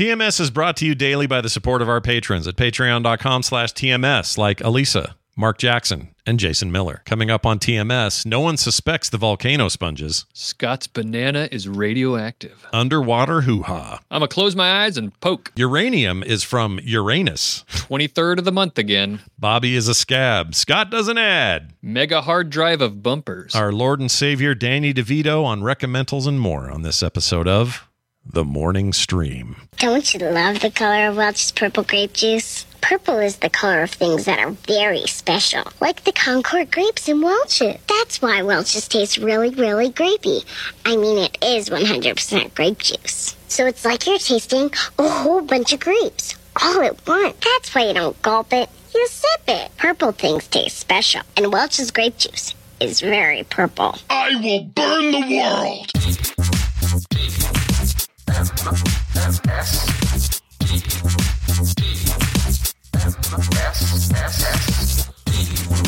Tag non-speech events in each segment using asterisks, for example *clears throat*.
TMS is brought to you daily by the support of our patrons at patreon.com slash TMS, like Elisa, Mark Jackson, and Jason Miller. Coming up on TMS, no one suspects the volcano sponges. Scott's banana is radioactive. Underwater hoo ha. I'm gonna close my eyes and poke. Uranium is from Uranus. 23rd of the month again. Bobby is a scab. Scott does an ad. Mega hard drive of bumpers. Our Lord and Savior Danny DeVito on recommendals and more on this episode of The Morning Stream. Don't you love the color of Welch's purple grape juice? Purple is the color of things that are very special, like the Concord grapes in Welch's. That's why Welch's tastes really, really grapey. I mean, it is 100% grape juice. So it's like you're tasting a whole bunch of grapes all at once. That's why you don't gulp it, you sip it. Purple things taste special, and Welch's grape juice is very purple. I will burn the world.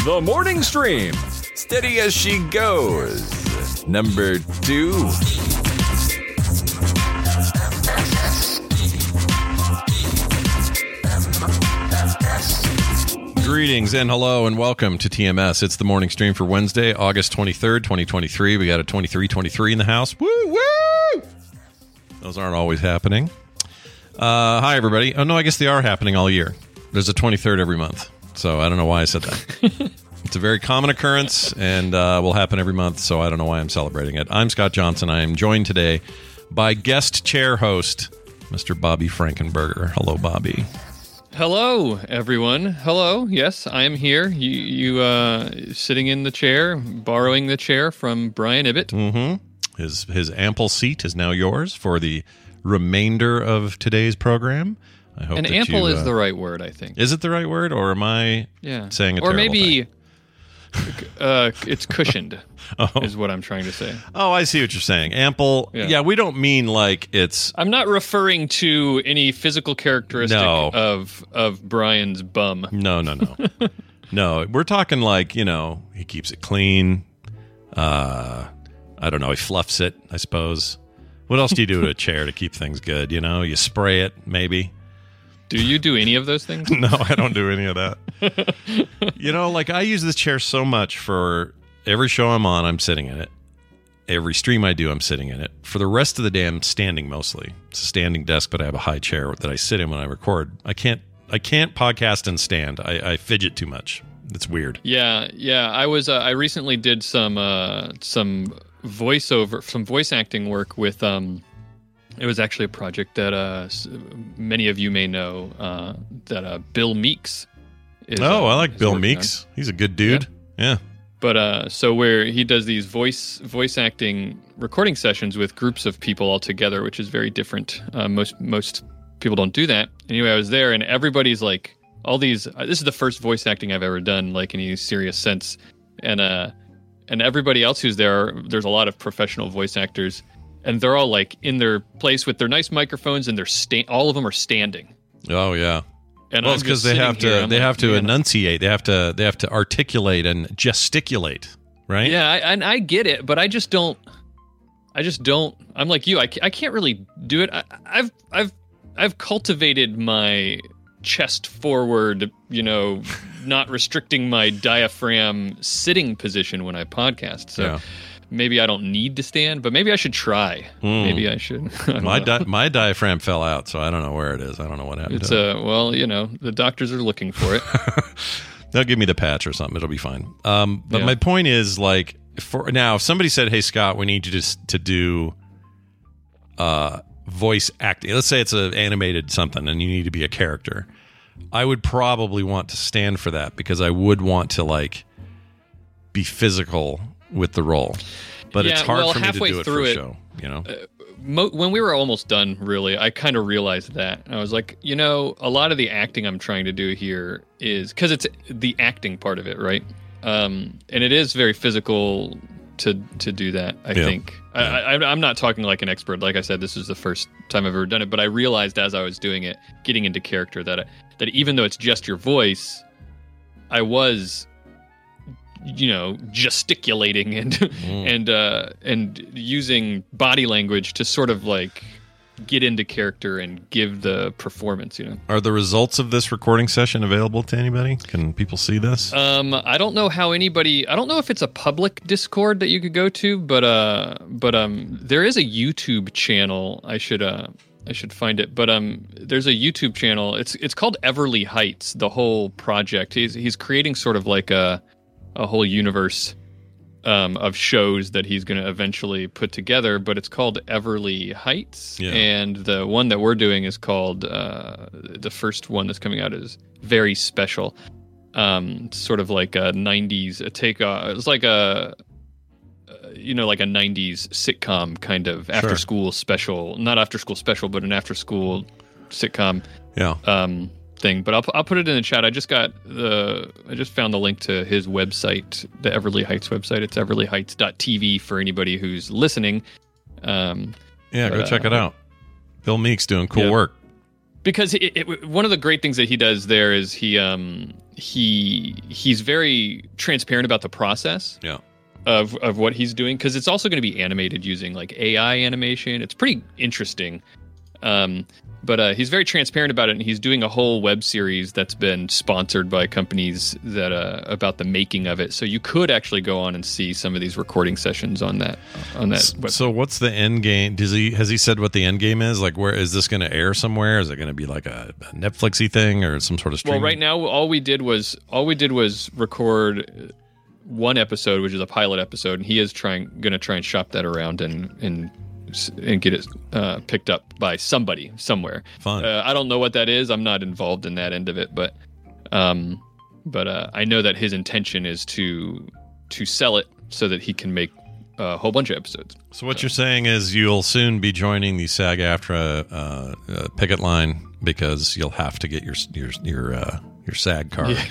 The morning stream. Steady as she goes. Number two. Greetings and hello and welcome to TMS. It's the morning stream for Wednesday, August 23rd, 2023. We got a 2323 in the house. Woo, woo! Those aren't always happening. Uh, hi, everybody. Oh, no, I guess they are happening all year. There's a 23rd every month. So I don't know why I said that. *laughs* it's a very common occurrence and uh, will happen every month. So I don't know why I'm celebrating it. I'm Scott Johnson. I am joined today by guest chair host, Mr. Bobby Frankenberger. Hello, Bobby. Hello, everyone. Hello. Yes, I am here. You, you, uh, sitting in the chair, borrowing the chair from Brian Ibbott. Mm-hmm. His his ample seat is now yours for the remainder of today's program. I hope And ample you, is uh, the right word, I think. Is it the right word, or am I Yeah. saying a or maybe *laughs* uh, it's cushioned, *laughs* Oh. is what I'm trying to say. Oh, I see what you're saying. Ample. Yeah. Yeah. we don't mean like it's. I'm not referring to any physical characteristic No. of of Brian's bum. No, no, no, *laughs* no. We're talking like you know he keeps it clean. Uh, I don't know. He fluffs it. I suppose. What else do you do to a *laughs* chair to keep things good? You know, you spray it maybe. Do you do any of those things? *laughs* No, I don't do any of that. you know, like I use this chair so much for every show I'm on, I'm sitting in it. Every stream I do, I'm sitting in it. For the rest of the day, I'm standing mostly. It's a standing desk, but I have a high chair that I sit in when I record. I can't I can't podcast and stand. I, I fidget too much. It's weird. Yeah, yeah. I was. Uh, I recently did some uh, some voiceover, some voice acting work with. Um, it was actually a project that uh, many of you may know. Uh, that uh, Bill Meeks. Is, oh, uh, I like is Bill working on. Meeks. He's a good dude. Yeah. But uh, so where he does these voice voice acting recording sessions with groups of people all together, which is very different. Uh, most most people don't do that. Anyway, I was there, and everybody's like, all these. Uh, this is the first voice acting I've ever done, like in any serious sense, and uh, and everybody else who's there, there's a lot of professional voice actors, and they're all like in their place with their nice microphones, and they're sta- all of them are standing. Oh yeah. And well, I'm it's because they have to they like, have to "Man, enunciate. They have to they have to articulate and gesticulate. Right. Yeah, I, and I get it, but I just don't. I just don't. I'm like you. I, I can't really do it. I, I've I've I've cultivated my chest forward. You know, not restricting my diaphragm sitting position when I podcast. So Yeah. maybe I don't need to stand, but maybe I should try. Maybe I should. *laughs* I My di- my diaphragm fell out, so I don't know where it is. I don't know what happened. It's to it. uh well, you know, the doctors are looking for it. *laughs* They'll give me the patch or something. It'll be fine. Um, but Yeah. my point is, like, for now, if somebody said, "Hey, Scott, we need you to to do uh, voice acting," let's say it's an animated something, and you need to be a character, I would probably want to stand for that because I would want to like be physical with the role. But it's hard well, for me to halfway do it for through a it- show. You know, Mo- when we were almost done, really, I kind of realized that. I was like, you know, a lot of the acting I'm trying to do here is because it's the acting part of it, right? Um, and it is very physical to to do that. I Yeah. think I, I, I'm not talking like an expert. Like I said, this is the first time I've ever done it, but I realized as I was doing it, getting into character, that that even though it's just your voice, I was you know gesticulating *laughs* and and uh and using body language to sort of like get into character and give the performance you know are the results of this recording session available to anybody? Can people see this? um i don't know how anybody i don't know if it's a public discord that you could go to but uh but um there is a youtube channel i should uh I should find it, but um, there's a YouTube channel. It's it's called Everly Heights. The whole project. He's he's creating sort of like a a whole universe um, of shows that he's going to eventually put together, but it's called Everly Heights. Yeah. And the one that we're doing is called, uh, the first one that's coming out is Very Special. Um, sort of like a 90s, a take, uh, it's like a, you know, like a 90s sitcom kind of after school special, not after school special, but an after school sitcom yeah. um, thing. But I'll, I'll put it in the chat. I just got the I just found the link to his website, the Everly Heights website. It's everlyheights.tv for anybody who's listening. Um, Yeah, go check uh, it out. Bill Meek's doing cool yeah. work. because it, it, one of the great things that he does there is he um, he he's very transparent about the process Yeah. Of of what he's doing because it's also going to be animated using like AI animation. It's pretty interesting. Um, but uh, he's very transparent about it, and he's doing a whole web series that's been sponsored by companies that uh, about the making of it. So you could actually go on and see some of these recording sessions on that on that. web. So what's the end game? Does he has he said what the end game is? Like where is this going to air somewhere? Is it going to be like a, a Netflixy thing or some sort of stream? well, right now all we did was all we did was record one episode, which is a pilot episode, and he is trying going to try and shop that around and and and get it uh, picked up by somebody somewhere. Fun. Uh, I don't know what that is. I'm not involved in that end of it, but um, but uh, I know that his intention is to to sell it so that he can make a whole bunch of episodes. So what you're saying is you'll soon be joining the SAG-AFTRA uh, uh, picket line because you'll have to get your your your uh, your SAG card. Yeah,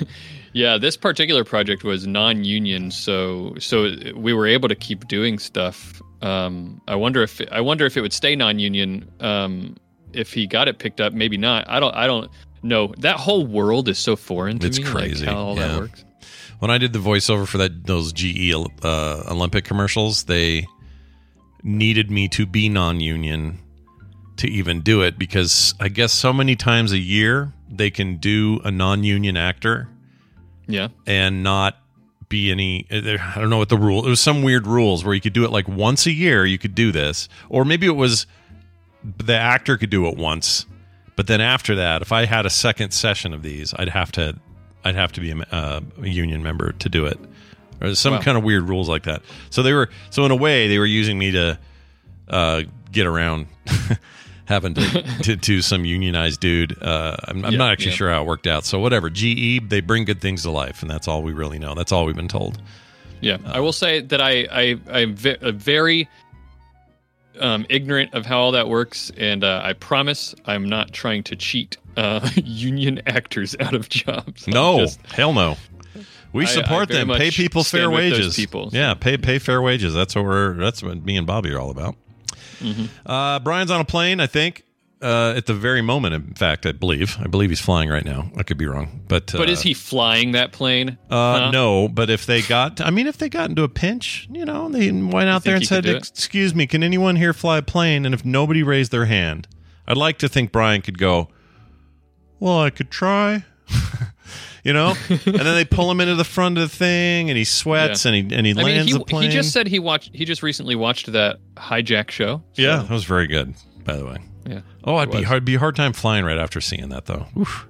this particular project was non-union, so so we were able to keep doing stuff. Um, I wonder if I wonder if it would stay non-union um, if he got it picked up. Maybe not. I don't. I don't know. That whole world is so foreign to It's me. It's crazy, Like how all yeah. that works. When I did the voiceover for that those GE uh, Olympic commercials, they needed me to be non-union to even do it because I guess so many times a year they can do a non-union actor Yeah. and not be any I don't know what the rule. It was some weird rules where you could do it like once a year you could do this or maybe it was the actor could do it once but then after that if I had a second session of these I'd have to I'd have to be a, uh, a union member to do it or some Wow. kind of weird rules like that. So they were so in a way they were using me to uh, get around *laughs* having to, *laughs* to to some unionized dude. Uh, I'm, I'm Yeah, not actually yeah. sure how it worked out. So whatever, GE they bring good things to life, and that's all we really know. That's all we've been told. Yeah, I will say that I I I'm uh, very um, ignorant of how all that works, and uh, I promise I'm not trying to cheat uh, *laughs* union actors out of jobs. I'm No, just- hell no. We I- I support them. Pay people fair stand with those wages. people. Yeah, pay pay fair wages. That's what we're. That's what me and Bobby are all about. Mm-hmm. Uh, Brian's on a plane, I think. Uh, at the very moment, in fact, I believe. I believe he's flying right now. I could be wrong, but uh, but is he flying that plane? Uh, Huh? No, but if they got, I mean, if they got into a pinch, you know, they went out there and said? "Excuse me, can anyone here fly a plane?" And if nobody raised their hand, I'd like to think Brian could go. Well, I could try. *laughs* you know. and then they pull him into the front of the thing, and he sweats, Yeah. and he and he I mean, lands he, the plane. he just said he watched. He just recently watched that hijack show. so- yeah, that was very good, by the way. yeah. Oh, I'd be hard be a hard time flying right after seeing that though. Oof.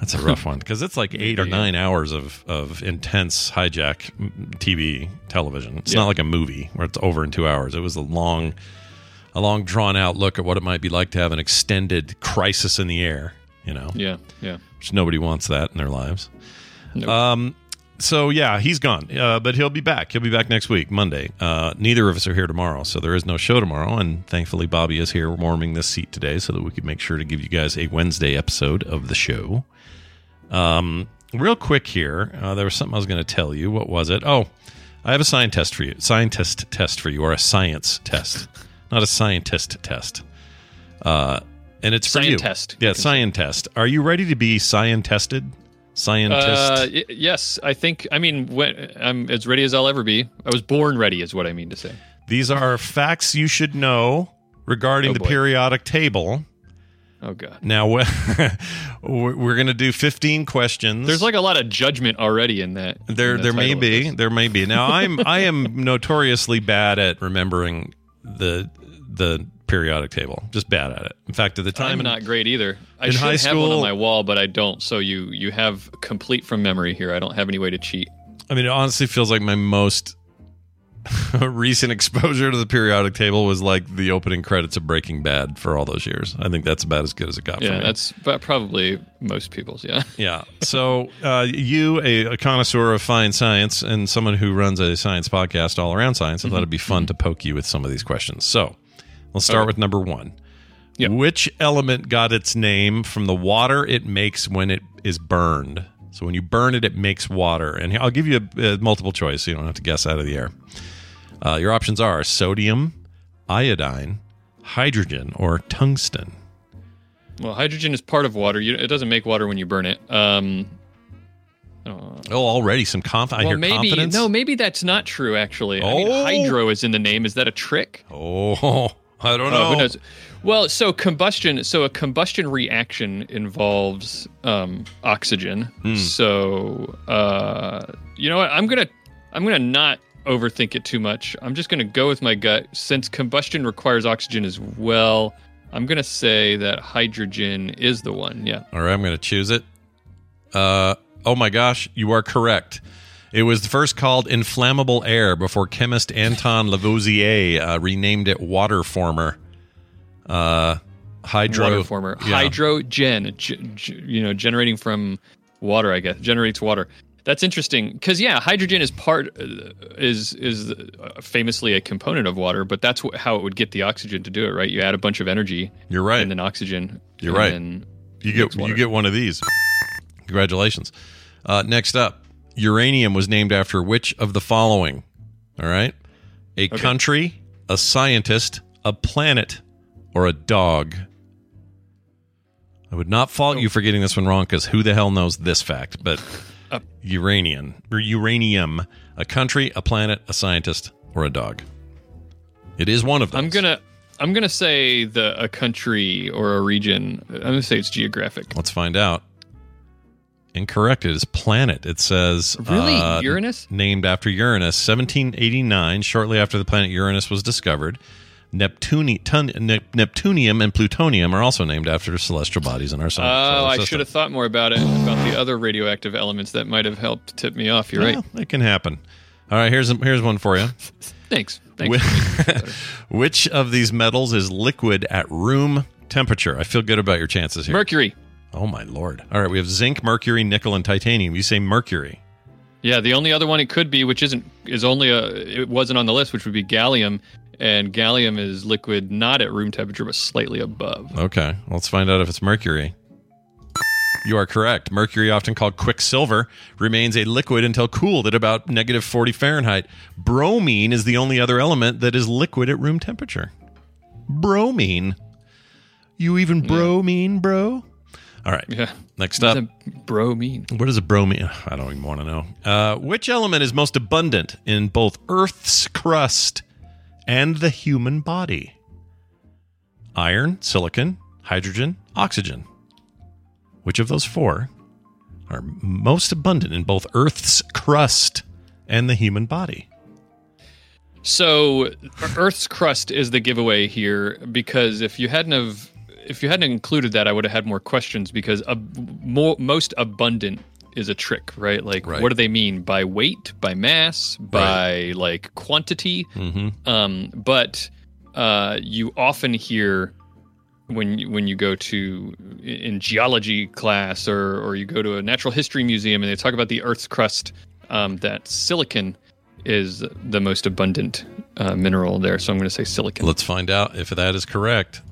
That's a rough one because it's like *laughs* eight or nine hours of of intense hijack mm, TV television. It's Yeah. not like a movie where it's over in two hours. It was a long, a long drawn out look at what it might be like to have an extended crisis in the air. You know, Yeah, yeah. which nobody wants that in their lives. Nope. Um, so yeah, he's gone, uh, but he'll be back. He'll be back next week, Monday. Uh, neither of us are here tomorrow, so there is no show tomorrow. And thankfully, Bobby is here warming this seat today, so that we could make sure to give you guys a Wednesday episode of the show. Um, real quick here, uh, there was something I was going to tell you. What was it? Oh, I have a science test for you. Scientist test for you, or a science test, *laughs* not a scientist test. Uh, and it's for you. Scientist. Yeah, scientist. Are you ready to be scientested? Scientist. Uh, yes, I think. I mean, when, I'm as ready as I'll ever be. I was born ready, is what I mean to say. These are facts you should know regarding Oh, the boy. periodic table. Oh God, Now, *laughs* we're going to do 15 questions. there's like a lot of judgment already in that. there, in the there may be, there may be. Now, I'm, *laughs* I am notoriously bad at remembering the, the periodic table. Just bad at it. In fact, at the time, I'm not great either. I in should high have one school- on my wall, but I don't. So you you have complete from memory here. I don't have any way to cheat. I mean, it honestly feels like my most *laughs* recent exposure to the periodic table was like the opening credits of Breaking Bad for all those years. I think that's about as good as it got for Yeah, that's probably most people's. Yeah. *laughs* Yeah. So uh, you, a, a connoisseur of fine science and someone who runs a science podcast all around science, I thought it'd be fun to poke you with some of these questions. So let's start Okay. with number one. Yeah. Which element got its name from the water it makes when it is burned? So when you burn it, it makes water. And I'll give you a, a multiple choice. So you don't have to guess out of the air. Uh, your options are sodium, iodine, hydrogen, or tungsten. Well, hydrogen is part of water. You, it doesn't make water when you burn it. Um, oh, Oh, already some conf- I well, hear maybe confidence. no, maybe that's not true. Actually, I mean, Oh. hydro is in the name. Is that a trick? Oh, *laughs* I don't know. Oh, who knows? Well, so combustion. So a combustion reaction involves um, oxygen. Hmm. So uh, you know what? I'm gonna I'm gonna not overthink it too much. I'm just gonna go with my gut. Since combustion requires oxygen as well, I'm gonna say that hydrogen is the one. Yeah. All right, I'm going to choose it. Uh, oh my gosh, you are correct. It was first called inflammable air before chemist Anton Lavoisier uh, renamed it water former. Uh, hydro water former. yeah. Hydrogen, g- g- you know, generating from water. I guess generates water. That's interesting because yeah, hydrogen is part uh, is is uh, famously a component of water, but that's wh- how it would get the oxygen to do it. Right? You add a bunch of energy. You're right. And then oxygen. You're and right. You get you get one of these. Congratulations. Uh, next up, uranium was named after which of the following? All right, a country, a scientist, a planet, or a dog. I would not fault you for getting this one wrong because who the hell knows this fact? But Uh, uranium or uranium, a country, a planet, a scientist, or a dog. It is one of them. I'm gonna I'm gonna say the a country or a region. I'm gonna say it's geographic. Let's find out. Incorrect. It is planet. It says Really? uh, Uranus? named after Uranus. 1789, shortly after the planet Uranus was discovered. Neptuni- ton- Nep- Neptunium and plutonium are also named after celestial bodies in our sun. Oh, I should have thought more about it about the other radioactive elements that might have helped tip me off. You're right. Well, it can happen. All right, here's here's one for you. *laughs* Thanks. Thanks. Whi- for making me feel better. Which of these metals is liquid at room temperature? I feel good about your chances here. Mercury. Oh my lord! All right, we have zinc, mercury, nickel, and titanium. You say mercury. Yeah, the only other one it could be, which isn't, is only a, it wasn't on the list, which would be gallium, and gallium is liquid not at room temperature but slightly above. Okay, let's find out if it's mercury. You are correct. Mercury, often called quicksilver, remains a liquid until cooled at about negative 40 Fahrenheit. Bromine is the only other element that is liquid at room temperature. Bromine. You even bromine, bro? All right. Yeah. Next What up. bro mean? What does a bromine? I don't even want to know. Uh, which element is most abundant in both Earth's crust and the human body? Iron, silicon, hydrogen, oxygen. Which of those four are most abundant in both Earth's crust and the human body? So Earth's crust is the giveaway here because if you hadn't have if you hadn't included that, I would have had more questions because a, mo- most abundant is a trick, right? Like, Right. what do they mean by weight, by mass, by like quantity? Mm-hmm. Um, but uh, you often hear when you, when you go to in geology class or or you go to a natural history museum and they talk about the Earth's crust, um, that silicon is the most abundant uh, mineral there. So I'm going to say silicon. Let's find out if that is correct.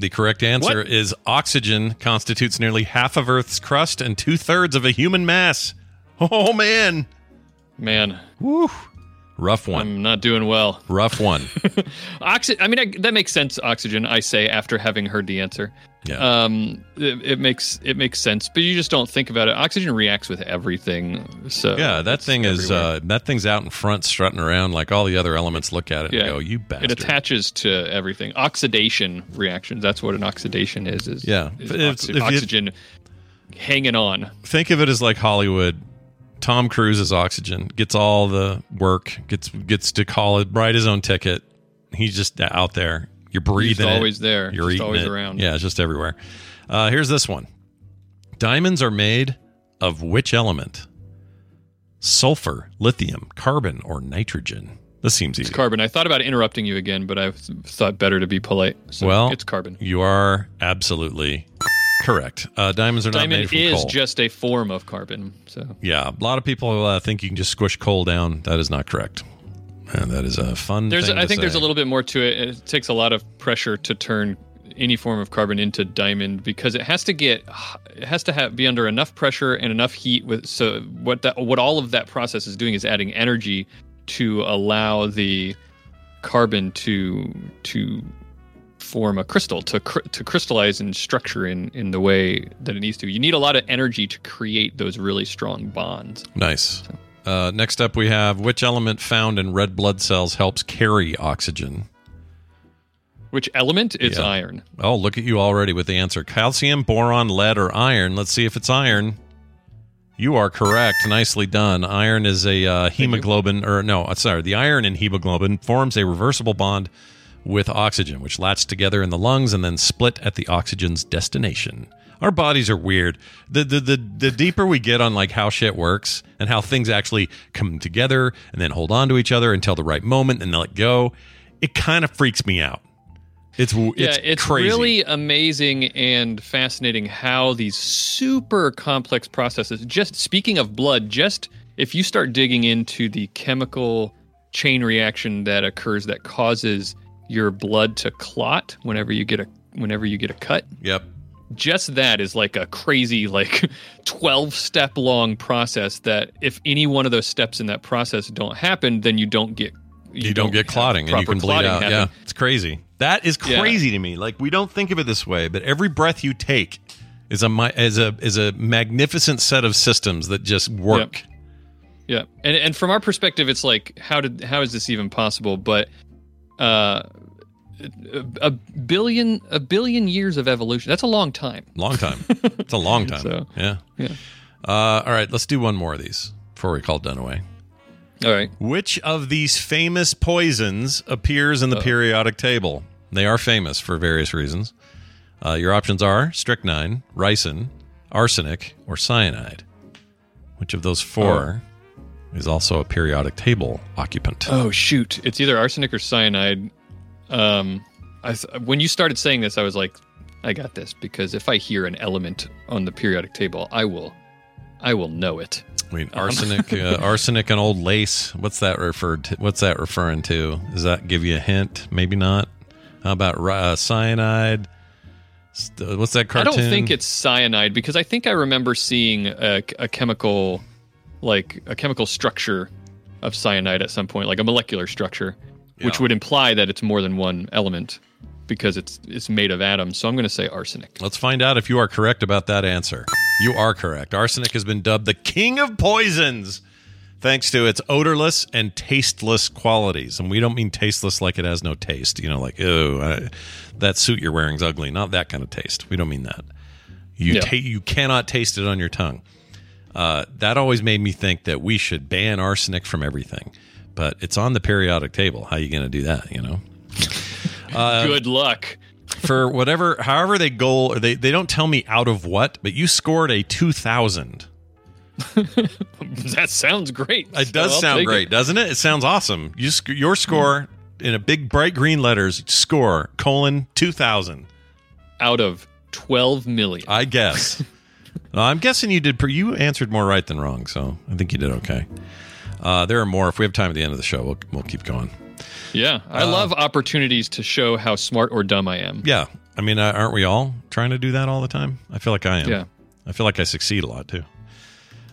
The correct answer What? is oxygen constitutes nearly half of Earth's crust and two thirds of a human mass. Oh man, Man, Woo. Rough one, I'm not doing well. rough one. *laughs* Oxy- I mean, I, that makes sense. Oxygen. I say after having heard the answer. Yeah, Um, it, it makes it makes sense, but you just don't think about it. Oxygen reacts with everything. So yeah. That thing is uh, that thing's out in front, strutting around like all the other elements. Look at it Yeah. and go, "You bastard!" It attaches to everything. Oxidation reactions. That's what an oxidation is. Is Yeah. is If- oxy- if oxygen hanging on. Think of it as like Hollywood. Tom Cruise is oxygen, gets all the work, gets gets to call it, write his own ticket. He's just out there. You're breathing. it. always there, You're just always it. around. Yeah, it's just everywhere. Uh, here's this one. Diamonds are made of which element? Sulfur, lithium, carbon, or nitrogen? This seems easy. It's carbon. I thought about interrupting you again, but I thought better to be polite. So well, it's carbon. You are absolutely correct. Uh, diamonds are not made Diamond is just a form of carbon. So Yeah, a lot of people uh, think you can just squish coal down. That is not correct. And that is a fun. there's, thing I think there's a little bit more to it. It takes a lot of pressure to turn any form of carbon into diamond because it has to get, it has to have be under enough pressure and enough heat. With so what that what all of that process is doing is adding energy to allow the carbon to to form a crystal to cr- to crystallize and structure in in the way that it needs to. You need a lot of energy to create those really strong bonds. nice. Uh, next up, we have which element found in red blood cells helps carry oxygen? Which element? It's Yeah. iron. Oh, look at you already with the answer: calcium, boron, lead, or iron. Let's see if it's iron. You are correct. Nicely done. Iron is a uh, hemoglobin, or no, uh, sorry, the iron in hemoglobin forms a reversible bond with oxygen, which latch together in the lungs and then split at the oxygen's destination. Our bodies are weird. The, the the the deeper we get on like how shit works and how things actually come together and then hold on to each other until the right moment and then let go, it kind of freaks me out. It's w- Yeah, it's, it's, crazy. really amazing and fascinating how these super complex processes. Just speaking of blood, just if you start digging into the chemical chain reaction that occurs that causes your blood to clot whenever you get a whenever you get a cut, Yep. just that is like a crazy like *laughs* 12 step long process that if any one of those steps in that process don't happen, then you don't get You, don't, get clotting and you can bleed out. happen. Yeah, it's crazy. That is Yeah. crazy to me. Like we don't think of it this way, but every breath you take is a is a is a magnificent set of systems that just work. Yeah, and and from our perspective, it's like how did how is this even possible? But uh, a, billion a billion years of evolution. That's a long time. Long time. it's a long *laughs* time. So, yeah. yeah. Uh, all right, let's do one more of these before we call Dunaway. All right. Which of these famous poisons appears in the periodic table? They are famous for various reasons. Uh, your options are strychnine, ricin, arsenic, or cyanide. Which of those four is also a periodic table occupant? Oh shoot! It's either arsenic or cyanide. Um, I th- when you started saying this, I was like, I got this because if I hear an element on the periodic table, I will, I will know it. I mean, arsenic, *laughs* uh, arsenic, and old lace. What's that referred to? What's that referring to? Does that give you a hint? Maybe not. How about uh, cyanide? What's that cartoon? I don't think it's cyanide because I think I remember seeing a, a chemical, like a chemical structure of cyanide at some point, like a molecular structure, which would imply that it's more than one element because it's it's made of atoms. So I'm going to say arsenic. Let's find out if you are correct about that answer. You are correct. Arsenic has been dubbed the king of poisons thanks to its odorless and tasteless qualities. And we don't mean tasteless like it has no taste, you know, like, oh, that suit you're wearing is ugly. Not that kind of taste. We don't mean that. You, Yeah. ta- you cannot taste it on your tongue. Uh, that always made me think that we should ban arsenic from everything. But it's on the periodic table. How are you going to do that? You know, *laughs* Good luck. for whatever, however they goal, they they don't tell me out of what, but you scored a two thousand. *laughs* That sounds great. It does sound great, it. doesn't it? It sounds awesome. You sc- your score in a big bright green letters score colon two thousand. Out of 12 million. I guess. *laughs* No, I'm guessing you did. Per- you answered more right than wrong, so I think you did okay. Uh, there are more. If we have time at the end of the show, we'll, we'll keep going. Yeah. I love opportunities to show how smart or dumb I am. Yeah, I mean, uh, aren't we all trying to do that all the time? I feel like I am. Yeah. I feel like I succeed a lot too.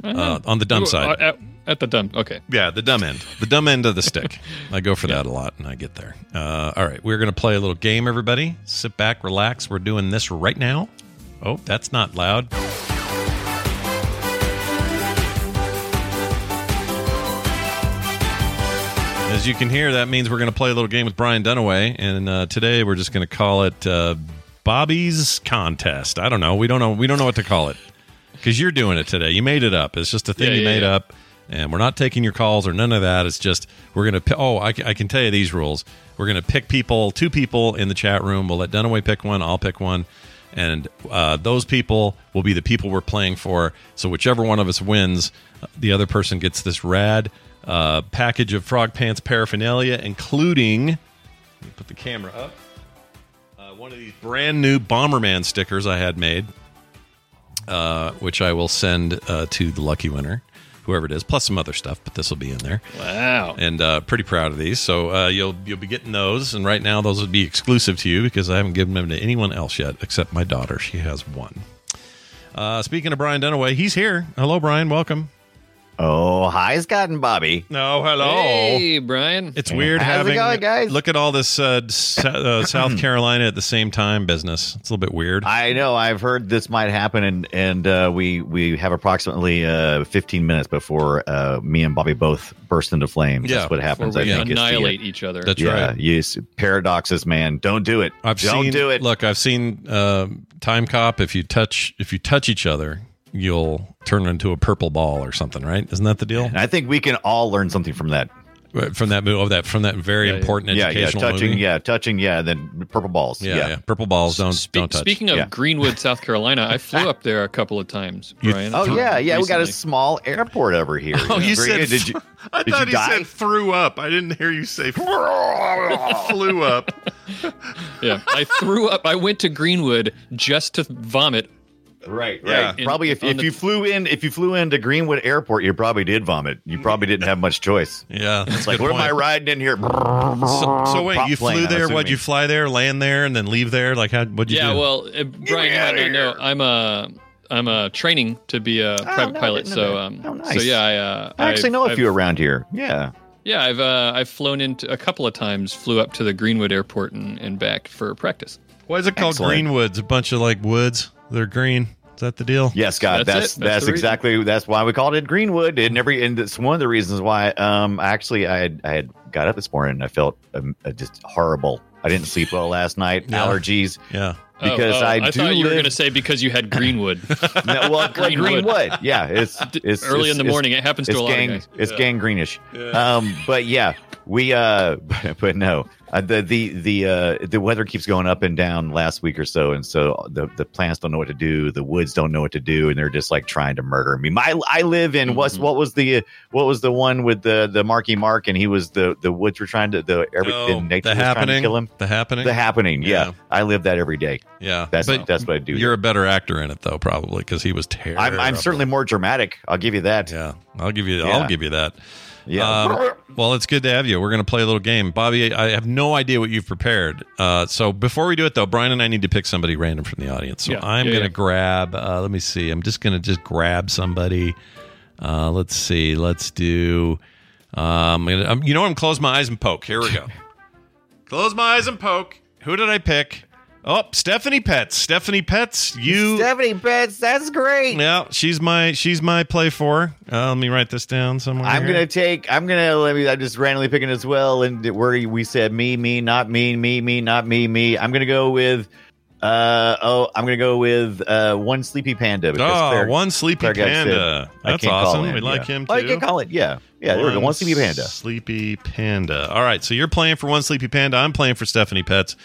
Uh, on the dumb Uh, side, At, at the dumb. Okay. yeah, the dumb end, the dumb end of the stick. *laughs* I go for that a lot, and I get there. Uh, all right, we're gonna play a little game. Everybody, sit back, relax. We're doing this right now. Oh, that's not loud. As you can hear, that means we're going to play a little game with Brian Dunaway, and uh, today we're just going to call it uh, Bobby's Contest. I don't know. We don't know. We don't know what to call it because you're doing it today. You made it up. It's just a thing Yeah, you yeah, made yeah. up, and we're not taking your calls or none of that. It's just we're going to. Oh, I, I can tell you these rules. We're going to pick people, two people in the chat room. We'll let Dunaway pick one. I'll pick one. And uh, those people will be the people we're playing for. So whichever one of us wins, the other person gets this rad uh, package of Frogpants paraphernalia, including. Put the camera up. Uh, one of these brand new Bomberman stickers I had made, uh, which I will send uh, to the lucky winner, whoever it is, plus some other stuff, but this will be in there. Wow. And uh, pretty proud of these. So uh, you'll you'll be getting those, and right now those would be exclusive to you because I haven't given them to anyone else yet except my daughter. She has one. Uh, speaking of Brian Dunaway, he's here. Hello, Brian. Welcome. Oh, hi, Scott and Bobby. No, hello. Hey, Brian. It's weird How's it having going, guys? look at all this uh, s- uh, *clears throat* South Carolina at the same time business. It's a little bit weird. I know I've heard this might happen, and and uh, we we have approximately uh, 15 minutes before uh, me and Bobby both burst into flames. Yeah, That's what happens. We I think annihilate each other. That's yeah, right. yes, paradoxes, man. Don't do it. I've Don't seen. do it. Look, I've seen uh, Timecop. If you touch, if you touch each other, you'll turn into a purple ball or something. Right? Isn't that the deal And I think we can all learn something from that. from that movie? Oh, that from that very Yeah, yeah. important Yeah, yeah, educational touching, movie. yeah, touching, yeah. Then purple balls. Yeah, Yeah. yeah. Purple balls don't Spe- don't touch. Speaking of Yeah. Greenwood, *laughs* South Carolina, I flew up there a couple of times, You- Brian. Oh yeah, yeah. We got a small airport over here. Oh, you Very said. good. Did you? I did thought you he die? said threw up. I didn't hear you say *laughs* flew up. Yeah, I threw up. I went to Greenwood just to vomit. Right, Yeah. right. Probably if, if the- you flew in if you flew into Greenwood Airport, you probably did vomit. You probably didn't have much choice. Yeah, that's Like, what am I riding in here? So, so wait, Prop you plane, flew I'm there? What'd you fly there, land there, and then leave there? Like, how? What'd you yeah, do? well, uh, Brian, you might not know. I'm a I'm a training to be a private no, pilot. So um, Oh, so yeah, I uh, I actually I've- know a I've- few around here. Yeah. Yeah, I've uh, I've flown into a couple of times. Flew up to the Greenwood Airport and, and back for practice. Why is it called Excellent. Greenwoods? A bunch of like woods. They're green. Is that the deal? Yes, Scott. That's That's that's, That's the reason. exactly that's why we called it Greenwood. And every and it's one of the reasons why. Um, actually, I had I had got up this morning and I felt um, uh, just horrible. I didn't sleep well last night. Yeah. Allergies. Yeah. Because oh, oh, I I do thought you were going to say because you had Greenwood *laughs* No, well, *laughs* Greenwood. Greenwood. Yeah, it's *laughs* it's early it's- in the morning. It happens to it's a lot gang, of guys. It's gangreenish. Um, but yeah, we uh, but no, uh, the the the uh, the weather keeps going up and down last week or so, and so the the plants don't know what to do, the woods don't know what to do, and they're just like trying to murder me. My I live in what's Mm-hmm. what was the what was the one with the the Marky Mark, and he was the the woods were trying to the every Oh, the nature the was trying to happening. kill him. The happening. The happening, yeah. Yeah. I live that every day. yeah. That's but that's what I do. you're a better actor in it though, probably because he was terrible. I'm, I'm certainly more dramatic. I'll give you that. Yeah. I'll give you. Yeah. I'll give you that. Yeah. Um, well, it's good to have you. We're going to play a little game. Bobby, I have no idea what you've prepared. Uh, so before we do it, though, Brian and I need to pick somebody random from the audience. So Yeah, I'm yeah, going to yeah. grab, uh, let me see. I'm just going to just grab somebody. Uh, let's see. Let's do, um, I'm gonna, I'm, you know? I'm close my eyes and poke. Here we go. *laughs* close my eyes and poke. Who did I pick? Oh, Stephanie Pets. Stephanie Pets, you. Stephanie Pets, that's great. yeah, she's my she's my play for. Uh, let me write this down somewhere. I'm here. gonna take. I'm gonna let me. I'm just randomly picking as well. And where we said me, me, not me, me, me, not me, me. I'm gonna go with Uh oh, I'm gonna go with uh one sleepy panda. because Oh, Claire- one sleepy Claire panda. That's awesome. him, We like yeah. him Oh, you too. can call it. Yeah, yeah. There we go. One sleepy panda. Sleepy panda. All right, so you're playing for one sleepy panda. I'm playing for Stephanie Pets,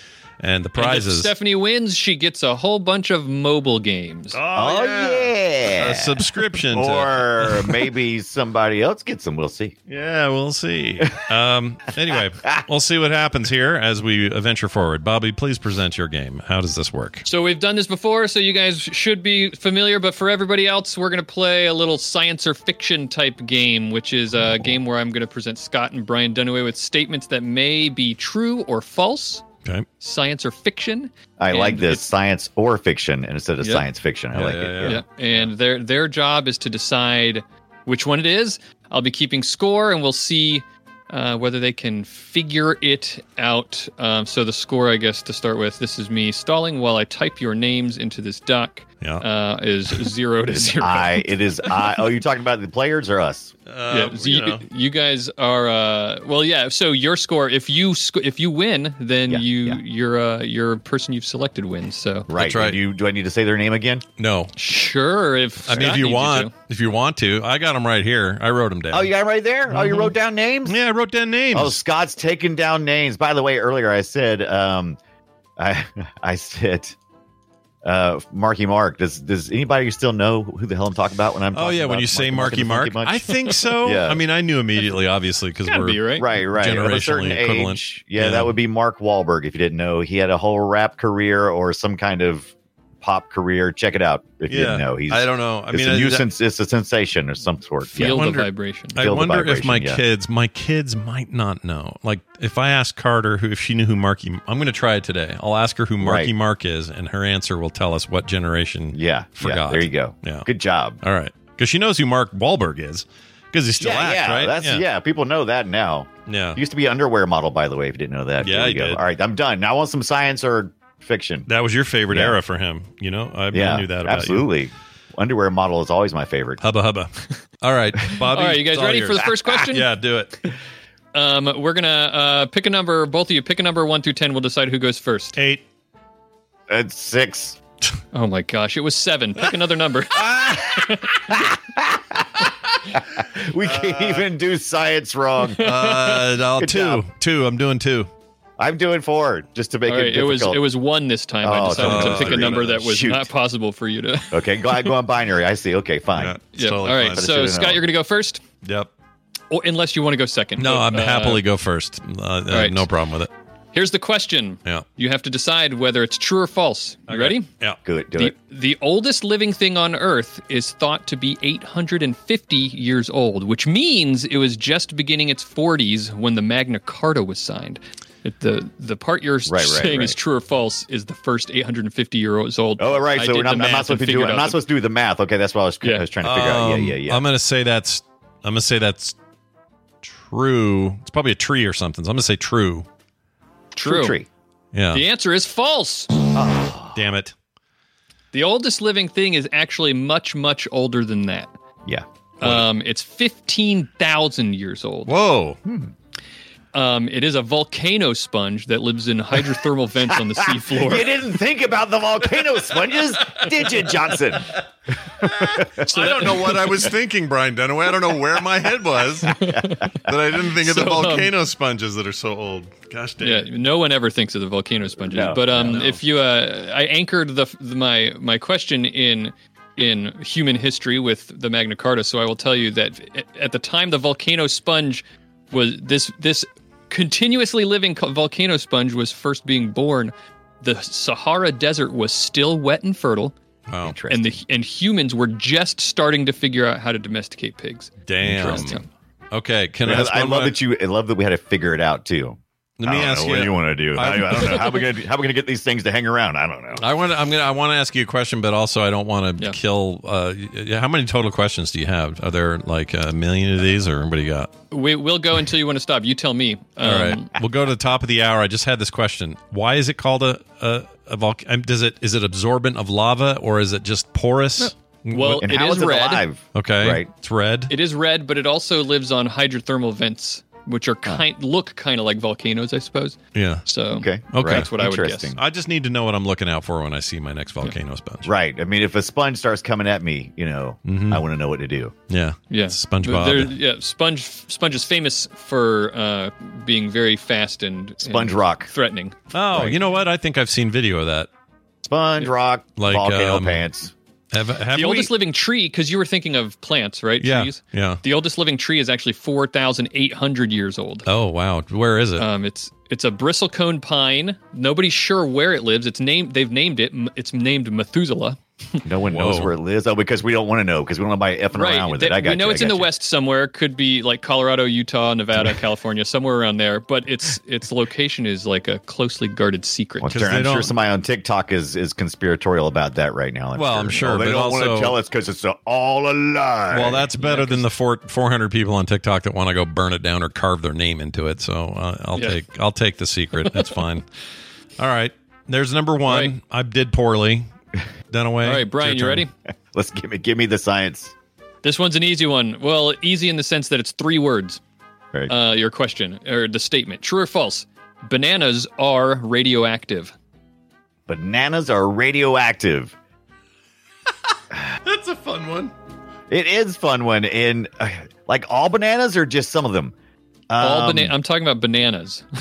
and the And if prizes. Stephanie wins, she gets a whole bunch of mobile games. Oh, yeah. a subscription. to- or *laughs* maybe somebody else gets them. We'll see. yeah, we'll see. Um, anyway, *laughs* we'll see what happens here as we venture forward. Bobby, please present your game. How does this work? So we've done this before, so you guys should be familiar. But for everybody else, we're going to play a little science or fiction type game, which is a game where I'm going to present Scott and Brian Dunaway with statements that may be true or false, Okay. science or fiction. I And like this science or fiction instead of Yep. science fiction. I Yeah, like yeah, it. yeah. Yeah. And their their job is to decide which one it is. I'll be keeping score, and we'll see uh, whether they can figure it out. Um, so the score, I guess, to start with, this is me stalling while I type your names into this doc. Yeah. Uh, is zero to zero. I. It is I. *laughs* Oh, you're talking about the players or us? Uh, yeah, so you you, know. you guys are uh, well, yeah. So your score, if you sc- if you win, then Yeah, you yeah. your uh, your person you've selected wins. So Right. right. Do you do I need to say their name again? no. sure, if I mean, if you want, to. if you want to, I got them right here. I wrote them down. Oh, you got it right there. Oh, you wrote down names. yeah, I wrote down names. Oh, Scott's taking down names. By the way, earlier I said, um, I *laughs* I said, uh, Marky Mark. Does does anybody still know who the hell I'm talking about when I'm? Oh talking yeah, when about you say Marky Marky and Mark, the I think so. *laughs* Yeah. I mean, I knew immediately, obviously, because we're be right. Right, right. Of a generationally certain equivalent. age. Yeah, Yeah. that would be Mark Wahlberg. If you didn't know, he had a whole rap career or some kind of pop career. Check it out if you Yeah, didn't know. He's I don't know. I it's mean, a I- nuisance. It's a sensation of some sort. feel wonder- the vibration. I Feel the wonder if my yeah. kids, my kids might not know. Like, if I ask Carter who, if she knew who Marky, I'm going to try it today. I'll ask her who Marky Right. Mark is, and her answer will tell us what generation. Yeah, yeah. Forgot. There you go. Yeah. Good job. All right, because she knows who Mark Wahlberg is, because he still yeah, acts, yeah, right? That's yeah. People know that now. yeah. He used to be underwear model, by the way. If you didn't know that, Yeah, There he go. did. All right, I'm done. Now I want some science or fiction. That was your favorite Yeah. era for him. You know, I, I knew that about absolutely. Underwear model is always my favorite. you. Hubba hubba. *laughs* All right, Bobby. All right, you guys it's all ready for the first question? *laughs* yeah, do it. Um, we're gonna uh, pick a number. Both of you pick a number one through ten. We'll decide who goes first. Eight. It's six. *laughs* Oh my gosh, it was seven. Pick another number. We can't even do science wrong. Uh, I'll two. job. Two. I'm doing two. I'm doing four just to make All it right, it was it was one this time. I Oh, decided so to pick a number that was Shoot. not possible for you to. *laughs* okay. Go, go on binary. I see. Okay, fine. Yeah, it's Yeah. totally All right, fine. So Scott, known. you're gonna go first, Yep. or unless you want to go second. No, But, I'm uh, happily go first. Uh, uh, right. No problem with it. Here's the question. Yeah. You have to decide whether it's true or false. You ready? Yeah. Good. Do The, it. the oldest living thing on Earth is thought to be 850 years old, which means it was just beginning its 40s when the Magna Carta was signed. It- the the part you're Right, right, saying is right. true or false is the first 850 years old. Oh, right. I so we're not, I'm not supposed to do. I'm not the- supposed to do the math. Okay, that's what I was, I was trying to figure out. Yeah, Um, yeah, yeah. I'm gonna say that's. I'm gonna say that's true. It's probably a tree or something. So I'm gonna say true. True. Tree. Yeah. The answer is false. Damn it. The oldest living thing is actually much much older than that. Yeah. Um, it's 15,000 years old. Whoa. Um, it is a volcano sponge that lives in hydrothermal vents on the seafloor. *laughs* You didn't think about the volcano sponges, did you, Johnson? *laughs* I don't know what I was thinking, Brian Dunaway. I don't know where my head was that I didn't think of the So, um, volcano sponges that are so old. Gosh dang. Yeah, no one ever thinks of the volcano sponges. No, but um, no. if you, uh, I anchored the, the my my question in in human history with the Magna Carta, so I will tell you that at- at the time the volcano sponge was this this continuously living volcano sponge was first being born. The Sahara Desert was still wet and fertile, Wow. and the and humans were just starting to figure out how to domesticate pigs. Damn. Interesting. Okay. Can I I, I love more- that you. I love that we had to figure it out too. Let me I don't ask know, you. What do you want to do? I, I've- don't know. *laughs* How we gonna how we gonna get these things to hang around? I don't know. I want to. I'm gonna. I want to ask you a question, but also I don't want to Yeah. kill. Uh, how many total questions do you have? Are there like a million of these, or what do you got? We, we'll go until you want to stop. You tell me. All right, Um, we'll go to the top of the hour. I just had this question: Why is it called a a, a volcano? Does it is it absorbent of lava, or is it just porous? Well, And it how is is it red. alive? Okay, Right. It's red. It is red, but it also lives on hydrothermal vents which are kind look kind of like volcanoes, I suppose. Yeah. So Okay. Okay. that's what I would guess. I just need to know what I'm looking out for when I see my next volcano sponge. Right. I mean, if a sponge starts coming at me, you know, Mhm. I want to know what to do. Yeah. Yeah, It's SpongeBob. There- yeah, Sponge Sponge is famous for uh, being very fast and Sponge and rock. threatening. oh, you know what? I think I've seen video of that. Sponge rock, Like, volcano um, pants. Have, have the we? oldest living tree, because you were thinking of plants, right? Yeah. Trees. Yeah. The oldest living tree is actually four thousand eight hundred years old. Oh wow. Where is it? Um, it's it's a bristlecone pine. Nobody's sure where it lives. It's named. They've named it. It's named Methuselah. No one knows where it lives. Oh, because we don't want to know because we don't want to buy effing around with it. I got it. we know you, it's in the you. west somewhere. Could be like Colorado, Utah, Nevada, *laughs* California, somewhere around there. But its its location is like a closely guarded secret. Well, 'Cause Darren, they I'm sure don't- somebody on TikTok is is conspiratorial about that right now. Well, I'm sure, Oh, they but don't want to tell us because it's all a lie. well, that's better than the four, 400 people on TikTok that want to go burn it down or carve their name into it. So uh, I'll Yeah. take I'll take the secret. That's fine. *laughs* All right. There's number one. Right. I did poorly. Dunaway. All right, Brian, you ready? *laughs* Let's give me give me the science. This one's an easy one. Well, easy in the sense that it's three words. Right. Uh, your question or the statement: True or false? Bananas are radioactive. Bananas are radioactive. *laughs* That's a fun one. It is fun one, and uh, like all bananas or just some of them. All Um, bana- I'm talking about bananas. *laughs*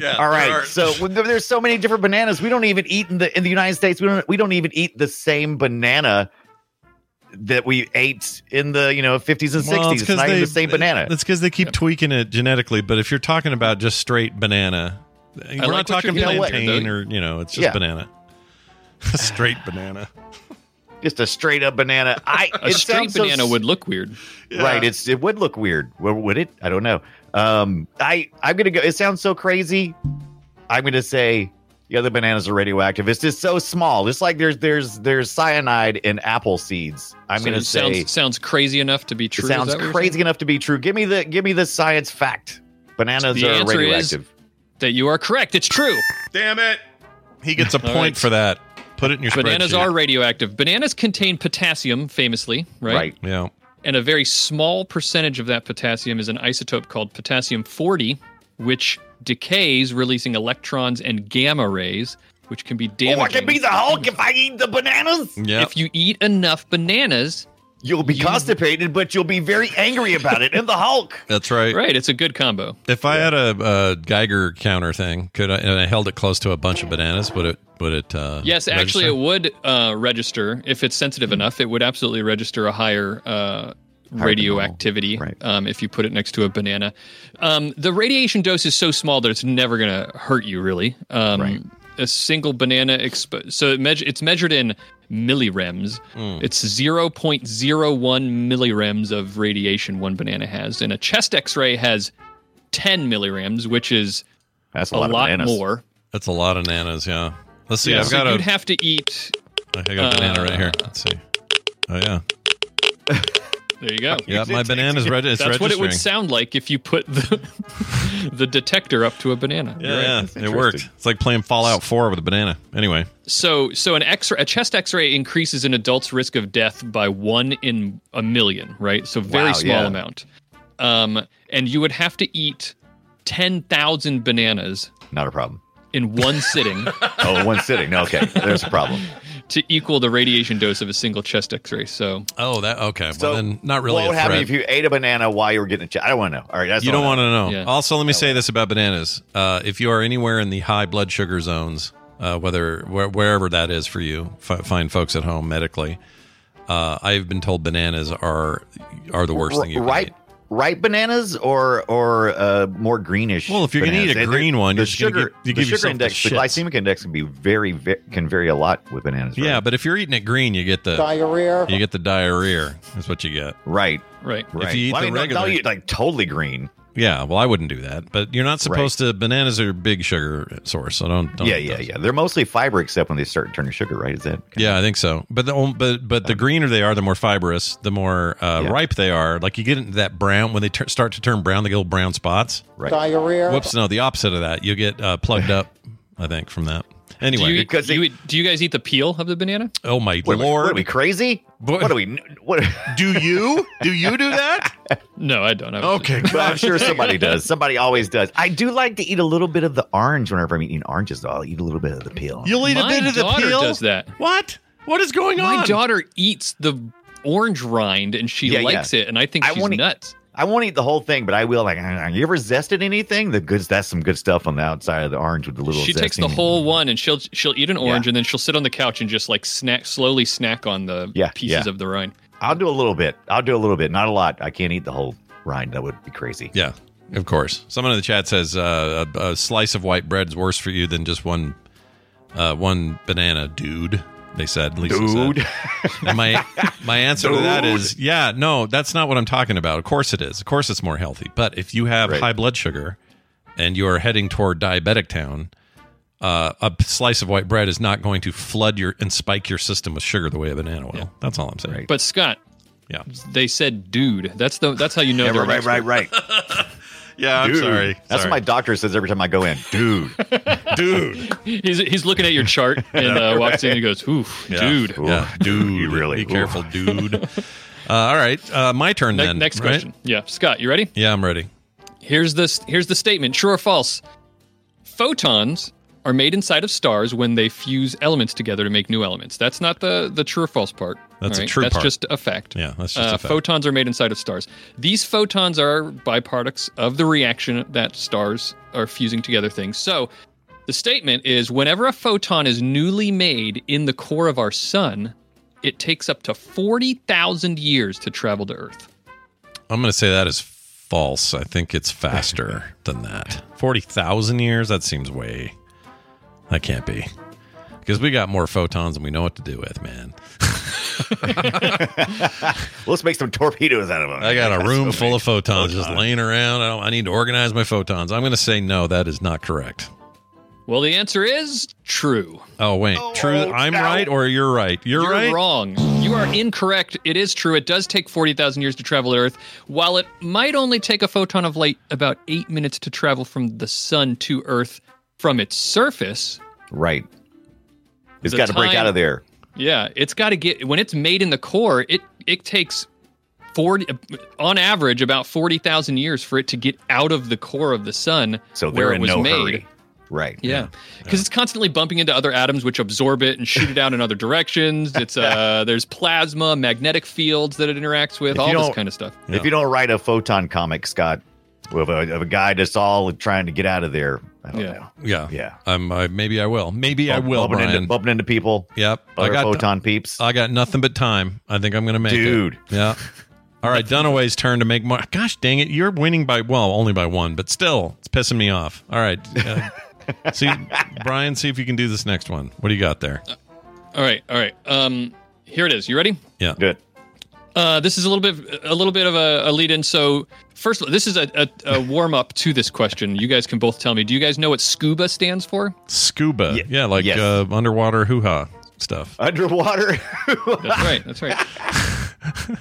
Yeah. All right, there so there's so many different bananas. We don't even eat in the in the United States. We don't we don't even eat the same banana that we ate in the you know 50s and 60s. Well, it's 'cause not even they- the same banana. That's because they keep tweaking it genetically. But if you're talking about just straight banana, we're like not what talking you're plantain or you know, it's just Yeah. banana. *laughs* straight banana. Just a straight up banana. I *laughs* A it straight sounds so banana would look weird. right. It's it would look weird. Well, would it? I don't know. Um, I I'm gonna go. It sounds so crazy. I'm gonna say the other bananas are radioactive. It's just so small. It's like there's there's there's cyanide in apple seeds. I'm So gonna it say sounds sounds crazy enough to be true. it Is sounds that what you're crazy enough to be true. Give me the give me the science fact. Bananas The are answer is- radioactive. That you are correct. It's true. Damn it! He gets a *laughs* point right. for that. Put it in your Bananas spreadsheet. are radioactive. Bananas contain potassium, famously, right? Right. Yeah. And a very small percentage of that potassium is an isotope called potassium 40, which decays, releasing electrons and gamma rays, which can be damaging. Oh, I can be the Hulk if I eat the bananas. Yeah. If you eat enough bananas, You'll be You- constipated, but you'll be very angry about it. And the Hulk. *laughs* That's right. right, it's a good combo. If I had a, a Geiger counter thing, could I, and I held it close to a bunch of bananas, would it? Would it? Uh, Yes, actually, it would uh, register if it's sensitive enough. It would absolutely register a higher uh, radioactivity Right. um, if you put it next to a banana. Um, the radiation dose is so small that it's never going to hurt you, really. Um, Right. A single banana, expo- so it measure, it's measured in millirems. Hmm. It's 0.01 millirems of radiation one banana has, and a chest X-ray has 10 millirems, which is That's a, a lot, lot, more. That's a lot of nanas. Yeah. Let's see. Yeah, I've so got you'd a. have to eat I got a banana right here. uh, Let's see. Oh yeah. *laughs* There you go. Yeah, my banana's ready. It's That's what it would sound like if you put the *laughs* the detector up to a banana. Yeah, right. yeah, it worked. It's like playing Fallout 4 with a banana. Anyway, So so an X a chest X-ray increases an adult's risk of death by one in a million, right? So very Wow, small yeah. amount. Um, and you would have to eat ten thousand bananas Not a problem. in one sitting *laughs* Oh, one sitting. No, okay. There's a problem. To equal the radiation dose of a single chest X-ray. So oh, that okay. So, well, then not really What a would happen if you ate a banana while you were getting a check? I don't want to know. All right. That's you all don't want to know. Yeah. Also, let me say this about bananas: uh, if you are anywhere in the high blood sugar zones, uh, whether where, wherever that is for you, f- find folks at home medically. Uh, I've been told bananas are are the worst thing you can ripe, bananas or or uh, more greenish. Well, if you're gonna eat a And green one, the you're sugar, give- you the give sugar yourself the index, the glycemic index can be very, ve can vary a lot with bananas. Right? Yeah, but if you're eating it green, you get the Diarrhea. you get the diarrhea. That's what you get. right, right. right. you eat Well, I the mean, no- regular- no, you like totally green. Yeah, well, I wouldn't do that, but you're not supposed to. Bananas are a big sugar source, so don't. don't yeah, yeah, yeah. They're mostly fiber, except when they start turning sugar. Right? Is that? Yeah, I think so. But the but but the greener they are, the more fibrous, the more uh, Yeah. ripe they are. Like you get into that brown when they tur start to turn brown, they get little brown spots. Right. Diarrhea. Whoops, no, the opposite of that. You get uh, plugged up. I think from that. Anyway, do you, because do, you, do you guys eat the peel of the banana? oh my What, are we- lord! what are we crazy? What- What, are we? What? do you do you do that? *laughs* No, I don't. I okay, but I'm sure somebody *laughs* does. Somebody always does. I do like to eat a little bit of the orange whenever I'm eating oranges. Though I'll eat a little bit of the peel. You'll eat a My bit of the daughter peel. does that. What? What is going on? My daughter eats the orange rind and she Yeah, likes it, and I think I she's wanna- nuts. I won't eat the whole thing, but I will. Like, "Uh, you ever zested anything? The good. That's some good stuff on the outside of the orange with the little. She takes the whole one and she'll she'll eat an orange Yeah. and then she'll sit on the couch and just like snack slowly snack on the Yeah, pieces yeah. of the rind. I'll do a little bit. I'll do a little bit, not a lot. I can't eat the whole rind. That would be crazy. Yeah, of course. Someone in the chat says uh, a, a slice of white bread is worse for you than just one uh, one banana, dude. They said, Lisa said. Dude. And my my answer to that is, yeah, no, that's not what I'm talking about. Of course it is. Of course it's more healthy. But if you have Right. high blood sugar and you are heading toward diabetic town, uh, a slice of white bread is not going to flood your and spike your system with sugar the way a banana will. That's all I'm saying. Right. But Scott, Yeah. they said dude. That's the that's how you know Yeah, they're right, right, right. *laughs* Yeah, I'm Dude. sorry. That's Sorry. what my doctor says every time I go in. Dude. *laughs* dude. He's he's looking at your chart *laughs* and uh, walks in and he goes, "Ooh, Yeah. dude." Yeah, dude. You really- be careful, dude. Uh, all right, uh, my turn Ne- then. next right? question. Yeah, Scott, you ready? Yeah, I'm ready. Here's this. Here's the statement. True or false? Photons are made inside of stars when they fuse elements together to make new elements. That's not the the true or false part. That's a true That's part. just a fact. Yeah, that's just Uh, a fact. Photons are made inside of stars. These photons are byproducts of the reaction that stars are fusing together things. So, the statement is whenever a photon is newly made in the core of our sun, it takes up to 40,000 years to travel to Earth. I'm going to say that is false. I think it's faster *laughs* than that. 40,000 years? That seems way. That can't be. Because we got more photons than we know what to do with, man. *laughs* Let's make some torpedoes out of them. I got a That's room full of photons just laying around. I, don't, I need to organize my photons. I'm going to say no, that is not correct. Well, the answer is true. Oh, wait. Oh, true. I'm no. right or you're right? You're, You're right. wrong. You are incorrect. It is true. It does take 40,000 years to travel Earth, while it might only take a photon of light about eight minutes to travel from the sun to Earth from its surface. Right. It's got to break out of there. Yeah, it's got to get when it's made in the core. It it takes 40 on average about 40,000 years for it to get out of the core of the sun So where it was no made. hurry. Right. Yeah, because it's constantly bumping into other atoms, which absorb it and shoot it out in other directions. It's uh, *laughs* there's plasma, magnetic fields that it interacts with, If all this kind of stuff. If you don't write a photon comic, Scott, with a, of a guy that's all trying to get out of there, I don't Yeah. know. Yeah. Yeah. Um, I, maybe I will. Maybe I will, bumping Brian. into, bumping into people. Yep. I got photon peeps. I got nothing but time. I think I'm going to make Dude. it. Yeah. *laughs* All right, Dunaway's turn to make more. Gosh dang it, you're winning by well, only by one, but still, it's pissing me off. All right, uh, see, *laughs* Brian, see if you can do this next one. What do you got there? All right, all right. Um, here it is. You ready? Yeah. Good. Uh, this is a little bit a little bit of a, a lead in. So first, of all, this is a, a, a warm up to this question. You guys can both tell me. Do you guys know what scuba stands for? Scuba. Ye- yeah, like yes. uh, underwater hoo ha stuff. Underwater. *laughs* That's right. That's right. *laughs*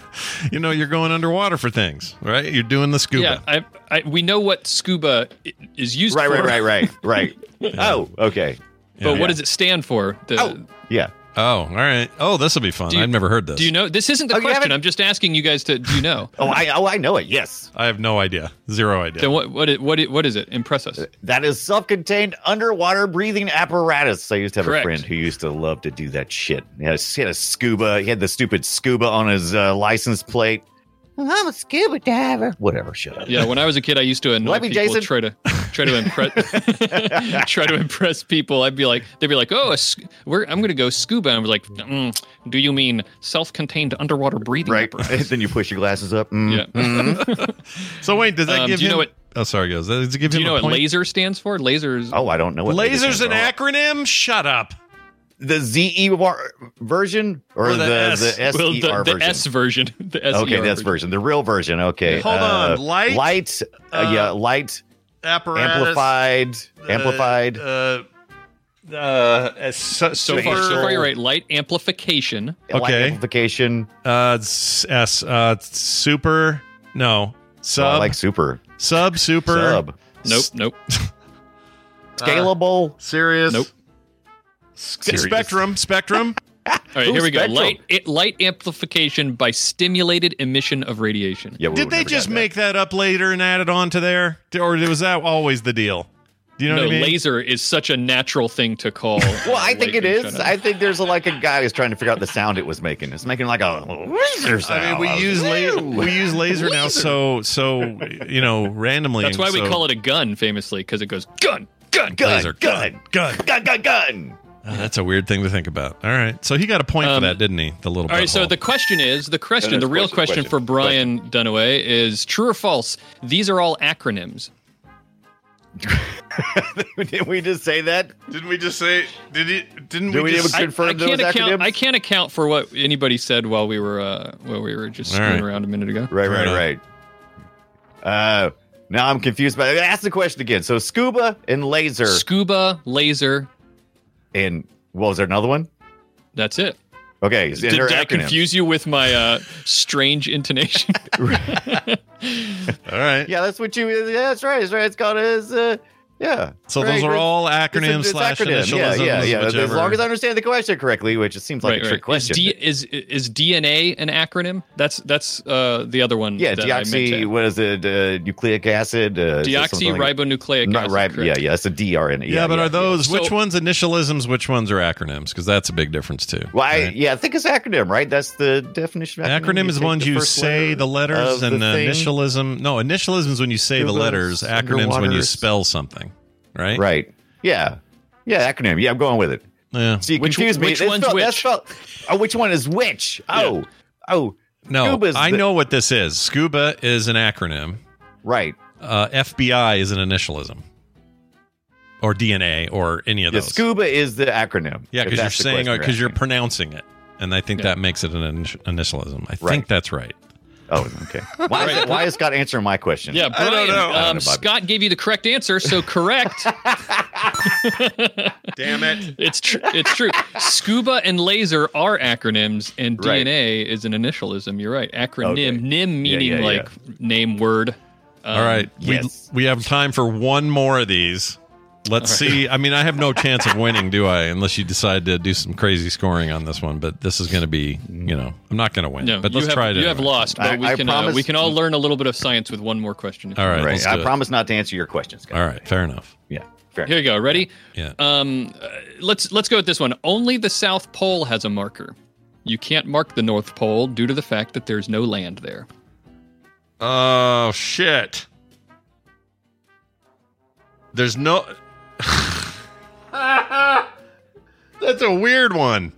You know, you're going underwater for things, right? You're doing the scuba. Yeah, I, I, we know what scuba is used right, for. right, right, right, right. *laughs* Oh, okay. But Yeah. what does it stand for? The- Oh, yeah. Oh, all right. Oh, this will be fun. You- I've never heard this. Do you know? This isn't the Oh, question. I'm just asking you guys to. Do you know? *laughs* Oh, I, oh, I know it. Yes. I have no idea. Zero idea. Then what? What? i- What? i- What is it? Impress us. That is self-contained underwater breathing apparatus. I used to have Correct. a friend who used to love to do that shit. He had a, he had a scuba. He had the stupid scuba on his uh, license plate. I'm a scuba diver. Whatever. Shut up. Yeah, when I was a kid, I used to annoy Love people, Jason. try to try to impress *laughs* try to impress people. I'd be like, they'd be like, "Oh, a sc- we're, I'm going to go scuba." And I was like, mm, "Do you mean self-contained underwater breathing Right. apparatus?" *laughs* then you push your glasses up. Mm. Yeah. *laughs* so wait, does that Um, give do you him? know what- Oh, sorry, guys. Does it give Do you know what point? laser stands for? Lasers. Oh, I don't know what Laser's an acronym. acronym. Shut up. The ZE war- version or, Or the the, S. the SER well, the, the version? S version. *laughs* The SER Okay, that's version. version. The real version. Okay. Hold on. Uh, Light? Light. Uh, Uh, yeah. Light. Apparatus. Amplified. uh, amplified. Uh, uh, so, So far, so far, you're right. Light amplification. light okay. amplification. Uh, s, S. Uh, super. No. So Sub. I like super. sub. Super. Sub. Nope, nope. *laughs* Scalable. Serious. Nope. Spectrum, Spectrum. *laughs* All right, here we go. Light it, light amplification by stimulated emission of radiation. Yeah, Did they just that. make that up later and add it on to there, or was that always the deal? Do you know no, what I mean? laser is such a natural thing to call. *laughs* Well, I think it is. I, I think there's a, like a guy who's trying to figure out the sound it was making. It's making like a laser sound. I mean, we use la- we use laser now, so so you know randomly. That's why we call it a gun, famously, because it goes gun, gun, gun, laser. gun, gun. gun, gun, gun. Oh, that's a weird thing to think about. All right, so he got a point Um, for that, didn't he? The little. All right, so the question is the question, No, no, the real question, question, question, for Brian Dunaway is true or false? These are all acronyms. *laughs* Didn't we just say that? didn't we just say? Did he? Didn't Did we just? even- I, Confirm I those can't account. acronyms? I can't account for what anybody said while we were uh, while we were just All screwing right. around a minute ago. Right, right, right. Uh, now I'm confused. But ask the question again. So scuba and laser Scuba, laser. And what was there another one? That's it. Okay, so Did, they're did I confuse you with my uh, strange intonation? *laughs* All right. Yeah, that's what you. Yeah, that's right. That's right. It's called as. Uh, yeah. So Right, those are it's- all it's a- acronyms it's slash acronym. initialisms. Yeah, yeah, yeah. As long as I understand the question correctly, which it seems like a trick Is, question. D, is is DNA an acronym? That's that's uh, the other one. yeah, that I meant deoxy. to- What is it? Uh, nucleic acid. Uh, is it something like- Deoxyribonucleic Not acid. right. Yeah, yeah. That's a DRN. Yeah, but are those So- which ones initialisms? Which ones are acronyms? Because that's a big difference too. Well, I, right? yeah, I think it's acronym, right? That's the definition. Of acronym. Acronym is take ones you say the letters, and the initialism. No, initialism is when you say the letters. Acronyms when you spell something, right? Right. Yeah. Yeah, acronym. Yeah, I'm going with it. Yeah. So you Which- confused me. which That's one's spelled- which? Spelled- oh, which one is which? Oh, oh. No, I the- know what this is. Scuba is an acronym. Right. Uh, FBI is an initialism, or DNA, or any of Yeah, those. scuba is the acronym. Yeah, because you're saying because you're pronouncing it, and I think Yeah. that makes it an initialism. I think that's right. Oh, okay. Why, is, why is Scott answering my question? Yeah, I don't Brian. know. I don't Um, know, Bob. Scott gave you the correct answer, so correct. *laughs* Damn it! it's tr- it's true. Scuba and laser are acronyms, and Right. DNA is an initialism. You're right. Acronym, Okay. nim meaning yeah, like name word. Um, All right, yes. we we have time for one more of these. Let's see. I mean, I have no chance of winning, do I? Unless you decide to do some crazy scoring on this one. But this is going to be, you know, I'm not going to win. No, but let's have, try it. You have lost, but I- we I can uh, we can all learn a little bit of science with one more question. All right, want. Right. let's I promise not to answer your questions. Scott. All right, fair enough. Yeah. Fair. Here you go. Ready? Yeah. Um, uh, let's let's go with this one. Only the South Pole has a marker. You can't mark the North Pole due to the fact that there's no land there. Oh shit! There's no. *laughs* that's a weird one.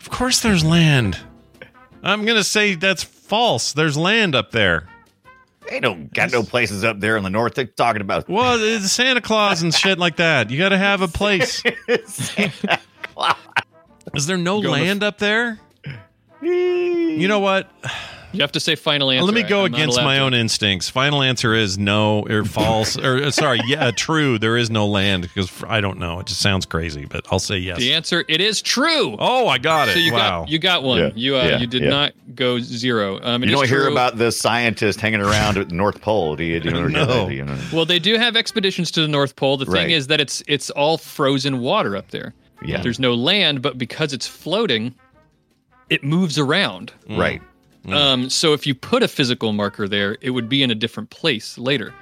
Of course, there's land. I'm gonna say that's false. There's land up there. They don't got no places up there in the north. They're talking about. Well, it's Santa Claus and shit like that. You got to have a place. *laughs* Is there no Go on the- land up there? You know what? You have to say final answer. Let me go I'm against my to. own instincts. Final answer is no or false or uh, sorry, yeah, *laughs* true. There is no land because I don't know. It just sounds crazy, but I'll say yes. The answer it is true. Oh, I got it. so you wow. got you got one. Yeah, You uh, yeah, you did yeah. not go zero. Um, it You don't hear true. about the scientist hanging around at the North Pole, do you? *laughs* Do you know? No. Do you know? Well, they do have expeditions to the North Pole. The thing Right. is that it's it's all frozen water up there. Yeah. There's no land, but because it's floating, it moves around. Right. Um, so if you put a physical marker there, it would be in a different place later.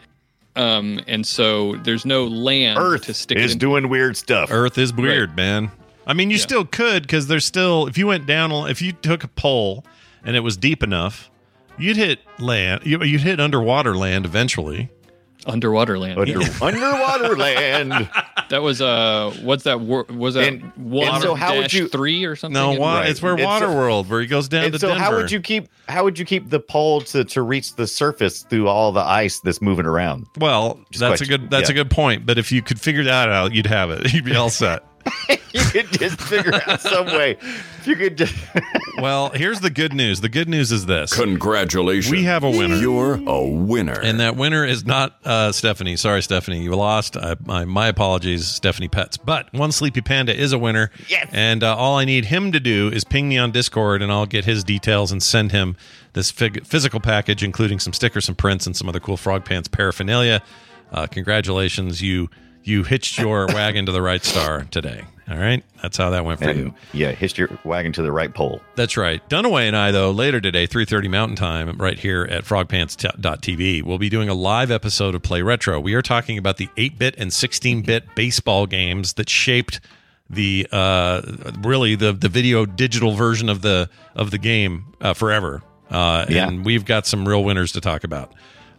Um, and so there's no land Earth to stick is it doing weird stuff. Earth is weird, man. I mean, you Yeah. still could because there's still if you went down if you took a pole and it was deep enough, you'd hit land. You'd hit underwater land eventually. Underwater land. Under, *laughs* underwater land. That was uh, what's that? Wor- was that And- and water so how would dash you- three or something? No, And- wa- Right. it's where It's a- Waterworld, where he goes down and to so, Denver. how would you keep how would you keep the pole to, to reach the surface through all the ice that's moving around? Well, Just that's a good that's a good point. But if you could figure that out, you'd have it. *laughs* You'd be all set. *laughs* you could just figure out some way. You could just *laughs* well, here's the good news. The good news is this: Congratulations. We have a winner. You're a winner. and that winner is not uh, Stephanie. Sorry, Stephanie, you lost. I, my, my apologies, Stephanie Pets. But one Sleepy Panda is a winner. Yes. And uh, all I need him to do is ping me on Discord, and I'll get his details and send him this fig- physical package, including some stickers, some prints, and some other cool Frogpants paraphernalia. Uh, congratulations, you you hitched your *laughs* wagon to the right star today. All right, that's how that went for And you. yeah, hitched your wagon to the right pole. That's right. Dunaway and I, though, later today, 3.30 Mountain Time, right here at frogpants.tv, we'll be doing a live episode of Play Retro. We are talking about the 8-bit and 16-bit baseball games that shaped the uh, really the the video digital version of the of the game uh, forever. Uh, Yeah. And we've got some real winners to talk about.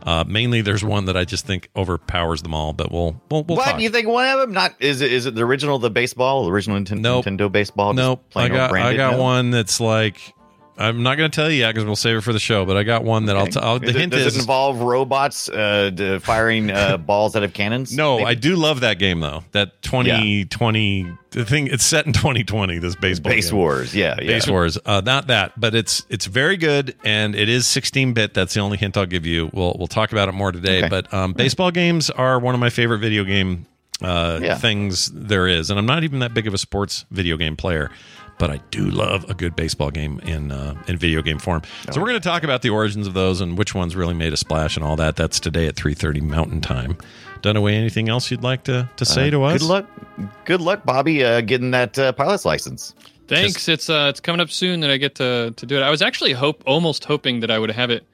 Uh, mainly, there's one that I just think overpowers them all, but we'll we'll, we'll what talk. you think? One of them? Not is it? Is it the original, the baseball, the original Nintendo, Nope. Nintendo baseball? Nope. I got I got No? one that's like I'm not going to tell you yet because we'll save it for the show. But I got one that I'll, t- I'll. The hint does is it involve robots uh, firing uh, *laughs* balls out of cannons? no. Maybe? I do love that game though. That 2020 the thing. It's set in 2020. This baseball. Base game. Wars. Yeah, yeah. Base Wars. Uh, not that, but it's it's very good and it is 16 bit. That's the only hint I'll give you. We'll we'll talk about it more today. Okay. But um, baseball games are one of my favorite video game uh, Yeah. things there is, and I'm not even that big of a sports video game player. But I do love a good baseball game in uh, in video game form. So we're going to talk about the origins of those and which ones really made a splash and all that. That's today at 3:30 Mountain Time. Dunaway, anything else you'd like to, to say to us? Uh, Good luck, good luck, Bobby, uh, getting that uh, pilot's license. Thanks. it's uh, it's coming up soon that I get to to do it. I was actually hope almost hoping that I would have it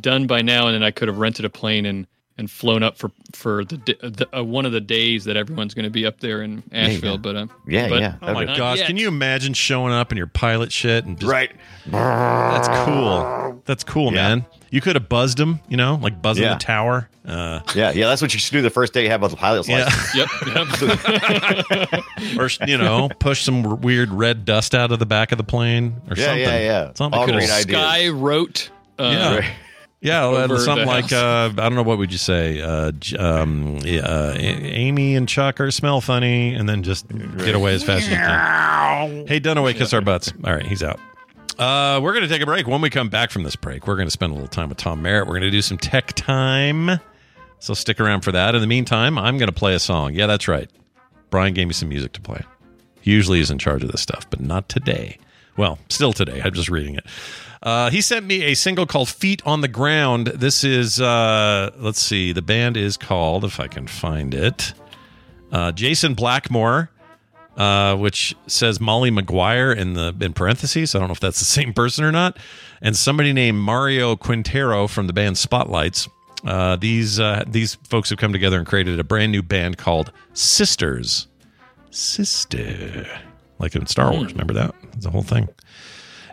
done by now, and then I could have rented a plane and and flown up for for the, the uh, one of the days that everyone's going to be up there in Asheville. yeah. But uh, Yeah, but yeah. Oh my gosh! yet. Can you imagine showing up in your pilot shit and just Right. That's cool. That's cool, Yeah. man. You could have buzzed him, you know, like buzzing Yeah. the tower. Uh, Yeah, yeah. That's what you should do the first day you have a pilot's yeah, license. *laughs* Yep. yep. *laughs* or you know, push some r- weird red dust out of the back of the plane, or Yeah, something. yeah, yeah. Something All cool. great ideas. Sky wrote. Uh, Yeah. Yeah, Over something like uh, I don't know what would you say. Uh, um, uh, Amy and Chuck are smell funny, and then just get away as fast as you can. Hey, Dunaway, kiss our butts. All right, he's out. Uh, we're going to take a break. When we come back from this break, we're going to spend a little time with Tom Merritt. We're going to do some tech time. So stick around for that. In the meantime, I'm going to play a song. Yeah, that's right. Brian gave me some music to play. He usually is in charge of this stuff, but not today. Well, still today. I'm just reading it. Uh, he sent me a single called Feet on the Ground. This is, uh, let's see, the band is called, if I can find it, uh, Jason Blackmore, uh, which says Molly McGuire in the in parentheses. I don't know if that's the *laughs* same person or not. And somebody named Mario Quintero from the band Spotlights. Uh, these uh, these folks have come together and created a brand new band called Sisters. Sister, like in Star Wars. Remember that? It's the whole thing.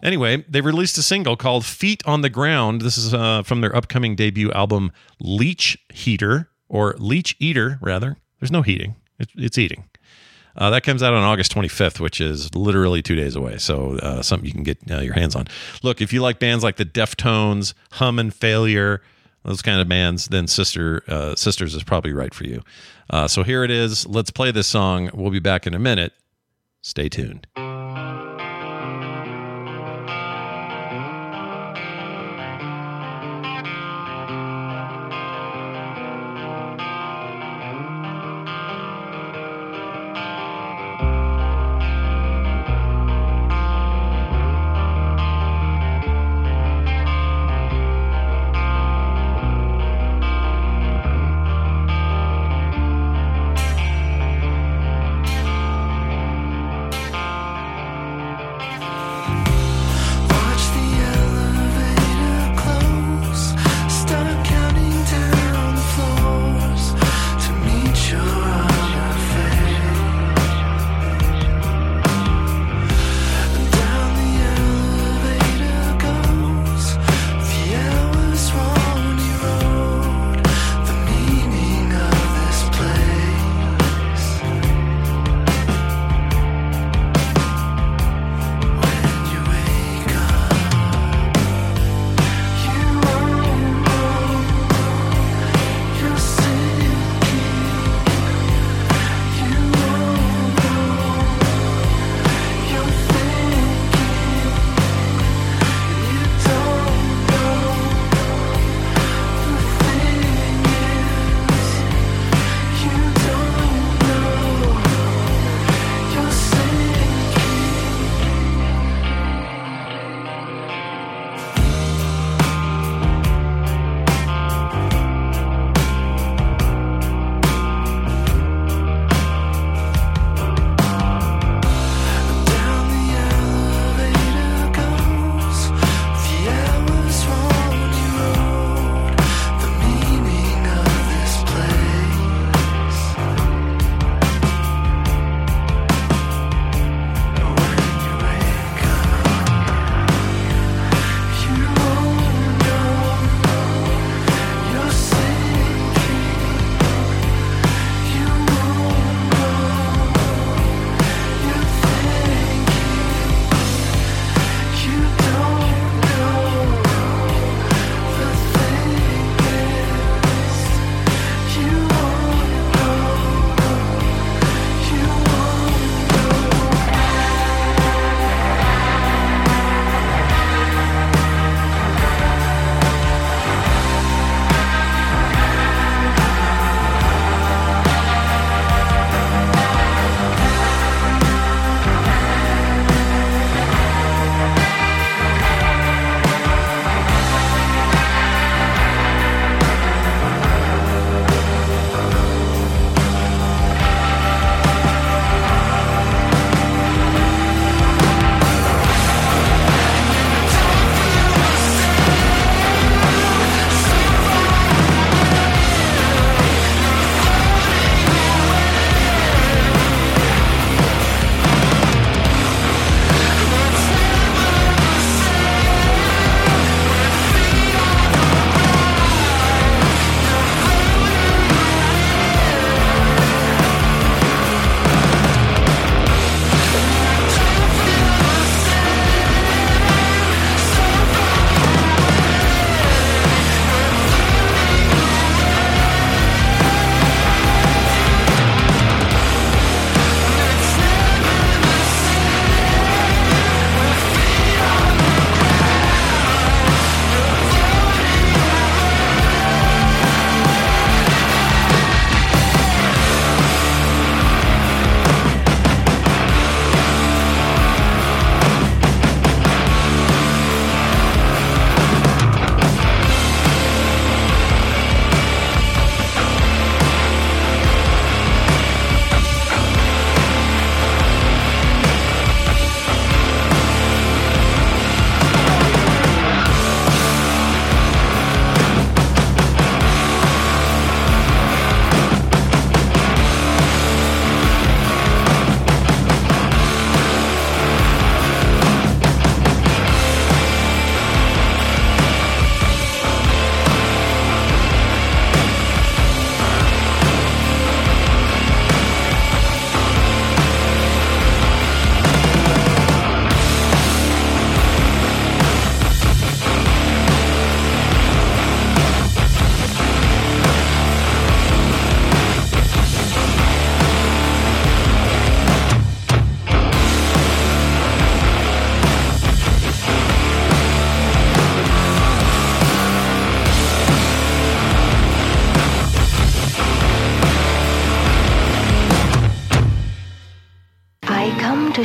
Anyway, they released a single called Feet on the Ground. This is uh, from their upcoming debut album, Leech Heater, or Leech Eater, rather. There's no heating, it, it's eating. Uh, that comes out on August 25th, which is literally two days away. So, uh, something you can get uh, your hands on. Look, if you like bands like the Deftones, Hum and Failure, those kind of bands, then Sister uh, Sisters is probably right for you. Uh, so, here it is. Let's play this song. We'll be back in a minute. Stay tuned.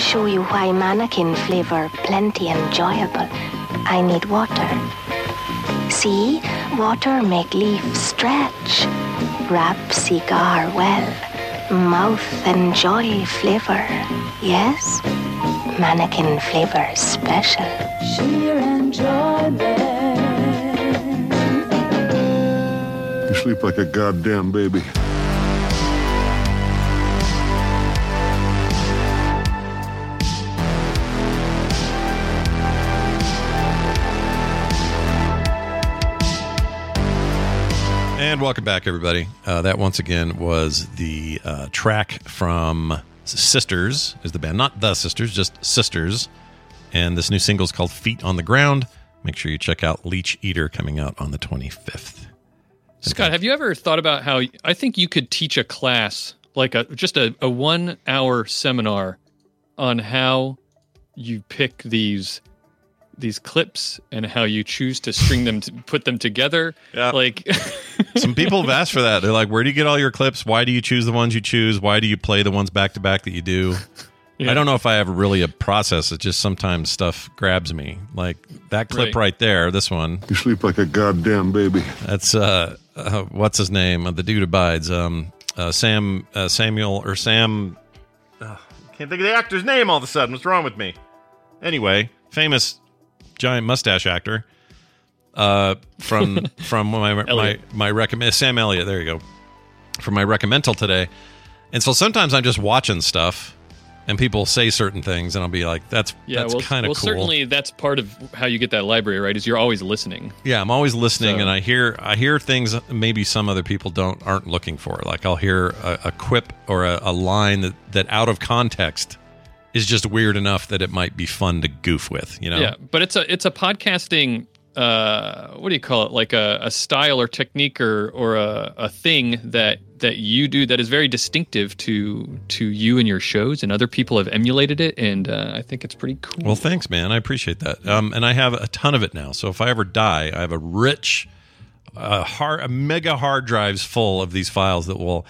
Show you why mannequin flavor plenty enjoyable. I need water. See, water make leaf stretch. Wrap cigar well. Mouth enjoy flavor. Yes? Mannequin flavor special. Sheer enjoyment. You sleep like a goddamn baby. And welcome back, everybody. Uh, that once again was the uh, track from Sisters, is the band, not the Sisters, just Sisters. And this new single is called Feet on the Ground. Make sure you check out Leech Eater coming out on the 25th. Scott, have you ever thought about how I think you could teach a class, like a just a, a one hour seminar on how you pick these these clips and how you choose to string them to put them together? Yeah. Like *laughs* Some people have asked for that. They're like, where do you get all your clips? Why do you choose the ones you choose? Why do you play the ones back to back that you do? Yeah. I don't know if I have really a process. It just sometimes stuff grabs me. Like that clip Right. right, there, this one. You sleep like a goddamn baby. That's uh, uh what's his name? Uh, the dude abides. Um, uh, Sam uh, Samuel or Sam. Uh, can't think of the actor's name all of a sudden. What's wrong with me? Anyway, famous giant mustache actor. Uh, from *laughs* from my my my recommend Sam Elliott. There you go. From my recommendal today, and so sometimes I'm just watching stuff, and people say certain things, and I'll be like, "That's yeah, that's well, kind of well cool." certainly that's part of how you get that library, right? Is you're always listening. Yeah, I'm always listening, So- and I hear I hear things maybe some other people don't aren't looking for. Like I'll hear a, a quip or a, a line that that out of context is just weird enough that it might be fun to goof with. You know? Yeah, but it's a it's a podcasting. Uh, what do you call it? Like a, a style or technique or or a, a thing that that you do that is very distinctive to to you and your shows, and other people have emulated it, and uh, I think it's pretty cool. Well, thanks, man. I appreciate that. Um, and I have a ton of it now. So if I ever die, I have a rich, uh, hard, a mega hard drives full of these files that will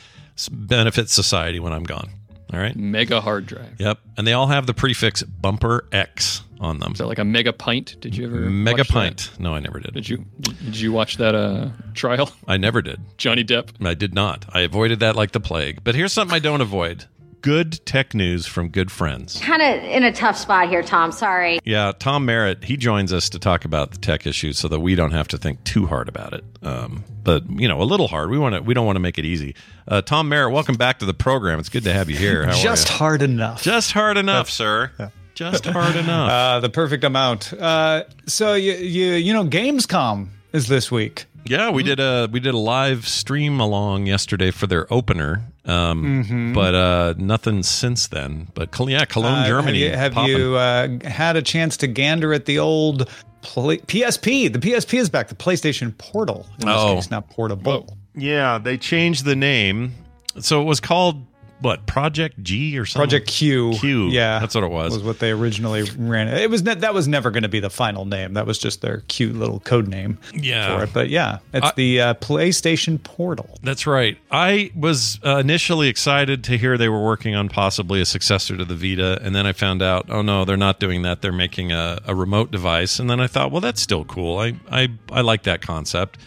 benefit society when I'm gone. All right. Mega hard drive. Yep. And they all have the prefix bumper X on them. Is that like a mega pint? Did you ever Mega watch that? pint. No, I never did. Did you did you watch that uh trial? I never did. Johnny Depp. I did not. I avoided that like the plague. But here's something I don't avoid good tech news from good friends. Kind of in a tough spot here, Tom. Sorry. Yeah, Tom Merritt, he joins us to talk about the tech issues so that we don't have to think too hard about it. Um, but, you know, a little hard. We want to we don't want to make it easy. Uh, Tom Merritt, welcome back to the program. It's good to have you here. How Just are you? hard enough. Just hard enough, sir. Just hard enough. Uh, the perfect amount. Uh, so you you you know Gamescom is this week. Yeah, we did a we did a live stream along yesterday for their opener, um, Mhm. but uh, nothing since then. But yeah, Cologne, Uh, Germany. Have you, have you uh, had a chance to gander at the old pla PSP? The PSP is back. The PlayStation Portal. In this Oh. case, not portable. Yeah, they changed the name, so it was called what Project G or something. Project Q. Q. Yeah, that's what it was. Was what they originally ran. It was ne- that was never going to be the final name. That was just their cute little code name. Yeah. For it. But yeah, it's I- the uh, PlayStation Portal. That's right. I was uh, initially excited to hear they were working on possibly a successor to the Vita, and then I found out, oh no, they're not doing that. They're making a, a remote device, and then I thought, well, that's still cool. I I, I like that concept.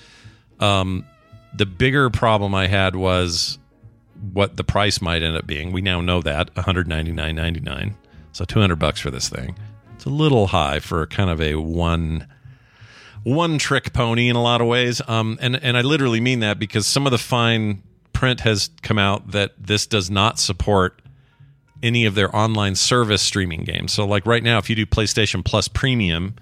Um, the bigger problem I had was what the price might end up being. We now know that one hundred ninety nine ninety nine, so two hundred bucks for this thing. It's a little high for kind of a one one trick pony in a lot of ways. Um, and and I literally mean that because some of the fine print has come out that this does not support any of their online service streaming games. So like right now, if you do PlayStation Plus Premium,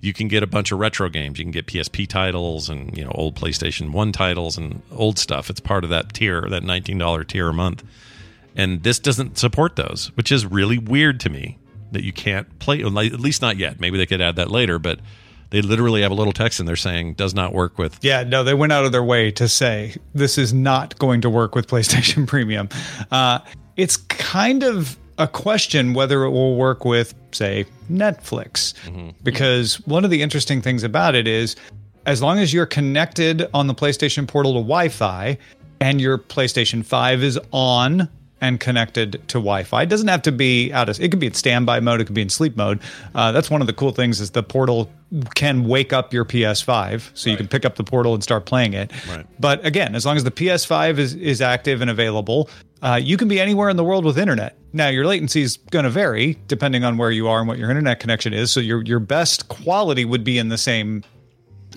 you can get a bunch of retro games. You can get PSP titles and you know old PlayStation One titles and old stuff. It's part of that tier, that nineteen dollar tier a month. And this doesn't support those, which is really weird to me that you can't play. At least not yet. Maybe they could add that later, but they literally have a little text in there saying does not work with. Yeah, no, they went out of their way to say this is not going to work with PlayStation *laughs* Premium. Uh, it's kind of a question whether it will work with, say, Netflix. Mm-hmm. Because one of the interesting things about it is as long as you're connected on the PlayStation Portal to Wi Fi and your PlayStation 5 is on and connected to Wi-Fi. It doesn't have to be out of. It could be in standby mode. It could be in sleep mode. Uh, that's one of the cool things is the portal can wake up your PS5, so you can pick up the portal and start playing it. Right. But again, as long as the PS5 is is active and available, uh, you can be anywhere in the world with internet. Now your latency is going to vary depending on where you are and what your internet connection is. So your your best quality would be in the same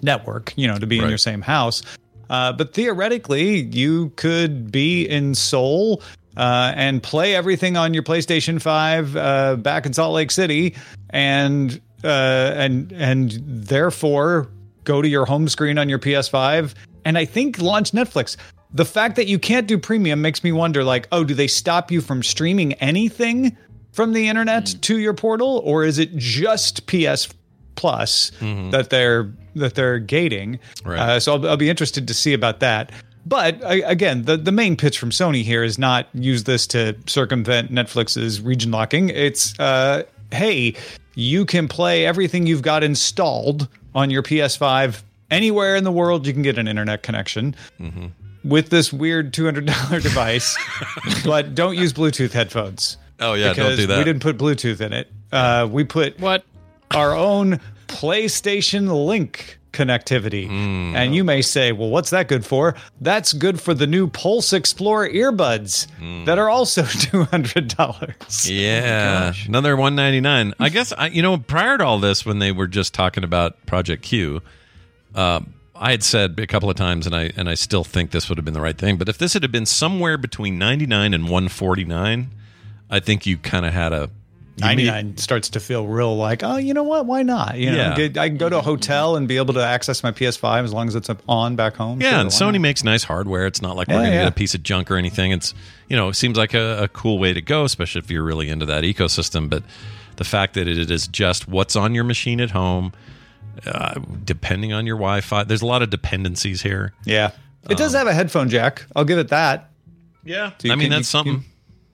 network, you know, to be in your same house. Uh, but theoretically, you could be in Seoul uh, and play everything on your PlayStation Five uh, back in Salt Lake City, and uh, and and therefore go to your home screen on your PS5, and I think launch Netflix. The fact that you can't do premium makes me wonder, like, oh, do they stop you from streaming anything from the internet to your portal, or is it just PS Plus that they're that they're gating? Right. Uh, so I'll, I'll be interested to see about that. But again, the the main pitch from Sony here is not use this to circumvent Netflix's region locking. It's uh, hey, you can play everything you've got installed on your PS5 anywhere in the world. You can get an internet connection Mm-hmm. with this weird two hundred dollar *laughs* device, but don't use Bluetooth headphones. Oh yeah, don't do that. We didn't put Bluetooth in it. Uh, we put What? our own PlayStation Link connectivity. Hmm. And you may say, well, what's that good for? That's good for the new Pulse Explorer earbuds that are also *laughs* $200. Yeah, another one ninety nine. I guess I, you know, prior to all this, when they were just talking about Project Q, uh, I had said a couple of times, and I and I still think this would have been the right thing. But if this had been somewhere between ninety nine and one forty nine, I think you kind of had a you may- 99 starts to feel real like, oh, you know what? Why not? You know, Yeah. get- I can go to a hotel and be able to access my PS5 as long as it's on back home. Yeah, Sure, and Sony not? makes nice hardware. It's not like we're Yeah, going to yeah. get a piece of junk or anything. It's you know, it seems like a, a cool way to go, especially if you're really into that ecosystem. But the fact that it is just what's on your machine at home, uh, depending on your Wi-Fi, there's a lot of dependencies here. Yeah. It does have a headphone jack. I'll give it that. Yeah, So I mean can- that's you something. can-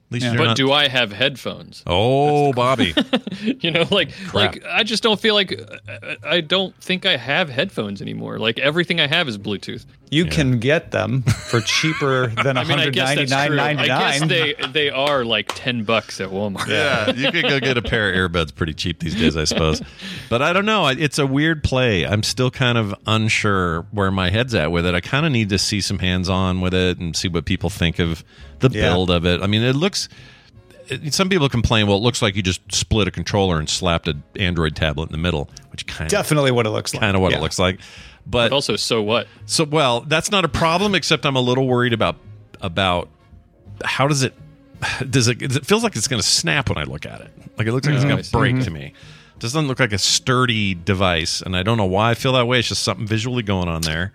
At least Yeah. But not. do I have headphones? oh, Bobby. *laughs* you know, like like I just don't feel like uh, I don't think I have headphones anymore. Like everything I have is Bluetooth. You can get them for cheaper *laughs* than I mean, I guess that's true. I guess they they are like ten bucks at Walmart. yeah, you could go get a pair of earbuds pretty cheap these days, I suppose. But I don't know. It's a weird play. I'm still kind of unsure where my head's at with it. I kind of need to see some hands on with it and see what people think of the Yeah. build of it. I mean, it looks. Some people complain, well, it looks like you just split a controller and slapped an Android tablet in the middle, which kind of Definitely what it looks like. kind of what Yeah. it looks like. But But also, so what? so well, that's not a problem. Except I'm a little worried about about how does it *sighs* does it it feels like it's going to snap when I look at it. Like it looks like it's going to break mm-hmm. to me. It doesn't look like a sturdy device, and I don't know why I feel that way. It's just something visually going on there.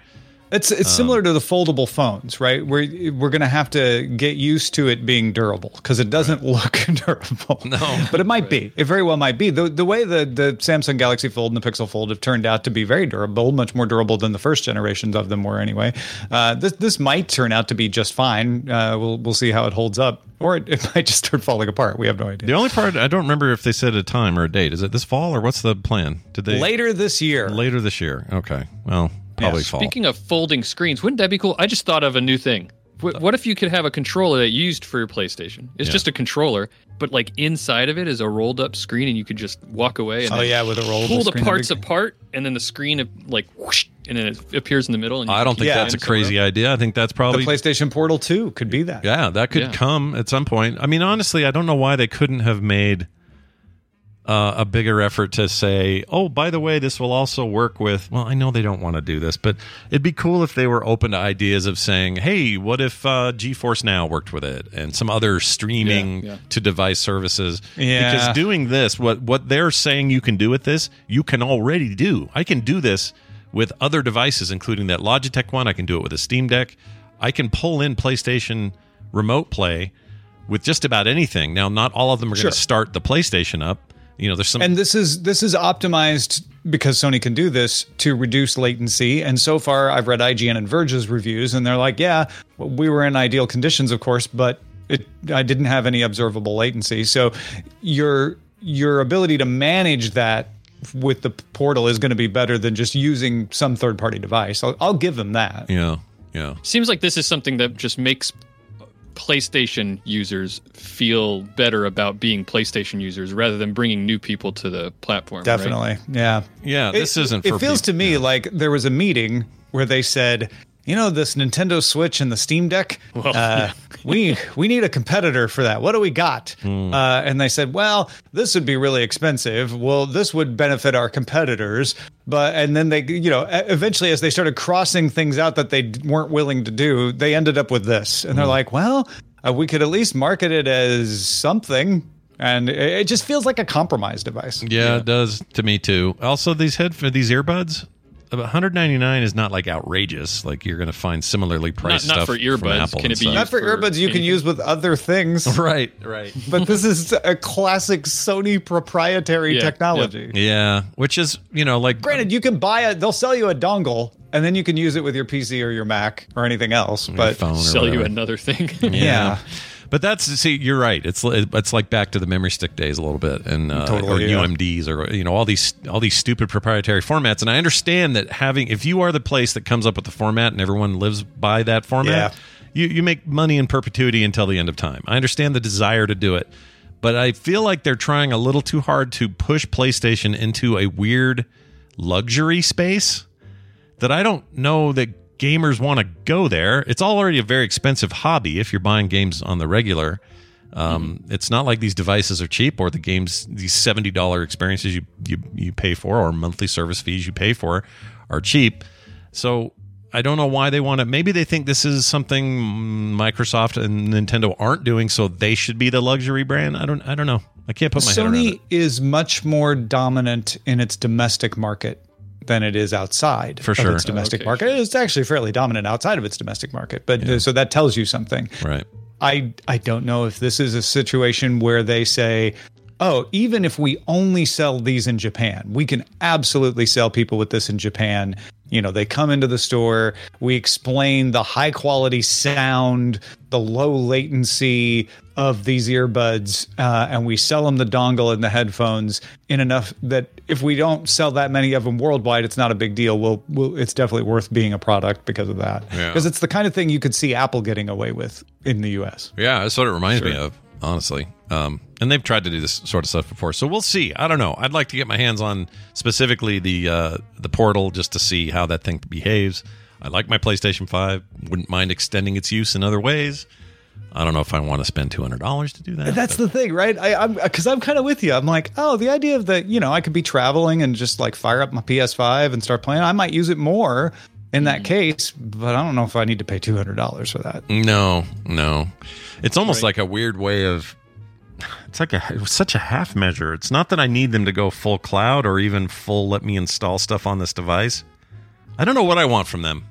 It's it's Um, similar to the foldable phones, right? We're we're going to have to get used to it being durable because it doesn't look *laughs* durable. No. but it might be. It very well might be. The the way the the Samsung Galaxy Fold and the Pixel Fold have turned out to be very durable, much more durable than the first generations of them were anyway. Uh, this this might turn out to be just fine. Uh, we'll we'll see how it holds up, or it, it *laughs* might just start falling apart. We have no idea. The only part I don't remember if they said a time or a date. Is it this fall or what's the plan? Did they Later this year. later this year? Okay, well probably Yes. fall. Speaking of folding screens, wouldn't that be cool? I just thought of a new thing. Wh- What if you could have a controller that you used for your PlayStation? It's Yeah. just a controller, but like inside of it is a rolled up screen, and you could just walk away and Oh yeah, with a rollable pull the screen, that'd parts be- apart, and then the screen uh, like whoosh, and then it appears in the middle. And you I don't think it that's a in somewhere crazy idea. I think that's probably The probably PlayStation Portal 2 could be that. Yeah, that could Yeah. come at some point. I mean, honestly, I don't know why they couldn't have made uh, a bigger effort to say, "Oh, by the way, this will also work with." Well, I know they don't want to do this, but it'd be cool if they were open to ideas of saying, "Hey, what if uh, GeForce Now worked with it and some other streaming Yeah, yeah. to device services?" Yeah. Because doing this, what what they're saying you can do with this, you can already do. I can do this with other devices, including that Logitech one. I can do it with a Steam Deck. I can pull in PlayStation Remote Play with just about anything. Now, not all of them are Sure. going to start the PlayStation up. You know, there's some. And this is this is optimized because Sony can do this to reduce latency. And so far, I've read IGN and Verge's reviews, and they're like, "Yeah, we were in ideal conditions, of course, but it I didn't have any observable latency." So your your ability to manage that with the portal is going to be better than just using some third party device. I'll, I'll give them that. yeah, yeah. Seems like this is something that just makes PlayStation users feel better about being PlayStation users rather than bringing new people to the platform. right? Definitely. Yeah. Yeah, this It- isn't It for feels peop- to me like there was a meeting where they said, you know, this Nintendo Switch and the Steam Deck, uh, *laughs* we we need a competitor for that. What do we got? Hmm. Uh, and they said, well, this would be really expensive. Well, this would benefit our competitors. But and then they, you know, eventually as they started crossing things out that they weren't willing to do, they ended up with this. Hmm. And they're like, well, uh, we could at least market it as something. And it, it just feels like a compromise device. Yeah, it does to me too. Also, these head for these earbuds, 199 is not like outrageous. Like you're going to find similarly priced not stuff for from earbuds. Apple Can it be stuff. Not for, for earbuds you can use with other things. *laughs* Right, right. But this is a classic Sony proprietary Yeah, technology. Yeah, which is you know like Granted, you can buy it, they'll sell you a dongle and then you can use it with your PC or your Mac or anything else. But phone or Sell you another thing. yeah. But that's see, you're right. It's it's like back to the memory stick days a little bit, and uh, Totally, or yeah. UMDs, or you know all these all these stupid proprietary formats. And I understand that having if you are the place that comes up with the format and everyone lives by that format, Yeah. you you make money in perpetuity until the end of time. I understand the desire to do it, but I feel like they're trying a little too hard to push PlayStation into a weird luxury space that I don't know that gamers want to go there. It's already a very expensive hobby if you're buying games on the regular. Um, It's not like these devices are cheap or the games, these seventy dollar experiences you, you you pay for or monthly service fees you pay for are cheap. So I don't know why they want it. Maybe they think this is something Microsoft and Nintendo aren't doing, so they should be the luxury brand. I don't. I don't know. I can't put my head around Sony it. is much more dominant in its domestic market than it is outside For of sure. its domestic Okay, market. It's actually fairly dominant outside of its domestic market. But uh, so that tells you something. Right. I I don't know if this is a situation where they say, "Oh, even if we only sell these in Japan, we can absolutely sell people with this in Japan." You know, they come into the store, we explain the high quality sound, the low latency of these earbuds, uh, and we sell them the dongle and the headphones in enough that if we don't sell that many of them worldwide, it's not a big deal. We'll, we'll it's definitely worth being a product because of that. Yeah. Because it's the kind of thing you could see Apple getting away with in the US. Yeah, that's what it reminds me of, honestly. Um, and they've tried to do this sort of stuff before, so we'll see. I don't know. I'd like to get my hands on specifically the uh, the portal just to see how that thing behaves. I like my PlayStation Five. Wouldn't mind extending its use in other ways. I don't know if I want to spend two hundred dollars to do that. That's the thing, right? I, I'm because I'm kind of with you. I'm like, oh, the idea of the, you know, I could be traveling and just like fire up my PS5 and start playing. I might use it more in that case, but I don't know if I need to pay two hundred dollars for that. No, no. It's almost like a weird way of. It's like a it was such a half measure. It's not that I need them to go full cloud or even full let me install stuff on this device. I don't know what I want from them.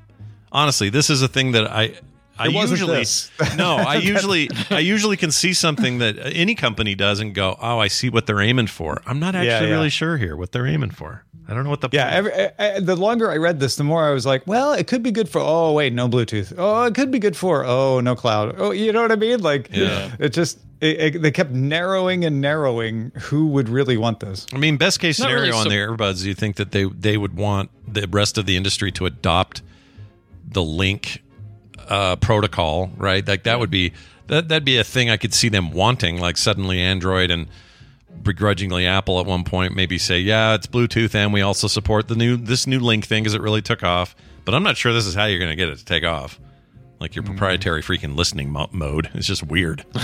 Honestly, this is a thing that I I It wasn't usually this. *laughs* no, I *laughs* usually I usually can see something that any company does and go, "Oh, I see what they're aiming for." I'm not actually Yeah, yeah. really sure here what they're aiming for. I don't know what the Yeah, every, I, I- the longer I read this, the more I was like, well, it could be good for. Oh wait, no Bluetooth. Oh, it could be good for. Oh, no cloud. Oh, you know what I mean? Like, Yeah. it just it, it, they kept narrowing and narrowing who would really want this. I mean, best case scenario really on so- the earbuds, you think that they they would want the rest of the industry to adopt the link uh, protocol, right? Like that would be that that'd be a thing I could see them wanting. Like suddenly Android and begrudgingly Apple at one point maybe say, yeah, it's Bluetooth and we also support the new this new link thing because it really took off. But I'm not sure this is how you're going to get it to take off. Like your proprietary freaking listening mo- mode. It's just weird. *laughs*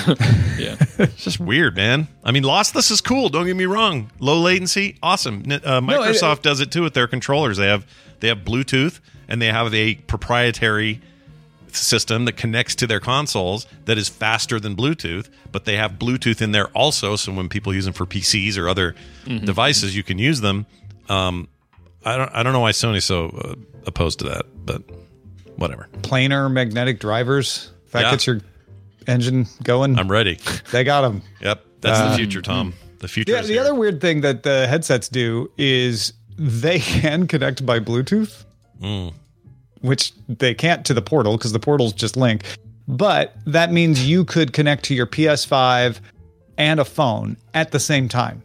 yeah. *laughs* It's just weird, man. I mean, lossless is cool. Don't get me wrong. Low latency, awesome. Uh, No, it- Microsoft does it too with their controllers. They have they have Bluetooth and they have a proprietary system that connects to their consoles that is faster than Bluetooth. But they have Bluetooth in there also, so when people use them for PCs or other devices, you can use them. Um, I don't I don't know why Sony's so uh, opposed to that, but whatever. Planar magnetic drivers. If that Yeah. gets your engine going, I'm ready. *laughs* they got them. Yep, that's Uh, the future, Tom. The future. Yeah, is the here. other weird thing that the headsets do is they *laughs* can connect by Bluetooth, Mm. Which they can't to the portal because the portal's just link. But that means you could connect to your PS5 and a phone at the same time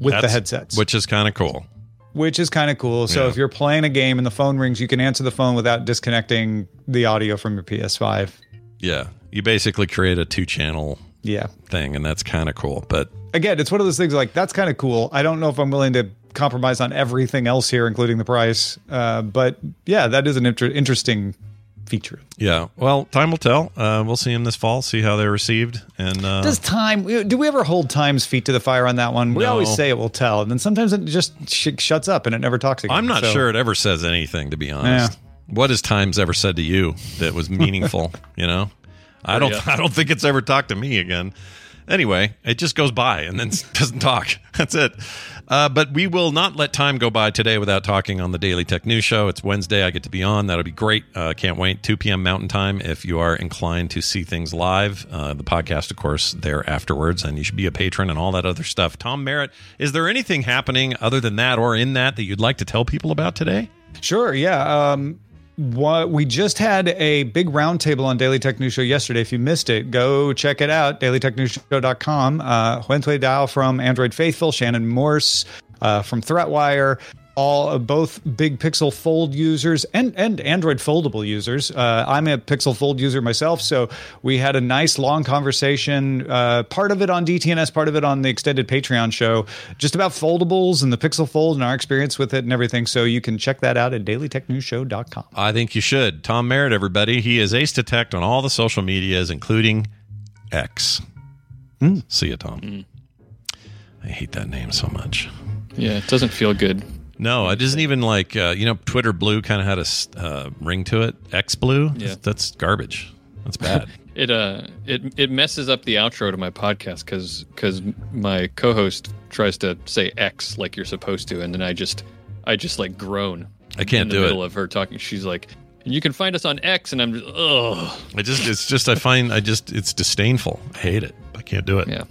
with the headsets, which is kind of cool. which is kind of cool. So Yeah. if you're playing a game and the phone rings, you can answer the phone without disconnecting the audio from your PS5. Yeah, You basically create a two channel Yeah. thing, and that's kind of cool. But Again, it's one of those things like that's kind of cool. I don't know if I'm willing to compromise on everything else here, including the price. Uh, but yeah, that is an inter- interesting feature. yeah, well, time will tell. Uh, we'll see them this fall, see how they're received, and uh, Does time? Do we ever hold time's feet to the fire on that one? We No. always say it will tell, and then sometimes it just sh- shuts up and it never talks again. I'm not So- sure it ever says anything, to be honest. What has Times ever said to you that was meaningful? *laughs* you know, I don't. Yeah. I don't think it's ever talked to me again. Anyway, it just goes by and then *laughs* doesn't talk. *laughs* That's it. Uh, but we will not let time go by today without talking on the Daily Tech News Show. It's Wednesday. I get to be on. That'll be great. Uh, can't wait. 2 p.m. Mountain Time. If you are inclined to see things live, uh, the podcast, of course, there afterwards, and you should be a patron and all that other stuff. Tom Merritt, is there anything happening other than that or in that that you'd like to tell people about today? Sure. Yeah. Um, what we just had a big roundtable on Daily Tech News Show yesterday. If you missed it, go check it out. DailyTechNewsShow.com. Uh, Huyen Tue Dao from Android Faithful, Shannon Morse uh, from ThreatWire. All uh, both big Pixel Fold users and and Android foldable users. Uh, I'm a Pixel Fold user myself, so we had a nice long conversation. Uh, part of it on DTNS, part of it on the extended Patreon show, just about foldables and the Pixel Fold and our experience with it and everything. So you can check that out at DailyTechNewsShow.com. I think you should. Tom Merritt, everybody. He is Ace Detect on all the social medias, including X. See you, Tom. I hate that name so much. Yeah, it doesn't feel good. No, it isn't even like uh, you know. Twitter Blue kind of had a uh, ring to it. X Blue, Yeah. that's garbage. That's bad. *laughs* It uh it it messes up the outro to my podcast because because my co-host tries to say X like you're supposed to, and then I just I just like groan. I can't in the do it. middle of her talking. She's like, and "You can find us on X," and I'm just ugh. I just, it's just, I find, I just, it's disdainful. I hate it. I can't do it. Yeah.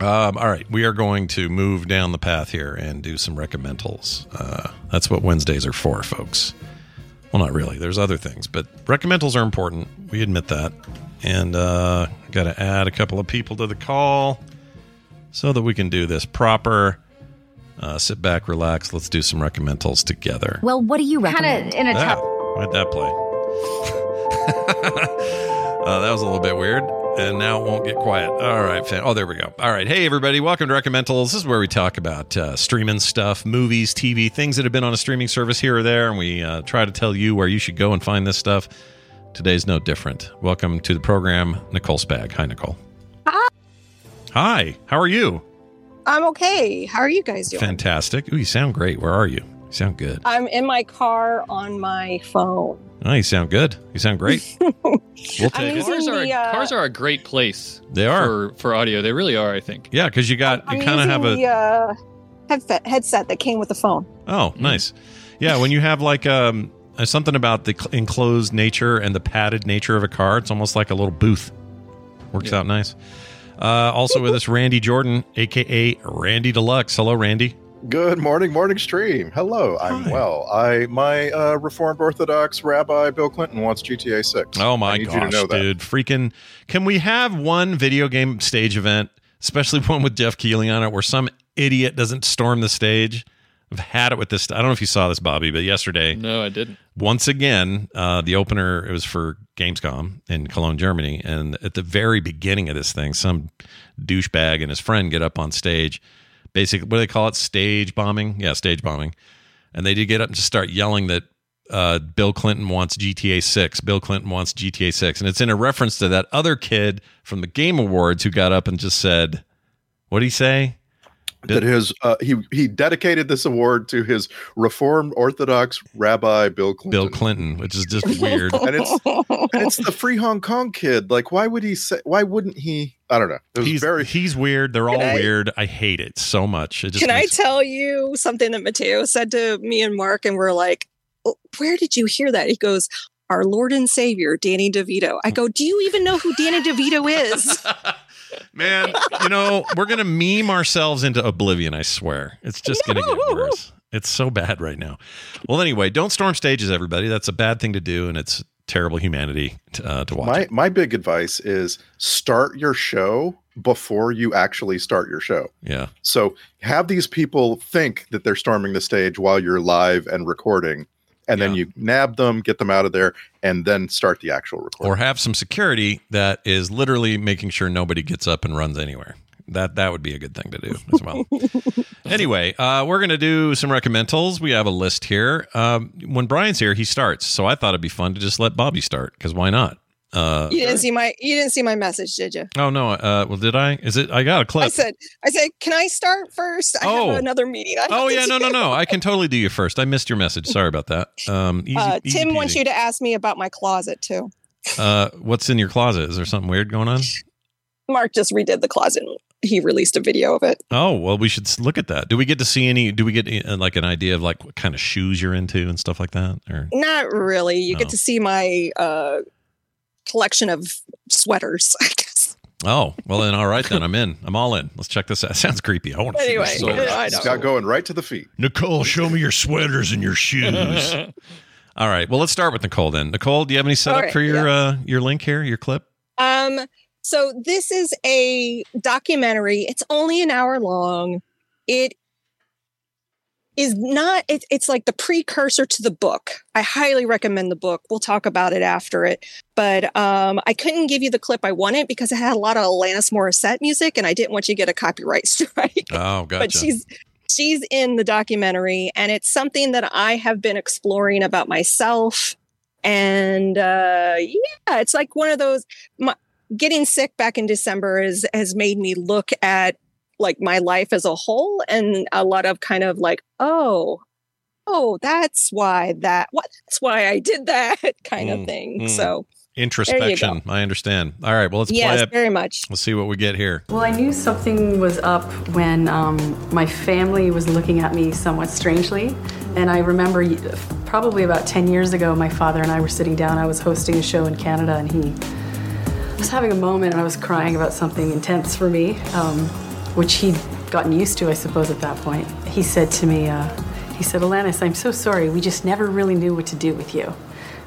Um, all right, we are going to move down the path here and do some recommendals. Uh, that's what Wednesdays are for, folks. Well, not really. There's other things, but recommendals are important. We admit that. And uh, got to add a couple of people to the call so that we can do this proper. Uh, sit back, relax. Let's do some recommendals together. Well, what do you recommend? Kind of in a Ah, why'd that play? *laughs* uh, that was a little bit weird. And now it won't get quiet. All right. Fan- oh, there we go. All right. Hey, everybody. Welcome to Recommendals. This is where we talk about uh, streaming stuff, movies, TV, things that have been on a streaming service here or there. And we uh, try to tell you where you should go and find this stuff. Today's no different. Welcome to the program, Nicole Spag. Hi, Nicole. Hi. Hi. How are you? I'm okay. How are you guys doing? Fantastic. Ooh, you sound great. Where are you? You sound good. I'm in my car on my phone. Oh, you sound good. You sound great. *laughs* We'll take it. Cars are the, uh, cars are a great place. They are. for for audio. They really are. I think. Yeah, because you got I'm you kind of using have a the uh, headset headset that came with the phone. oh nice yeah when you have like um uh, something about the enclosed nature and the padded nature of a car it's almost like a little booth works out nice uh, also with us randy jordan aka randy deluxe hello randy Good morning, morning stream. Hello, I'm Hi. well. I my uh, Reformed Orthodox Rabbi Bill Clinton wants GTA Six. oh my I gosh you to know that. dude freaking can we have one video game stage event especially *laughs* one with geoff keighley on it where some idiot doesn't storm the stage i've had it with this i don't know if you saw this bobby but yesterday No, I didn't. once again, uh, the opener it was for Gamescom in Cologne, Germany, and at the very beginning of this thing, some douchebag and his friend get up on stage. Basically, what do they call it? Stage bombing? Yeah, stage bombing. And they did get up and just start yelling that uh, Bill Clinton wants GTA 6. Bill Clinton wants GTA 6. And it's in a reference to that other kid from the Game Awards who got up and just said, what did he say? That his uh, he he dedicated this award to his Reformed Orthodox Rabbi Bill Clinton. Bill Clinton, which is just weird. and it's and it's the free Hong Kong kid. Like, why would he say? Why wouldn't he? I don't know. It was He's very he's weird. They're all I- weird. I hate it so much. It just Can I tell you something that Mateo said to me and Mark? And we're like, "Oh, where did you hear that? He goes, our Lord and Savior, Danny DeVito. I go, do you even know who Danny DeVito is? *laughs* Man, you know, we're going to meme ourselves into oblivion, I swear. It's just going to get worse. It's so bad right now. Well, anyway, don't storm stages, everybody. That's a bad thing to do, and it's terrible humanity to, uh, to watch. my it. my big advice is start your show before you actually start your show. Yeah. So have these people think that they're storming the stage while you're live and recording, and then you nab them, get them out of there, and then start the actual recording. or have some security that is literally making sure nobody gets up and runs anywhere. That that would be a good thing to do as well. *laughs* anyway, uh, we're gonna do some recommendals. We have a list here. Um, when Brian's here, he starts. So I thought it'd be fun to just let Bobby start because why not? Uh, You didn't see my you didn't see my message, did you? oh no. Uh, well, did I? Is it? I got a clip. I said I said, can I start first? I Oh. have another meeting. I Oh yeah, no, no, no. I can totally do you first. I missed your message. Sorry about that. Um, *laughs* easy, uh, easy Tim wants you to ask me about my closet too. Uh, what's in your closet? Is there something weird going on? *laughs* Mark just redid the closet. He released a video of it. Oh well, we should look at that. Do we get to see any? Do we get uh, like an idea of like what kind of shoes you're into and stuff like that? Or Not really. You Oh. get to see my uh, collection of sweaters. *laughs* I guess. oh well, then all right then I'm in. I'm all in. Let's check this out. *laughs* Sounds creepy. I want to Anyway, see this. I know. Scott going right to the feet. Nicole, show me your sweaters and your shoes. *laughs* all right. Well, let's start with Nicole then. Nicole, do you have any setup All right, for your uh, your link here? Your clip? Um, so this is a documentary. It's only an hour long. It is not it, it's like the precursor to the book. I highly recommend the book. We'll talk about it after it. But um I couldn't give you the clip I wanted because it had a lot of Alanis Morissette music and I didn't want you to get a copyright *laughs* strike. Oh, gotcha. But she's she's in the documentary and it's something that I have been exploring about myself and uh yeah it's like one of those my, getting sick back in december is has made me look at like my life as a whole and a lot of kind of like oh oh that's why that what that's why i did that *laughs* kind Mm, of thing mm. so Introspection. I understand. All right. Well, let's yes play it. very much Let's see what we get here. Well, I knew something was up when um, my family was looking at me somewhat strangely. And I remember probably about 10 years ago, my father and I were sitting down. I was hosting a show in Canada, and he was having a moment, and I was crying about something intense for me, um, which he'd gotten used to, I suppose, at that point. He said to me, uh, he said, Alanis, I'm so sorry. We just never really knew what to do with you.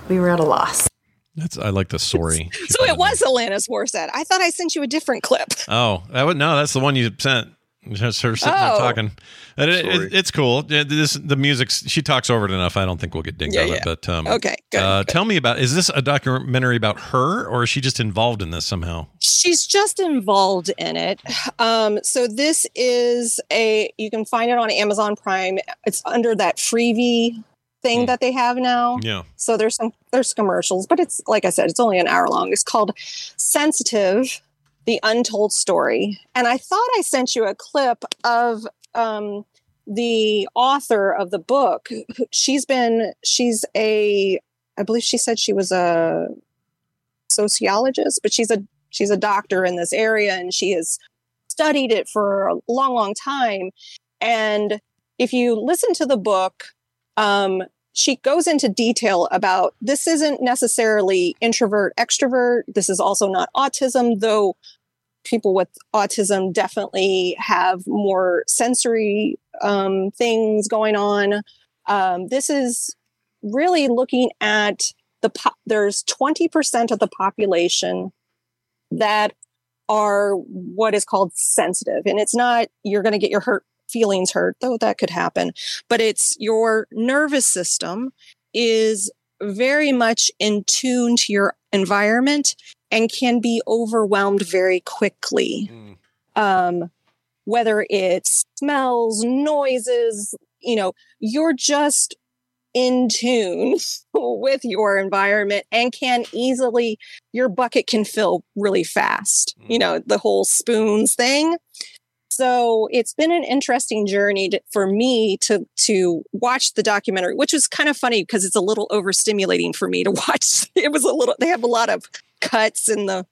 We were at a loss. That's I like the sorry. *laughs* so it was alanis morissette i thought i sent you a different clip Oh, that would no. That's the one you sent. *laughs* Just her sitting there Oh. talking. And it, it- it's cool. Yeah, This the music's. She talks over it enough. I don't think we'll get dinged Yeah, on it. But um, Okay, good, Uh, tell me about. Is this a documentary about her, or is she just involved in this somehow? she's just involved in it um so this is a you can find it on amazon prime it's under that freebie thing that they have now Yeah. so there's some there's commercials but it's like i said it's only an hour long it's called sensitive the untold story. And i thought i sent you a clip of um the author of the book. She's been she's a i believe she said she was a sociologist but she's a she's a doctor in this area and she has studied it for a long long time. And if you listen to the book um, she goes into detail about this isn't necessarily introvert extrovert. This is also not autism though people with autism definitely have more sensory um, things going on. Um, this is really looking at the po- there's 20% of the population that are what is called sensitive and it's not you're going to get your hurt feelings hurt though that could happen but it's your nervous system is very much in tune to your environment and can be overwhelmed very quickly. Um, whether it's smells noises you know you're just in tune *laughs* with your environment and can easily your bucket can fill really fast you know the whole spoons thing so it's been an interesting journey to, for me to to watch the documentary which was kind of funny because it's a little overstimulating for me to *laughs* watch. It was a little they have a lot of cuts and the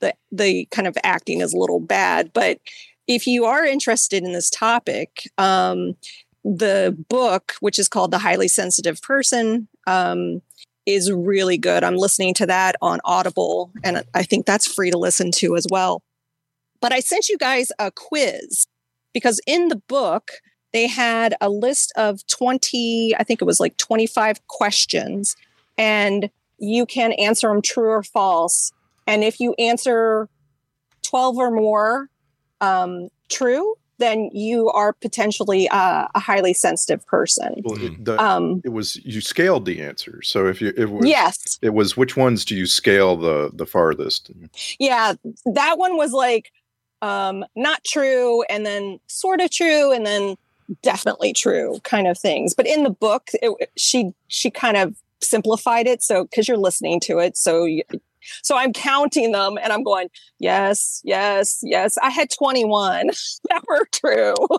the the kind of acting is a little bad but if you are interested in this topic um the book which is called the highly sensitive person um is really good. I'm listening to that on audible and i think that's free to listen to as well but I sent you guys a quiz because in the book, they had a list of 20, I think it was like 25 questions, and you can answer them true or false. And if you answer 12 or more um, true, then you are potentially uh, a highly sensitive person. Well, it, the, Um, it was you scaled the answers. So if you it was Yes. it was which ones do you scale the the farthest? Yeah, that one was like um, not true, and then sort of true, and then definitely true kind of things. But in the book, it, she she kind of simplified it. So because you're listening to it, so you, so I'm counting them, and I'm going yes, yes, yes. I had 21 *laughs* that were true. *laughs*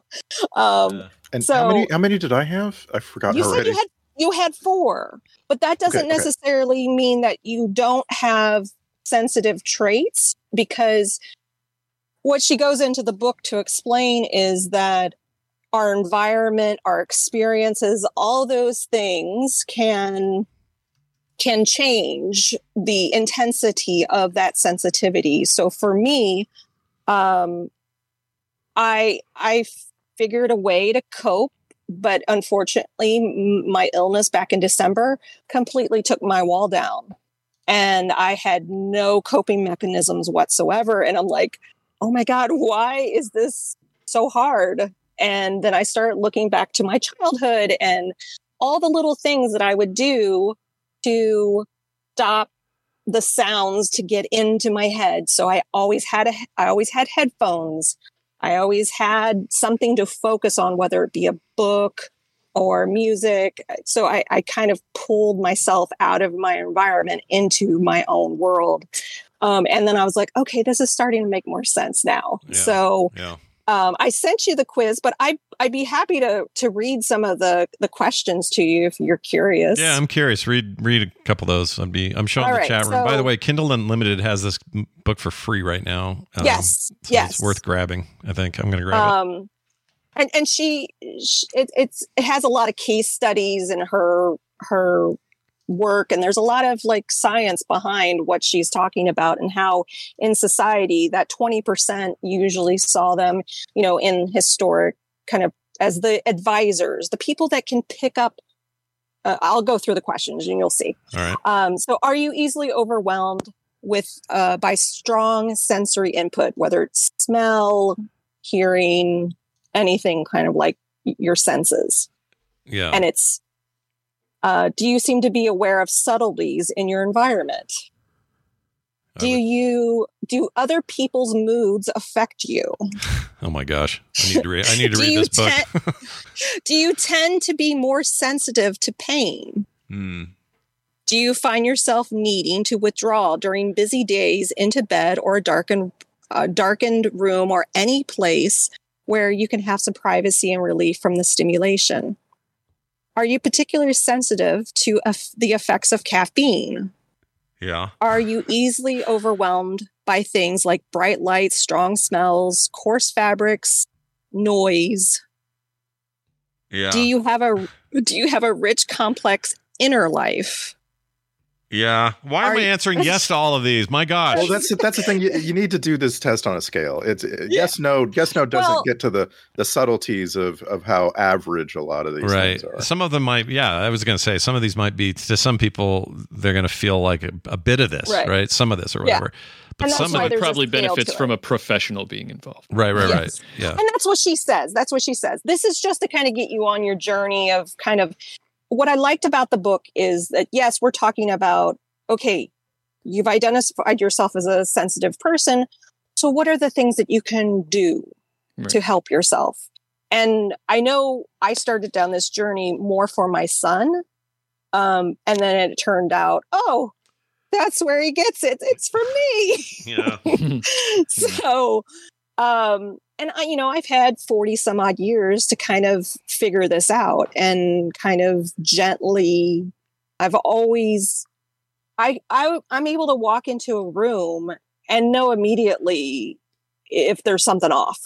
Um, And so how many how many did I have? I forgot you said you had you had four, but that doesn't Okay, okay. necessarily mean that you don't have sensitive traits because what she goes into the book to explain is that our environment, our experiences, all those things can can change the intensity of that sensitivity. So for me, um, I I figured a way to cope, but unfortunately, my illness back in December completely took my wall down, and I had no coping mechanisms whatsoever. And I'm like, oh my god, why is this so hard? And then I start looking back to my childhood and all the little things that I would do to stop the sounds to get into my head. So I always had a I always had headphones. I always had something to focus on, whether it be a book or music. So I, I kind of pulled myself out of my environment into my own world. Um, and then I was like, okay, this is starting to make more sense now. So Yeah. um, I sent you the quiz, but I I'd be happy to to read some of the the questions to you if you're curious. Yeah, I'm curious. Read read a couple of those. I'd be. I'm showing All the right, chat room. By the way, Kindle Unlimited has this book for free right now. Um, Yes, so yes. It's worth grabbing. I think I'm going to grab it. um and and she, sh it, it's it has a lot of case studies in her her work and there's a lot of like science behind what she's talking about and how in society that 20% usually saw them you know in historic kind of as the advisors the people that can pick up uh, i'll go through the questions and you'll see right. um, so, are you easily overwhelmed with uh, by strong sensory input, whether it's smell, hearing, anything kind of like your senses? Yeah. And it's uh, do you seem to be aware of subtleties in your environment? Do you do other people's moods affect you? *laughs* oh my gosh. I need to read. I need to *laughs* read this book. *laughs* Do you tend to be more sensitive to pain? Hmm. Do you find yourself needing to withdraw during busy days into bed or a darkened, uh, darkened room or any place where you can have some privacy and relief from the stimulation? Are you particularly sensitive to the effects of caffeine? Yeah. Are you easily overwhelmed by things like bright lights, strong smells, coarse fabrics, noise? Yeah. Do you have a do you have a rich complex inner life? Yeah. Why am Are I you- answering yes to all of these? My gosh. Well, that's that's the thing. You, you need to do this test on a scale. It's uh, yes, no, yes, no doesn't Well- get to the the subtleties of of how average a lot of these right. things are. Some of them might. Yeah. I was going to say some of these might be to some people. They're going to feel like a, a bit of this, right. Right. Some of this or Yeah. whatever. But And that's some why of there's a Probably scale benefits to from it. a professional being involved. Right. Right. Yes. Right. Yeah. And that's what she says. That's what she says. This is just to kind of get you on your journey of kind of what I liked about the book is that yes, we're talking about okay, you've identified yourself as a sensitive person. So what are the things that you can do to help yourself? And I know I started down this journey more for my son. Um, and then it turned out, oh, that's where he gets it. It's for me. Yeah. *laughs* *laughs* so um and i you know i've had 40 some odd years to kind of figure this out and kind of gently i've always i i i'm able to walk into a room and know immediately if there's something off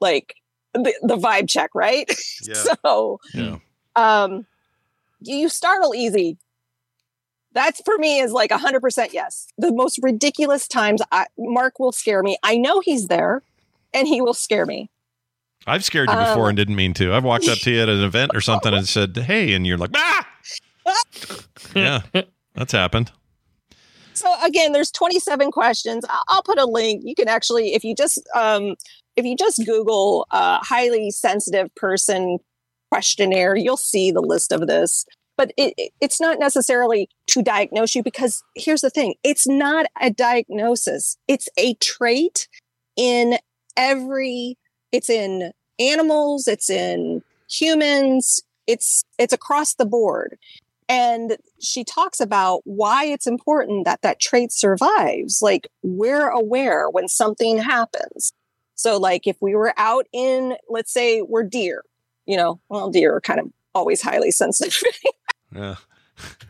like the, the vibe check right? *laughs* Yeah. so Yeah. um you startle easy. That's for me is like 100% yes. The most ridiculous times I, mark will scare me. I know he's there and he will scare me I've scared you before Um, and didn't mean to. I've walked up to you at an event or something and said, "Hey," and you're like, "Ah!" *laughs* yeah, that's happened. so again there's 27 questions i'll put a link you can actually if you just um if you just Google uh, highly sensitive person questionnaire, you'll see the list of this. But it, it- it's not necessarily to diagnose you because here's the thing it's not a diagnosis, it's a trait in every, it's in animals, it's in humans, it's it's across the board and she talks about why it's important that that trait survives like we're aware when something happens so like if we were out in let's say we're deer you know well deer are kind of always highly sensitive *laughs* Yeah.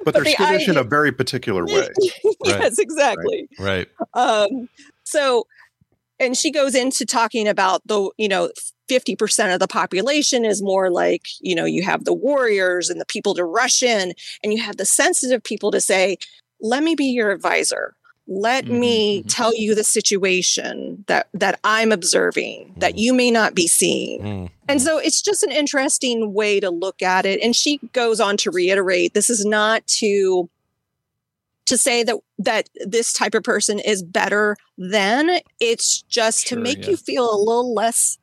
But they're the skittish in a very particular *laughs* way. yes exactly Right. um so and she goes into talking about the you know 50% of the population is more like you know you have the warriors and the people to rush in and you have the sensitive people to say let me be your advisor. Let mm-hmm, me mm-hmm. tell you the situation that that i'm observing that mm. you may not be seeing. Mm, and mm. so it's just an interesting way to look at it. And she goes on to reiterate this is not to to say that that this type of person is better than it's just to make yeah. you feel a little less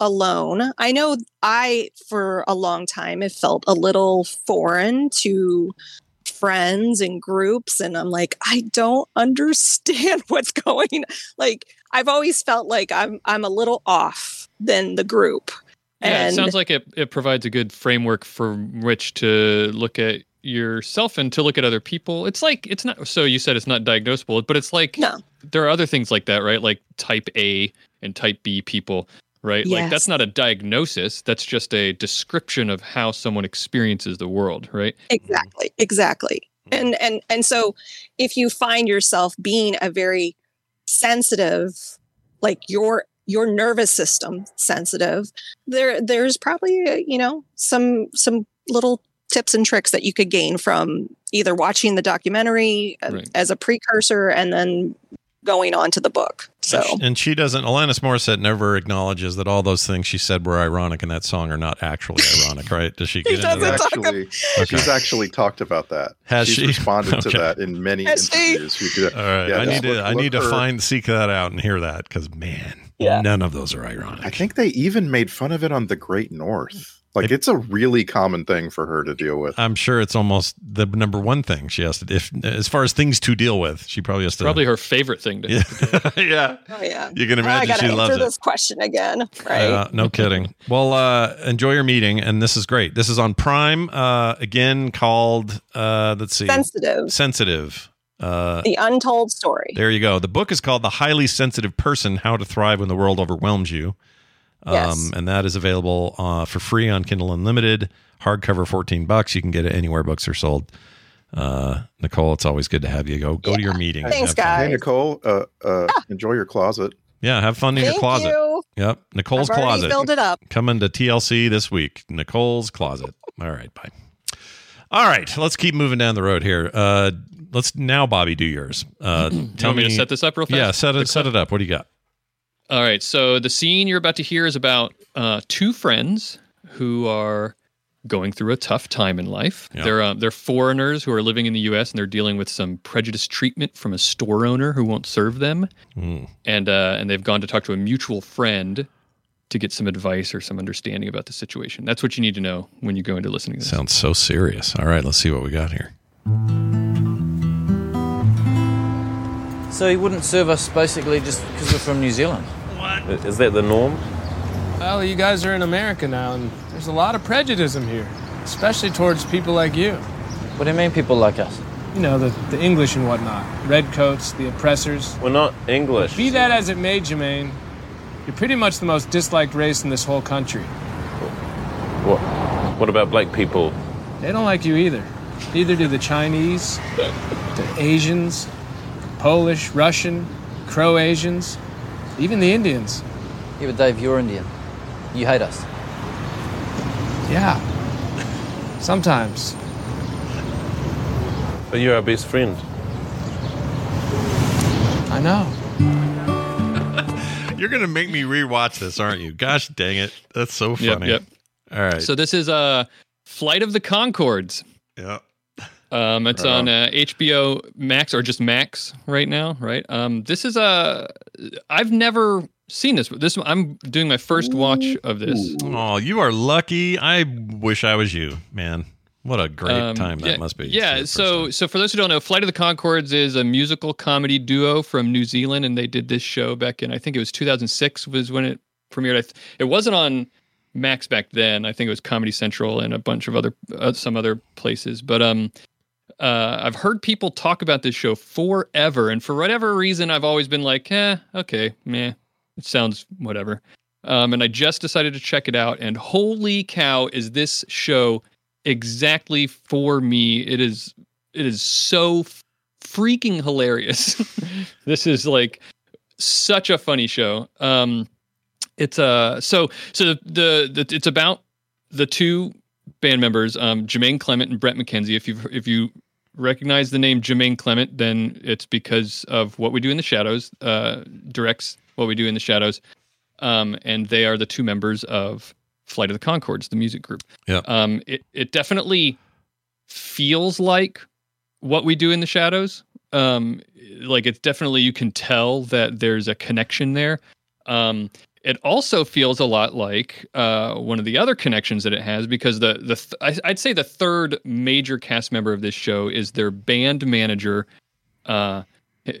alone i know i for a long time have felt a little foreign to friends and groups and i'm like i don't *laughs* understand what's going *laughs* like i've always felt like i'm i'm a little off than the group Yeah, it and sounds like it, it provides a good framework from which to look at yourself and to look at other people. It's like it's not so you said it's not diagnosable, but it's like no. there are other things like that, right? Like type A and type B people, right? Like that's not a diagnosis, that's just a description of how someone experiences the world, right? exactly exactly hmm. and and and so if you find yourself being a very sensitive like your your nervous system sensitive there there's probably you know some some little tips and tricks that you could gain from either watching the documentary uh, Right. as a precursor and then going on to the book so And she, and she doesn't. Alanis Morissette never acknowledges that all those things she said were ironic in that song are not actually *laughs* ironic, right? Does she get into that? actually, she's actually talked about that. Has she's she? responded to that in many Has interviews. We could- All right, yeah, I just need to. look- I look need to her- find seek that out and hear that because man, none of those are ironic. I think they even made fun of it on the Great North. Like it's a really common thing for her to deal with. I'm sure it's almost the number one thing she has to. If as far as things to deal with, she probably has to. Probably her favorite thing to Yeah, *laughs* yeah. oh yeah You can Now i imagine gotta she answer loves it. this question again right Yeah, no kidding. Well, uh, enjoy your meeting, and this is great. This is on Prime uh, again, called uh, let's see, Sensitive. Sensitive. Uh, the untold story there you go. The book is called "The Highly Sensitive Person: How to Thrive When the World Overwhelms You," um, Yes. and that is available uh, for free on Kindle Unlimited. Hardcover, fourteen bucks. You can get it anywhere books are sold. Uh, Nicole, it's always good to have you. Go go to your meeting. Thanks, Have fun. guys. Hey Nicole, uh, uh, enjoy your closet. Yeah, have fun in your Thank closet. you. Yep, Nicole's I've closet. filled it up Coming to TLC this week. Nicole's closet. All right, bye. All right, let's keep moving down the road here. Uh, let's now, Bobby, do yours. Uh, *clears throat* tell want me to set this up real fast? Yeah, set it set it up. What do you got? All right. So the scene you're about to hear is about uh, two friends who are going through a tough time in life. They're uh, they're foreigners who are living in the U.S. and they're dealing with some prejudiced treatment from a store owner who won't serve them, Mm. and uh, and they've gone to talk to a mutual friend to get some advice or some understanding about the situation. That's what you need to know when you go into listening to this. Sounds so serious. All right, let's see what we got here. So he wouldn't serve us basically just because we're from New Zealand. What? Is that the norm? Well, you guys are in America now, and there's a lot of prejudice here, especially towards people like you. What do you mean, people like us? You know, the, the English and whatnot. Redcoats, the oppressors. We're not English. Be that as it may, Jermaine, you're pretty much the most disliked race in this whole country. What? What about black people? They don't like you either. Neither do the Chinese, the Asians, Polish, Russian, Croatians, even the Indians. Yeah, but Dave, you're Indian. You hate us. Yeah. Sometimes. But you're our best friend. I know. *laughs* You're gonna make me rewatch this, aren't you? Gosh dang it, that's so funny. yep. yep. All right. So this is uh, Flight of the Conchords. Yeah. Um, it's Right on uh, HBO Max or just Max right now, right? Um, this is a. I've never seen this. This I'm doing my first watch of this. Oh, you are lucky. I wish I was you, man. What a great Um, time that yeah, must be. Yeah. So, so for those who don't know, Flight of the Conchords is a musical comedy duo from New Zealand, and they did this show back in I think it was 2006 was when it premiered. I th- It wasn't on Max back then. I think it was Comedy Central and a bunch of other uh, some other places. But um, uh, I've heard people talk about this show forever, and for whatever reason, I've always been like, eh, okay, meh, it sounds whatever. Um, and I just decided to check it out, and holy cow, is this show exactly for me? It is, it is so freaking hilarious. *laughs* this is like such a funny show. Um, it's uh, so so the, the it's about the two band members, um, Jermaine Clement and Bret McKenzie. If you if you recognize the name Jermaine Clement, then it's because of what we do in the shadows. Uh, directs what we do in the shadows, um, and they are the two members of Flight of the Conchords, the music group. Yeah. Um, it it definitely feels like what we do in the shadows. Um, like it's definitely you can tell that there's a connection there. Um, it also feels a lot like uh, one of the other connections that it has because the the th- I'd say the third major cast member of this show is their band manager, uh,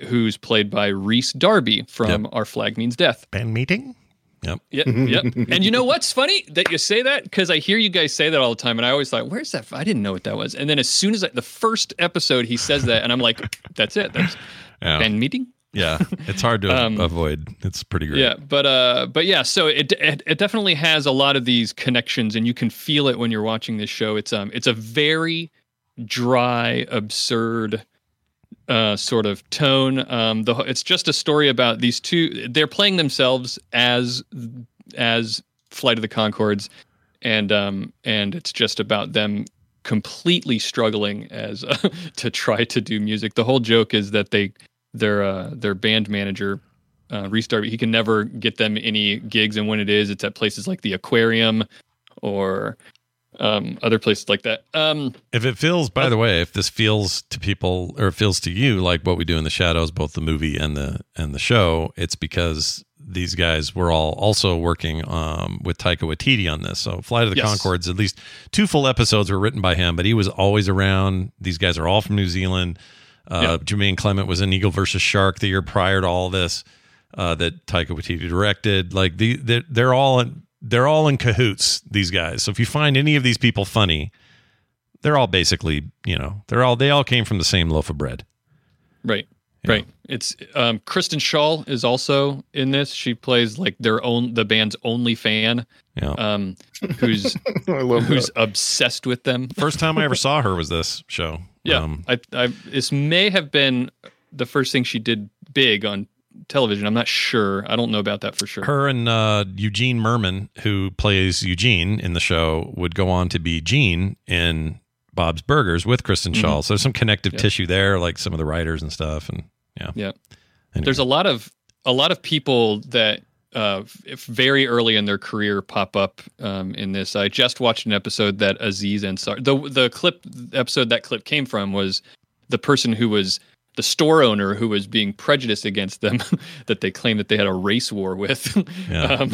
who's played by Rhys Darby from Our Flag Means Death. Band meeting. Yep. Yep. Yep. *laughs* and you know what's funny that you say that because I hear you guys say that all the time, and I always thought, "Where's that?" I didn't know what that was. And then as soon as I, the first episode he says that, and I'm like, "That's it. That's Yeah. band meeting." Yeah, it's hard to *laughs* Um, avoid. It's pretty great. Yeah, but uh, but yeah, so it, it it definitely has a lot of these connections, and you can feel it when you're watching this show. It's um, it's a very dry, absurd uh, sort of tone. Um, the it's just a story about these two. They're playing themselves as as Flight of the Conchords, and um, and it's just about them completely struggling as *laughs* to try to do music. The whole joke is that they their uh, their band manager uh, restart. He can never get them any gigs, and when it is, it's at places like the aquarium or um, other places like that. Um, If it feels, by the way, if this feels to people or feels to you like what we do in the shadows, both the movie and the and the show, it's because these guys were all also working um, with Taika Waititi on this. So Flight of the Yes. Conchords, at least two full episodes were written by him, but he was always around. These guys are all from New Zealand. Uh, Jermaine Clement was in Eagle versus Shark the year prior to all this uh, that Taika Waititi directed. Like the they're, they're all in, they're all in cahoots. These guys. So if you find any of these people funny, they're all basically you know they're all they all came from the same loaf of bread. Right. Right. It's um Kristen Schaal is also in this. She plays like their own the band's only fan. Yeah. Um who's *laughs* I love who's obsessed with them. First time I ever saw her was this show. Yeah. Um, I I this may have been the first thing she did big on television. I'm not sure. I don't know about that for sure. her and uh, Eugene Mirman, who plays Eugene in the show, would go on to be Gene in Bob's Burgers with Kristen Mhm. Schaal. So there's some connective Yeah. tissue there, like some of the writers and stuff. And yeah, Yeah. Anyway. There's a lot of a lot of people that uh, very early in their career pop up um, in this. I just watched an episode that Aziz Ansari the the clip episode that clip came from was the person who was the store owner who was being prejudiced against them *laughs* that they claimed that they had a race war with *laughs* Yeah. um,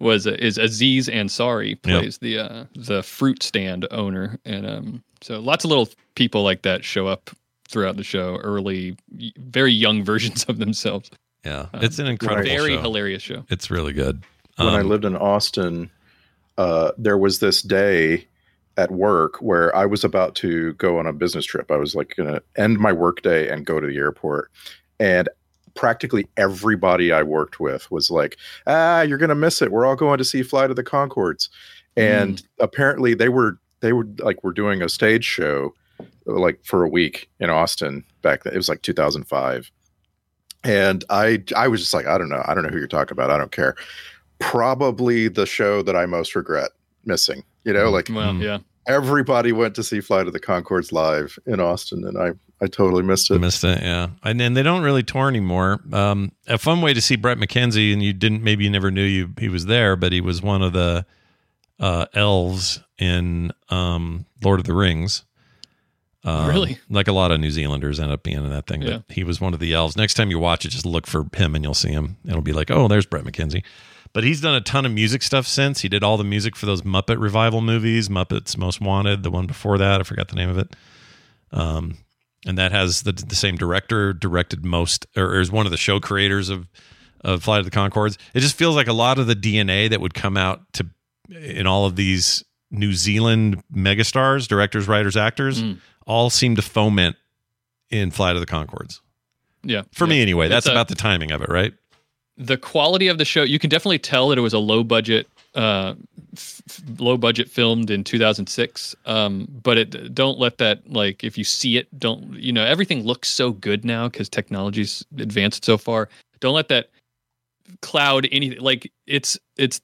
was is Aziz Ansari Yep. plays the uh, the fruit stand owner and um, so lots of little people like that show up throughout the show early very young *laughs* versions of themselves yeah, Um, it's an incredible, very show. hilarious show It's really good. when I Um, lived in Austin, uh, there was this day at work where I was about to go on a business trip. I was like going to end my work day and go to the airport. And practically everybody I worked with was like, ah, you're going to miss it. We're all going to see Flight of the Conchords. And apparently they were, they were like, we're doing a stage show like for a week in Austin back then. It was like 2005. And I, I was just like, I don't know. I don't know who you're talking about. I don't care probably the show that I most regret missing. You know, like well yeah everybody went to see Flight of the Conchords live in Austin, and I I totally missed it. I Missed it, yeah. And then they don't really tour anymore. Um, a fun way to see Bret McKenzie, and you didn't maybe you never knew you, he was there, but he was one of the uh, elves in um, Lord of the Rings. Um, Really? Like a lot of New Zealanders end up being in that thing. Yeah. But he was one of the elves. Next time you watch it, just look for him and you'll see him. It'll be like, oh, there's Bret McKenzie. But he's done a ton of music stuff since. He did all the music for those Muppet revival movies, Muppets Most Wanted, the one before that. I forgot the name of it. Um, and that has the, the same director, directed most, or is one of the show creators of, of Flight of the Conchords. It just feels like a lot of the DNA that would come out to in all of these New Zealand megastars, directors, writers, actors, Mm. All seem to foment in Flight of the Conchords. Yeah. For me, anyway. That's a- about the timing of it, right? the quality of the show you can definitely tell that it was a low budget uh f- low budget filmed in 2006 um but it don't let that like if you see it don't you know everything looks so good now because technology's advanced so far don't let that cloud anything like it's it's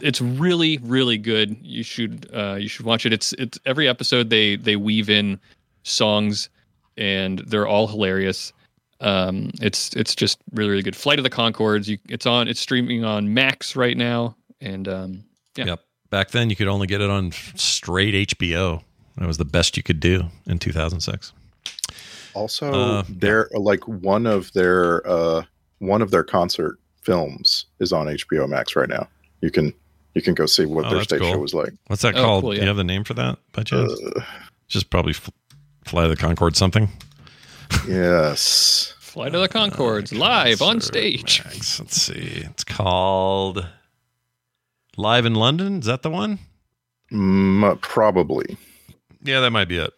it's really really good you should uh you should watch it it's it's every episode they they weave in songs and they're all hilarious um it's it's just really really good flight of the conchords you it's on it's streaming on max right now and um yeah Yep. Back then, you could only get it on straight HBO. That was the best you could do in 2006. Also, Uh, they're like one of their uh, one of their concert films is on HBO Max right now. You can you can go see what Oh, their that's stage cool. show was like. What's that Oh, called? cool, Do you have the name for that by chance? Uh, Just probably F- Fly to the Concord something. yes. Fly of the conchords live on stage Max. Let's see. It's called Live in London. Is that the one? Mm, probably. Yeah, that might be it.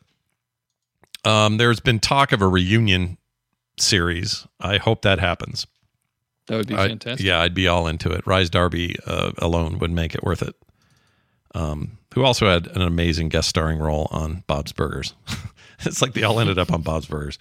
Um, there's been talk of a reunion series. I hope that happens. that would be I- fantastic yeah, I'd be all into it. Rhys Darby uh, alone would make it worth it. Um, who also had an amazing guest starring role on Bob's Burgers. *laughs* it's like they all ended up on Bob's Burgers.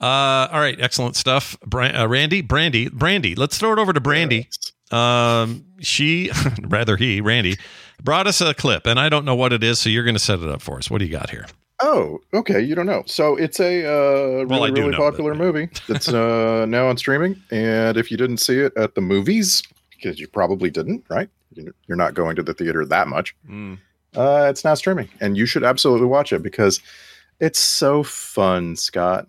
Uh, all right, excellent stuff. Bra- uh, Randy, Brandy, Brandy. Let's throw it over to Brandy. Um, she, *laughs* rather he, Randy, brought us a clip, and I don't know what it is, so you're going to set it up for us. What do you got here? Oh, okay. You don't know. So it's a uh, really, do really popular movie that's uh, *laughs* now on streaming. And if you didn't see it at the movies, because you probably didn't, right? You- You're not going to the theater that much. Uh, it's now streaming, and you should absolutely watch it because it's so fun, Scott.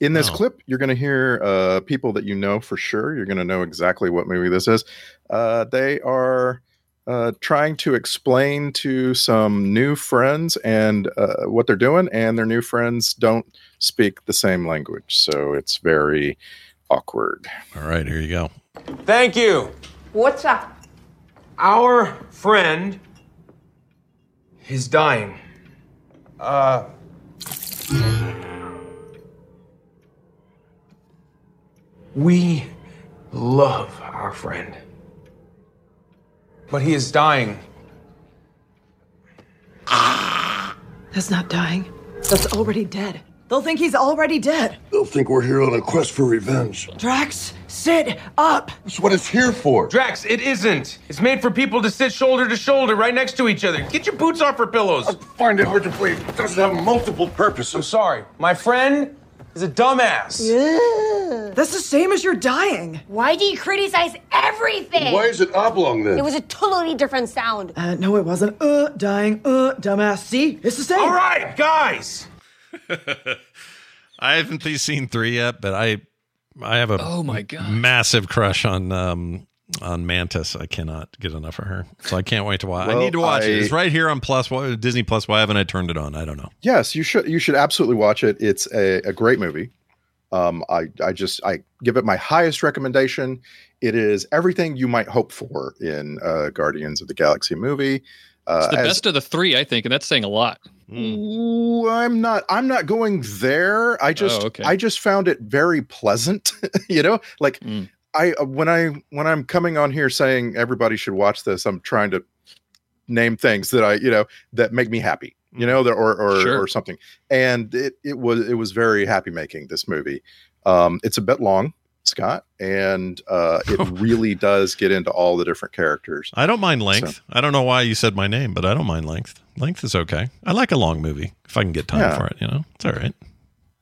In this Oh. clip, you're going to hear uh, people that you know for sure. You're going to know exactly what movie this is. Uh, they are uh, trying to explain to some new friends and uh, what they're doing, and their new friends don't speak the same language, so it's very awkward. All right, here you go. Thank you. What's up? Our friend is dying. Uh. We love our friend. But he is dying. That's not dying. That's already dead. They'll think he's already dead. They'll think we're here on a quest for revenge. Drax, sit up. That's what it's here for. Drax, it isn't. It's made for people to sit shoulder to shoulder right next to each other. Get your boots off for pillows. I find it hard to believe. It doesn't have multiple purposes. I'm sorry. My friend is a dumbass. Yeah. That's the same as you're dying. Why do you criticize everything? Why is it oblong then? It was a totally different sound. Uh, no, it wasn't. Uh, dying. Uh, dumbass. See? It's the same. All right, guys. *laughs* I haven't seen three yet, but I I have a Oh my God. massive crush on um on Mantis. I cannot get enough of her, so I can't wait to watch. I need to watch it. It's right here on Plus Disney Plus. Why haven't I turned it on? I don't know. Yes, you should. You should absolutely watch it. It's a, a great movie. Um, I I just I give it my highest recommendation. It is everything you might hope for in a Guardians of the Galaxy movie. Uh, it's the as- best of the three i think and that's saying a lot Ooh, I'm not. I'm not going there. I just. Oh, okay. I just found it very pleasant. *laughs* you know, like Mm. I uh, when I when I'm coming on here saying everybody should watch this, I'm trying to name things that I you know that make me happy. You know, that or or, Sure. or something. And it it was it was very happy making this movie. Um, it's a bit long, Scott, and uh, it *laughs* really does get into all the different characters. I don't mind length. I don't know why you said my name, but I don't mind length. Length is okay. I like a long movie if I can get time Yeah. for it. You know, it's all right.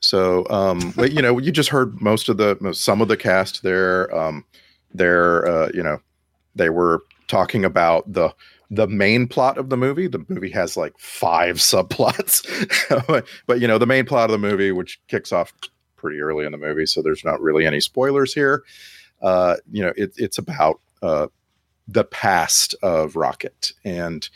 So, um, but you know, you just heard most of the some of the cast there. Um, they're, uh, you know, they were talking about the the main plot of the movie. The movie has like five *laughs* subplots, *laughs* but you know the main plot of the movie, which kicks off pretty early in the movie, so there's not really any spoilers here. Uh, you know, it, it's about uh, the past of Rocket, and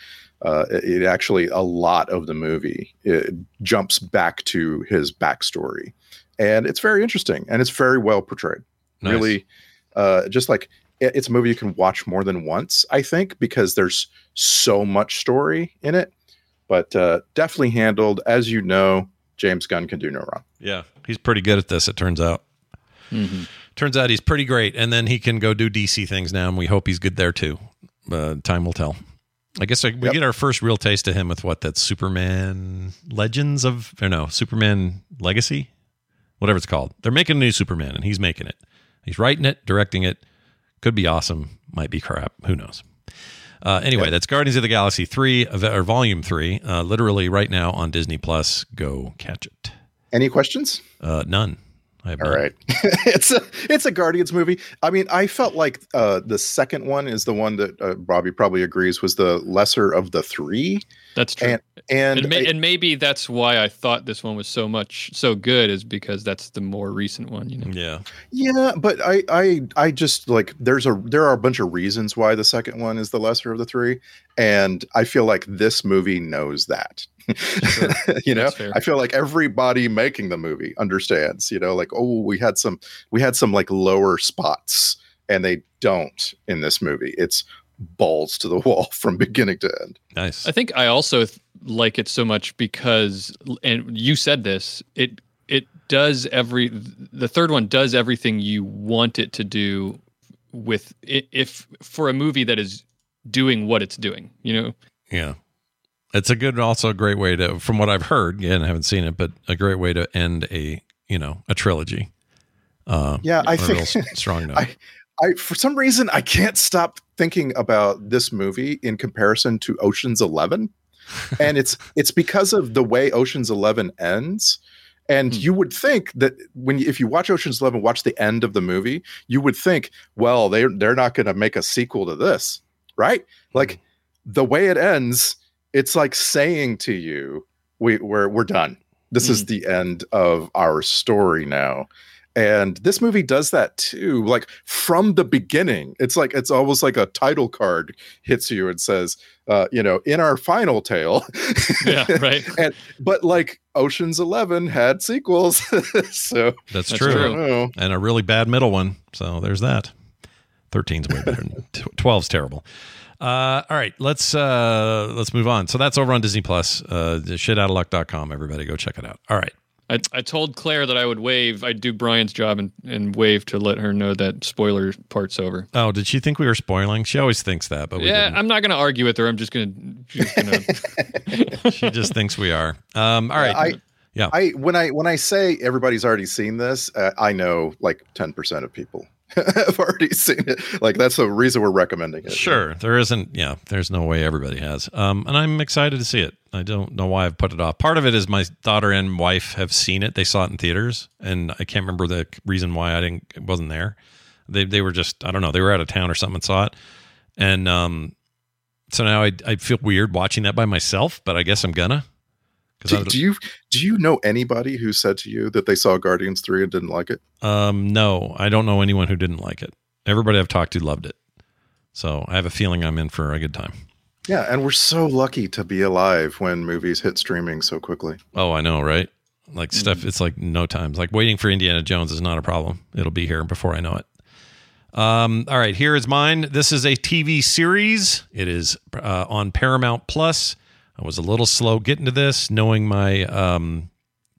uh, it, it actually a lot of the movie it jumps back to his backstory, and it's very interesting and it's very well portrayed. Nice. Really, uh, just like it- it's a movie you can watch more than once, I think, because there's so much story in it. But uh, definitely handled, as you know, James Gunn can do no wrong. Yeah, he's pretty good at this. It turns out. Turns out he's pretty great, and then he can go do DC things now, and we hope he's good there too. Uh, time will tell. I guess like, we get our first real taste of him with what that Superman Legends of or no Superman Legacy, whatever it's called. They're making a new Superman, and he's making it. He's writing it, directing it. Could be awesome. Might be crap. Who knows? Uh, anyway, that's Guardians of the Galaxy three uh, or Volume three. Uh, literally right now on Disney Plus. Go catch it. Any questions? Uh, none. I have All none. right, *laughs* it's a it's a Guardians movie. I mean, I felt like uh, the second one is the one that uh, Bobby probably agrees was the lesser of the three. That's true. And and, and, may, I- and maybe that's why I thought this one was so much so good is because that's the more recent one. You know. Yeah. yeah, but I I I just like there's a there are a bunch of reasons why the second one is the lesser of the three, and I feel like this movie knows that. *laughs* you know, I feel like everybody making the movie understands. You know, like oh, we had some we had some like lower spots, and they don't in this movie. It's balls to the *laughs* wall from beginning to end. Nice. I think I also th- like it so much because, and you said this, it it does every the third one does everything you want it to do with if for a movie that is doing what it's doing. You know. Yeah. It's a good, also a great way to, from what I've heard, again, I haven't seen it, but a great way to end a, you know, a trilogy. Uh, Yeah, I think strong *laughs* note. I, I for some reason I can't stop thinking about this movie in comparison to Ocean's 11. *laughs* and it's it's because of the way Ocean's 11 ends. And hmm. you would think that when you, if you watch Ocean's 11 watch the end of the movie, you would think, well, they they're not going to make a sequel to this, right? Hmm. Like the way it ends, it's like saying to you, we we're we're done. This is hmm. the end of our story now. And this movie does that too. Like from the beginning, it's like it's almost like a title card hits you and says, uh, you know, in our final tale. *laughs* Yeah, right. *laughs* and but like Ocean's Eleven had sequels, *laughs* so That's, That's true. true. And a really bad middle one. So there's that. 13's way better than 12's terrible. Uh, all right, let's uh, let's move on. So that's over on Disney Plus. Uh, shitoutofluck.com. Everybody go check it out. All right. I, I told Claire that I would wave. I'd do Brian's job and, and wave to let her know that spoiler part's over. Oh, did she think we were spoiling? She always thinks that, but we yeah, didn't. I'm not going to argue with her. I'm just going to. *laughs* she just thinks we are. Um, all right. I, yeah. I when I when I say everybody's already seen this, uh, I know like ten percent of people have already seen it. Like that's the reason we're recommending it. Sure, there isn't. Yeah, there's no way everybody has. Um, and I'm excited to see it. I don't know why I've put it off. Part of it is my daughter and wife have seen it. They saw it in theaters, and I can't remember the reason why I didn't it wasn't there. They they were just I don't know. They were out of town or something and saw it, and um, so now I I feel weird watching that by myself. But I guess I'm gonna. 'Cause I Do, do you do you know anybody who said to you that they saw Guardians three and didn't like it? Um, no, I don't know anyone who didn't like it. Everybody I've talked to loved it. So I have a feeling I'm in for a good time. Yeah, and we're so lucky to be alive when movies hit streaming so quickly. Oh, I know, right? Like stuff, it's like no times. Like waiting for Indiana Jones is not a problem. It'll be here before I know it. Um, all right, here is mine. This is a TV series. It is uh, on Paramount Plus. I was a little slow getting to this, knowing my um,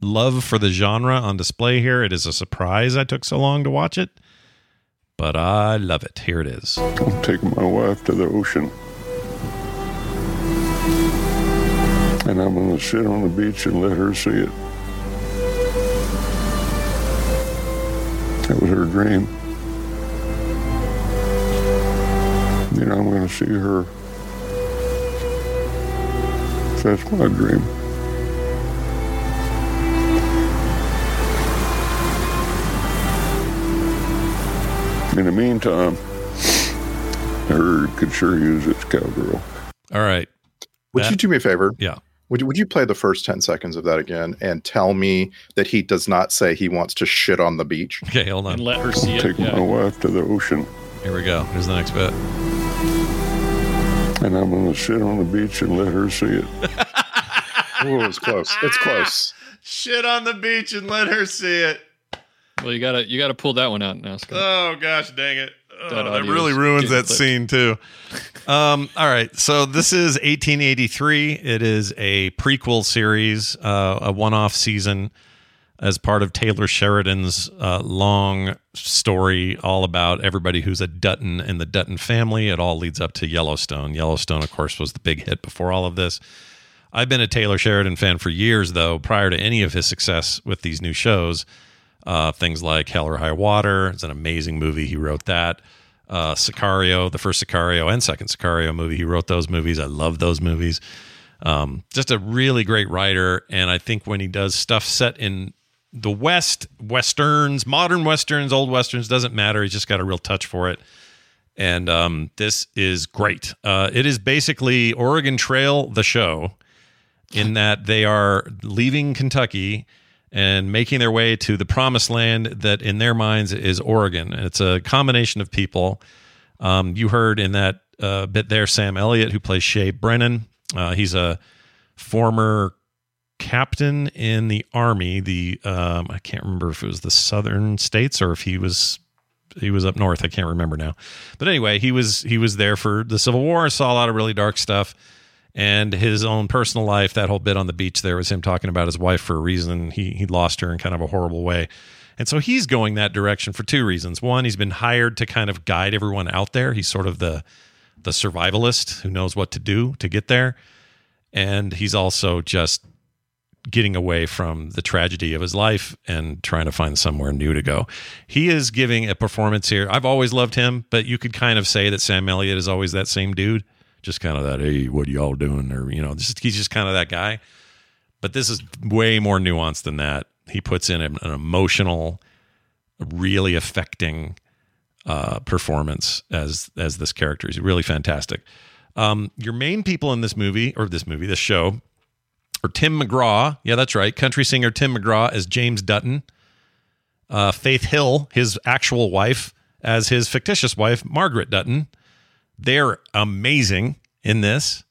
love for the genre on display here. It is a surprise I took so long to watch it, but I love it. Here it is. I'm taking my wife to the ocean. And I'm going to sit on the beach and let her see it. That was her dream. You know, I'm going to see her. That's my dream. In the meantime, her could sure use its cowgirl. All right. Would That- you do me a favor? Yeah. Would you, would you play the first 10 seconds of that again and tell me that he does not say he wants to shit on the beach? Okay, hold on. And let her see it. Take Yeah. my wife to the ocean, Here we go. Here's the next bit. And I'm going to sit on the beach and let her see it. *laughs* Oh, it's close. It's close. Shit on the beach and let her see it. Well, you gotta you gotta pull that one out now, Scott. Oh gosh, dang it! Oh, That that, really ruins that clipped. scene too. *laughs* Um, all right, so this is 1883. It is a prequel series, uh, a one-off season as part of Taylor Sheridan's uh, long story, all about everybody who's a Dutton in the Dutton family. It all leads up to Yellowstone. Yellowstone, of course, was the big hit before all of this. I've been a Taylor Sheridan fan for years, though, prior to any of his success with these new shows. Uh, things like Hell or High Water. It's an amazing movie. He wrote that. Uh, Sicario, the first Sicario and second Sicario movie. He wrote those movies. I love those movies. Um, just a really great writer. And I think when he does stuff set in the West, Westerns, modern Westerns, old Westerns, doesn't matter. He's just got a real touch for it and um, this is great. Uh, it is basically Oregon Trail, the show, in that they are leaving Kentucky and making their way to the promised land that, in their minds, is Oregon. And it's a combination of people. Um, you heard in that uh, bit there Sam Elliott, who plays Shea Brennan. Uh, he's a former captain in the army. The um, I can't remember if it was the southern states or if he was he was up north. I can't remember now. But anyway, he was he was there for the Civil War. Saw a lot of really dark stuff, and his own personal life. That whole bit on the beach there was him talking about his wife for a reason. He he lost her in kind of a horrible way, and so he's going that direction for two reasons. One, he's been hired to kind of guide everyone out there. He's sort of the the survivalist who knows what to do to get there, and he's also just getting away from the tragedy of his life and trying to find somewhere new to go. He is giving a performance here. I've always loved him, but you could kind of say that Sam Elliott is always that same dude, just kind of that, hey, what y'all doing? Or, you know, just, he's just kind of that guy. But this is way more nuanced than that. He puts in an, an emotional, really affecting uh, performance as as this character. He's really fantastic. Um, your main people in this movie or this movie, this show, or Tim McGraw. Yeah, that's right. Country singer Tim McGraw as James Dutton. Uh, Faith Hill, his actual wife, as his fictitious wife, Margaret Dutton. They're amazing in this.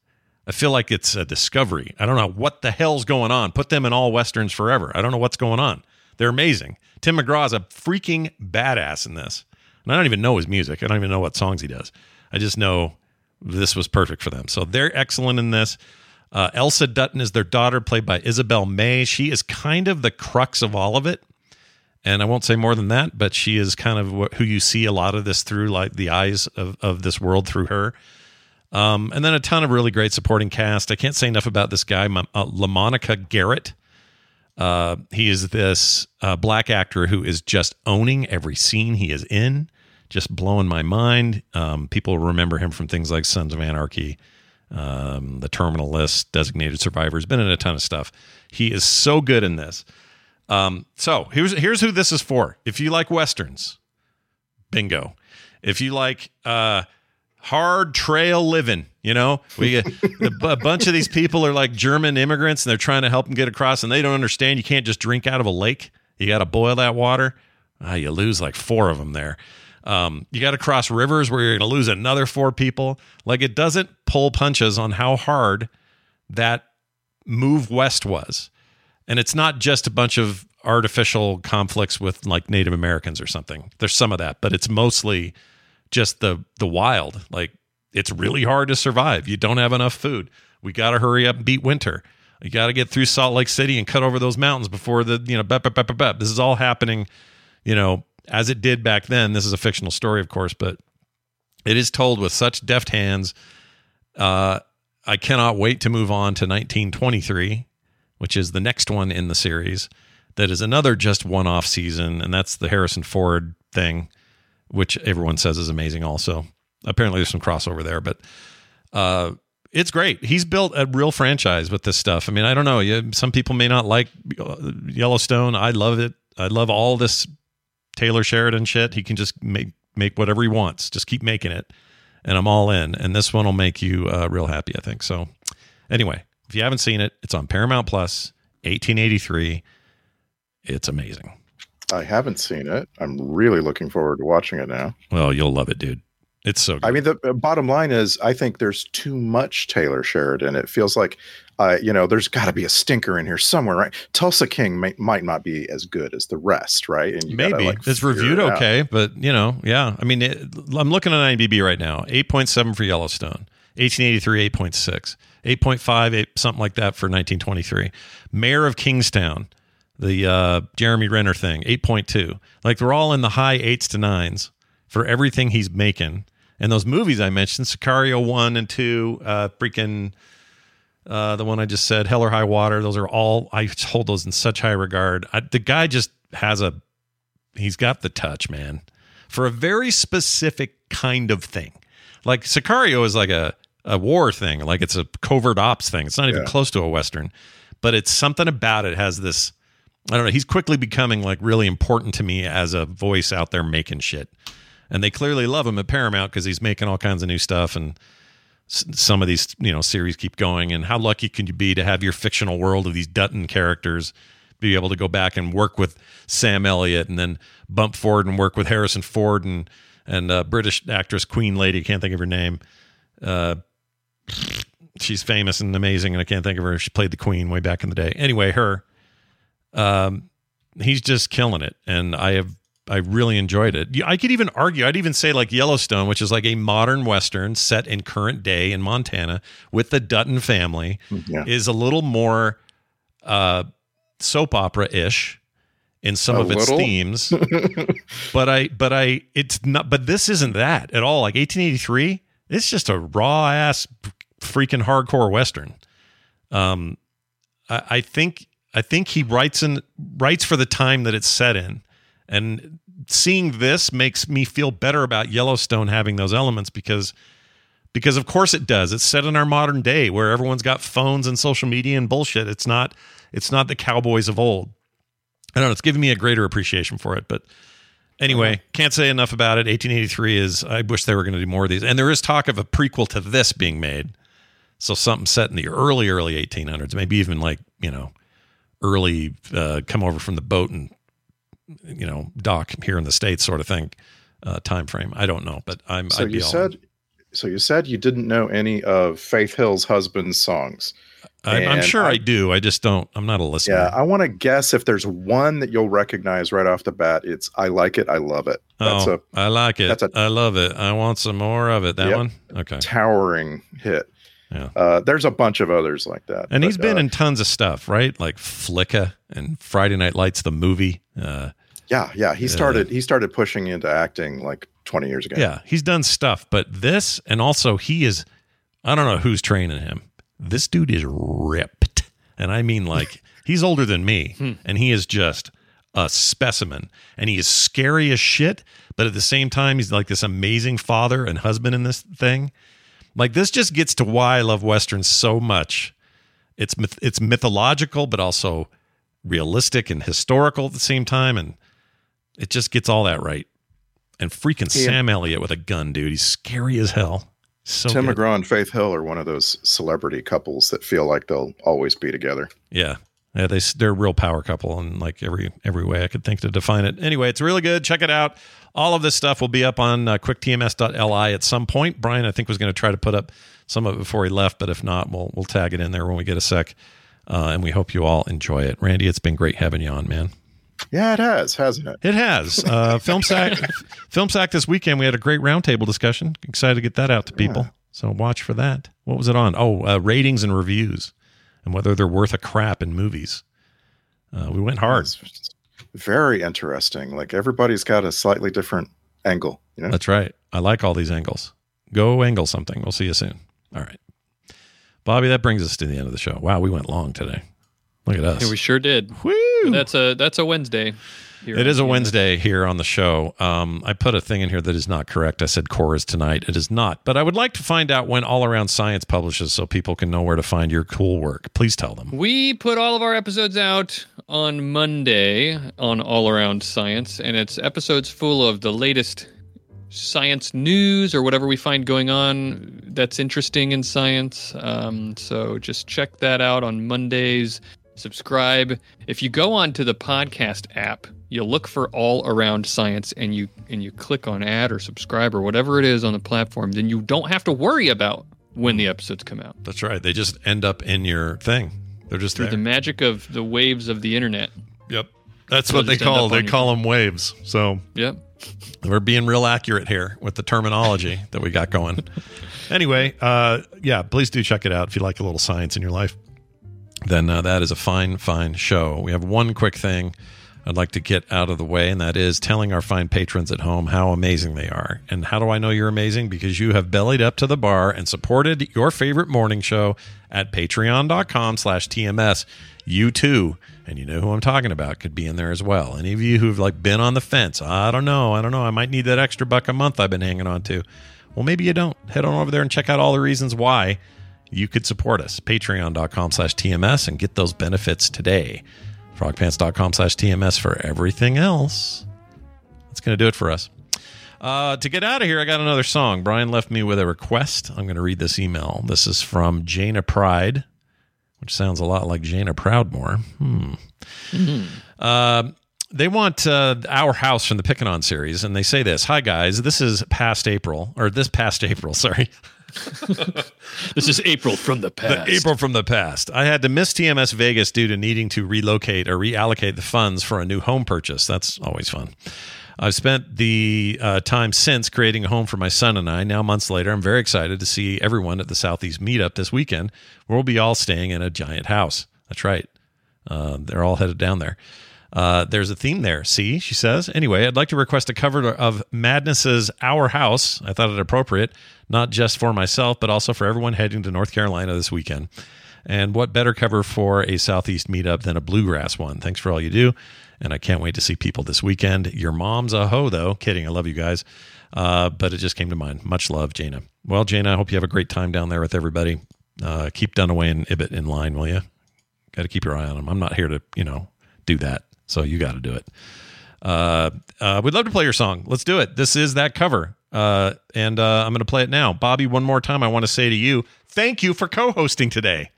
I feel like it's a discovery. I don't know what the hell's going on. Put them in all westerns forever. I don't know what's going on. They're amazing. Tim McGraw is a freaking badass in this. And I don't even know his music. I don't even know what songs he does. I just know this was perfect for them. So they're excellent in this. Uh, Elsa Dutton is their daughter, played by Isabel May. She is kind of the crux of all of it. And I won't say more than that, but she is kind of who you see a lot of this through, like the eyes of, of this world through her. Um, and then a ton of really great supporting cast. I can't say enough about this guy, uh, LaMonica Garrett. Uh, he is this uh, black actor who is just owning every scene he is in, just blowing my mind. Um, people remember him from things like Sons of Anarchy, um, The Terminal List, Designated Survivors. Been in a ton of stuff. He is so good in this. Um, so here's here's who this is for. If you like westerns, bingo. If you like uh, hard trail living, you know, we get a bunch of these people are like German immigrants and they're trying to help them get across, and they don't understand. You can't just drink out of a lake. You got to boil that water. Ah, you lose like four of them there. Um, you got to cross rivers where you're going to lose another four people. Like it doesn't pull punches on how hard that move west was. And it's not just a bunch of artificial conflicts with like Native Americans or something. There's some of that, but it's mostly just the the wild. Like it's really hard to survive. You don't have enough food. We got to hurry up and beat winter. You got to get through Salt Lake City and cut over those mountains before the you know bep, bep, bep, bep. This is all happening, you know, as it did back then. This is a fictional story, of course, but it is told with such deft hands. Uh, I cannot wait to move on to 1923, which is the next one in the series. That is another just one off season, and that's the Harrison Ford thing, which everyone says is amazing also. Apparently, there's some crossover there, but uh, it's great. He's built a real franchise with this stuff. I mean, I don't know. Some people may not like uh, Yellowstone. I love it. I love all this Taylor Sheridan shit. He can just make make whatever he wants. Just keep making it. and I'm all in. And this one will make you uh, real happy, I think. So, anyway, if you haven't seen it, it's on Paramount Plus. Plus, 1883. It's amazing. I haven't seen it. I'm really looking forward to watching it now. Well, you'll love it, dude. It's so good. I mean, the bottom line is, I think there's too much Taylor Sheridan. It feels like, uh, you know, there's got to be a stinker in here somewhere, right? Tulsa King may, might not be as good as the rest, right? And you gotta, Maybe like, it's reviewed it okay, but you know, yeah. I mean, it, I'm looking at IMDb right now. 8.7 for Yellowstone, 1883, 8.6, 8.5, 8, something like that for 1923. Mayor of Kingstown, the uh, Jeremy Renner thing, 8.2. Like they're all in the high eights to nines for everything he's making. And those movies I mentioned, Sicario one and two, uh, freaking uh, the one I just said, Hell or High Water. Those are all I hold those in such high regard. I, the guy just has a he's got the touch, man, for a very specific kind of thing. Like Sicario is like a a war thing, like it's a covert ops thing. It's not even Yeah. close to a western, but it's something about it has this. I don't know. He's quickly becoming like really important to me as a voice out there making shit, and they clearly love him at Paramount because he's making all kinds of new stuff and some of these you know series keep going. And how lucky can you be to have your fictional world of these Dutton characters be able to go back and work with Sam Elliott and then bump forward and work with Harrison Ford and and uh, British actress Queen Lady can't think of her name. Uh, she's famous and amazing and I can't think of her. She played the Queen way back in the day. Anyway her um he's just killing it. And I have I really enjoyed it. I could even argue, I'd even say like Yellowstone, which is like a modern Western set in current day in Montana with the Dutton family, Yeah. is a little more uh, soap opera ish in some A of its little? themes. *laughs* but I, but I, it's not, but this isn't that at all. Like 1883, it's just a raw ass freaking hardcore Western. Um, I, I think I think he writes in writes for the time that it's set in, and seeing this makes me feel better about Yellowstone having those elements because because of course it does. It's set in our modern day where everyone's got phones and social media and bullshit. It's not it's not the cowboys of old. I don't know. It's giving me a greater appreciation for it, but. Anyway, can't say enough about it. 1883 is. I wish they were going to do more of these, and there is talk of a prequel to this being made. So something set in the early, early 1800s, maybe even like you know, early uh, come over from the boat and you know dock here in the states sort of thing uh, time frame. I don't know, but I'm. So I'd be you all- said, so you said you didn't know any of Faith Hill's husband's songs. I'm, I'm sure I, do. I just don't. I'm not a listener. Yeah, I want to guess if there's one that you'll recognize right off the bat. It's "I like it, I love it." That's oh, a I like it. that's a- I love it. I want some more of it. That Yep. one. Okay. towering hit. Yeah. Uh, there's a bunch of others like that. And but, he's been uh, in tons of stuff, right? Like Flicka and Friday Night Lights, the movie. Uh, Yeah, yeah. He started. he started pushing into acting like 20 years ago. Yeah, he's done stuff, but this and also he is I don't know who's training him. This dude is ripped. And I mean like *laughs* he's older than me and he is just a specimen and he is scary as shit, but at the same time he's like this amazing father and husband in this thing. Like this just gets to why I love westerns so much. It's myth- it's mythological but also realistic and historical at the same time and it just gets all that right. And freaking Yeah. Sam Elliott with a gun, dude. He's scary as hell. So Tim good. McGraw and Faith Hill are one of those celebrity couples that feel like they'll always be together. Yeah. Yeah, they they're a real power couple in like every every way I could think to define it. Anyway, it's really good. Check it out. All of this stuff will be up on uh, quicktms.li at some point. Brian, I think was going to try to put up some of it before he left, but if not, we'll we'll tag it in there when we get a sec. Uh, and we hope you all enjoy it. Randy, it's been great having you on, man. Yeah, it has, hasn't it? It has. Uh, *laughs* Film Sack, Film Sack this weekend. We had a great roundtable discussion. Excited to get that out to people. So watch for that. What was it on? Oh, uh, ratings and reviews, and whether they're worth a crap in movies. Uh, we went hard. Very interesting. Like everybody's got a slightly different angle. You know, That's right. I like all these angles. Go angle something. We'll see you soon. All right, Bobby. That brings us to the end of the show. Wow, we went long today. Look at us. Yeah, we sure did. Woo! That's a that's a Wednesday. It a TMS. Wednesday here on the show. Um, I put a thing in here that is not correct. I said core is tonight. It is not. But I would like to find out when All Around Science publishes so people can know where to find your cool work. Please tell them. We put all of our episodes out on Monday on All Around Science, and it's episodes full of the latest science news or whatever we find going on that's interesting in science. Um, so just check that out on Mondays. Subscribe. If you go onto the podcast app, you look for all around science and you and you click on add or subscribe or whatever it is on the platform, then you don't have to worry about when the episodes come out. That's right. They just end up in your thing. They're just Through there. the magic of the waves of the internet. Yep. That's They'll what they call they call them waves. So Yep. we're being real accurate here with the terminology *laughs* that we got going. anyway, uh, yeah, please do check it out if you like a little science in your life. Then uh, that is a fine, fine show. We have one quick thing I'd like to get out of the way, and that is telling our fine patrons at home how amazing they are. And how do I know you're amazing? Because you have bellied up to the bar and supported your favorite morning show at patreon.com slash TMS. You too, and you know who I'm talking about, could be in there as well. Any of you who've like been on the fence, I don't know, I don't know, I might need that extra buck a month I've been hanging on to. Well, maybe you don't. Head on over there and check out all the reasons why you could support us. Patreon.com slash TMS and get those benefits today. Frogpants.com slash TMS for everything else. That's going to do it for us. Uh, to get out of here, I got another song. Brian left me with a request. I'm going to read this email. This is from Jana Pride, which sounds a lot like Jana Proudmoore. Hmm. Uh, they want uh, Our House from the Pickin' On series, and they say this Hi, guys. This is past April, or this past April, *laughs* sorry. *laughs* This is April from the past. The April from the past. I had to miss TMS Vegas due to needing to relocate or reallocate the funds for a new home purchase. That's always fun. I've spent the uh, time since creating a home for my son and I. Now, months later, I'm very excited to see everyone at the Southeast meetup this weekend, where we'll be all staying in a giant house. That's right. Uh, they're all headed down there. Uh, there's a theme there. See, she says. Anyway, I'd like to request a cover of Madness's Our House. I thought it appropriate, not just for myself, but also for everyone heading to North Carolina this weekend. And what better cover for a Southeast meetup than a bluegrass one? Thanks for all you do. And I can't wait to see people this weekend. Your mom's a hoe, though. Kidding. I love you guys. Uh, but it just came to mind. Much love, Jana. Well, Jana, I hope you have a great time down there with everybody. Uh, keep Dunaway and Ibbott in line, will you? Got to keep your eye on them. I'm not here to, you know, do that. So you got to do it. Uh, uh, we'd love to play your song. Let's do it. This is that cover. Uh, and uh, I'm going to play it now. Bobby, one more time, I want to say to you, thank you for co hosting today.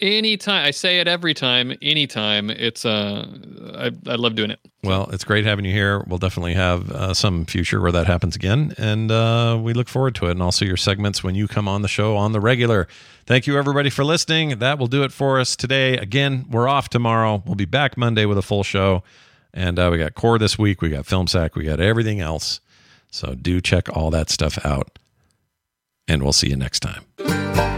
Anytime I say it every time, anytime. It's uh, I I love doing it. Well, it's great having you here. We'll definitely have uh, some future where that happens again, and uh, we look forward to it. And also your segments when you come on the show on the regular. Thank you everybody for listening. That will do it for us today. Again, we're off tomorrow. We'll be back Monday with a full show, and uh, we got core this week. We got film sack. We got everything else. So do check all that stuff out, and we'll see you next time.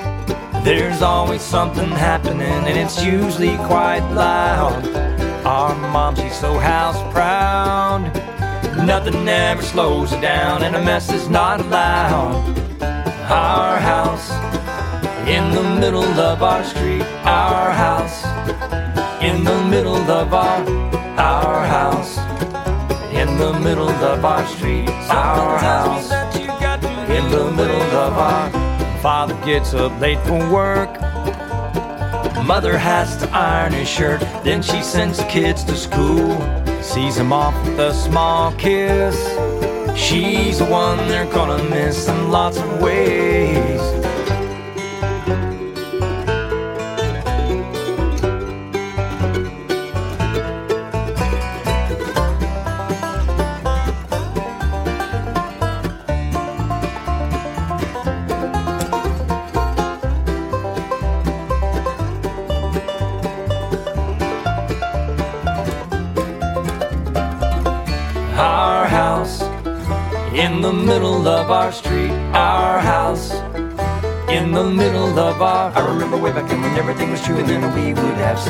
There's always something happening, and it's usually quite loud. Our mom, she's so house proud. Nothing ever slows her down, and a mess is not allowed. Our house in the middle of our street. Our house in the middle of our our house in the middle of our street. Our house in the middle of our Father gets up late for work. Mother has to iron his shirt. Then she sends the kids to school. Sees them off with a small kiss. She's the one they're gonna miss in lots of ways.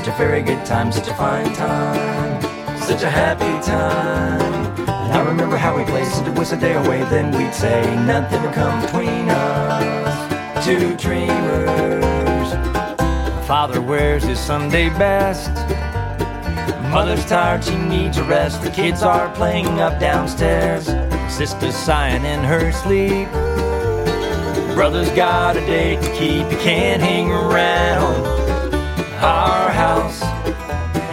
Such a very good time, such a fine time, such a happy time. And I remember how we played since it was a day away, then we'd say nothing would come between us, two dreamers. Father wears his Sunday best. Mother's tired, she needs a rest. The kids are playing up downstairs. Sister's sighing in her sleep. Brother's got a date to keep, he can't hang around. Our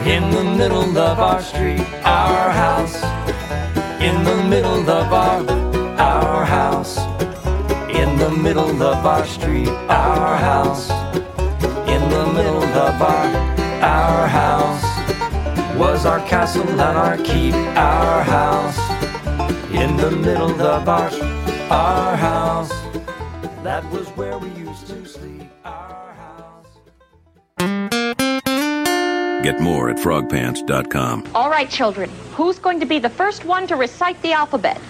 in the middle of our street. Our house in the middle of our our house in the middle of our street. Our house in the middle of our our house was our castle and our keep. Our house in the middle of our our house. That was Get more at frogpants.com. All right, children, who's going to be the first one to recite the alphabet?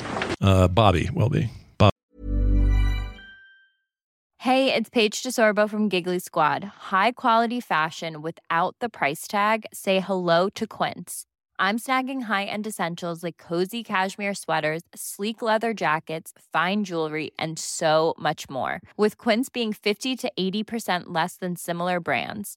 Uh, Bobby will be. Bob. Hey, it's Paige DeSorbo from Giggly Squad. High quality fashion without the price tag. Say hello to Quince. I'm snagging high-end essentials like cozy cashmere sweaters, sleek leather jackets, fine jewelry, and so much more. With Quince being 50 to 80% less than similar brands.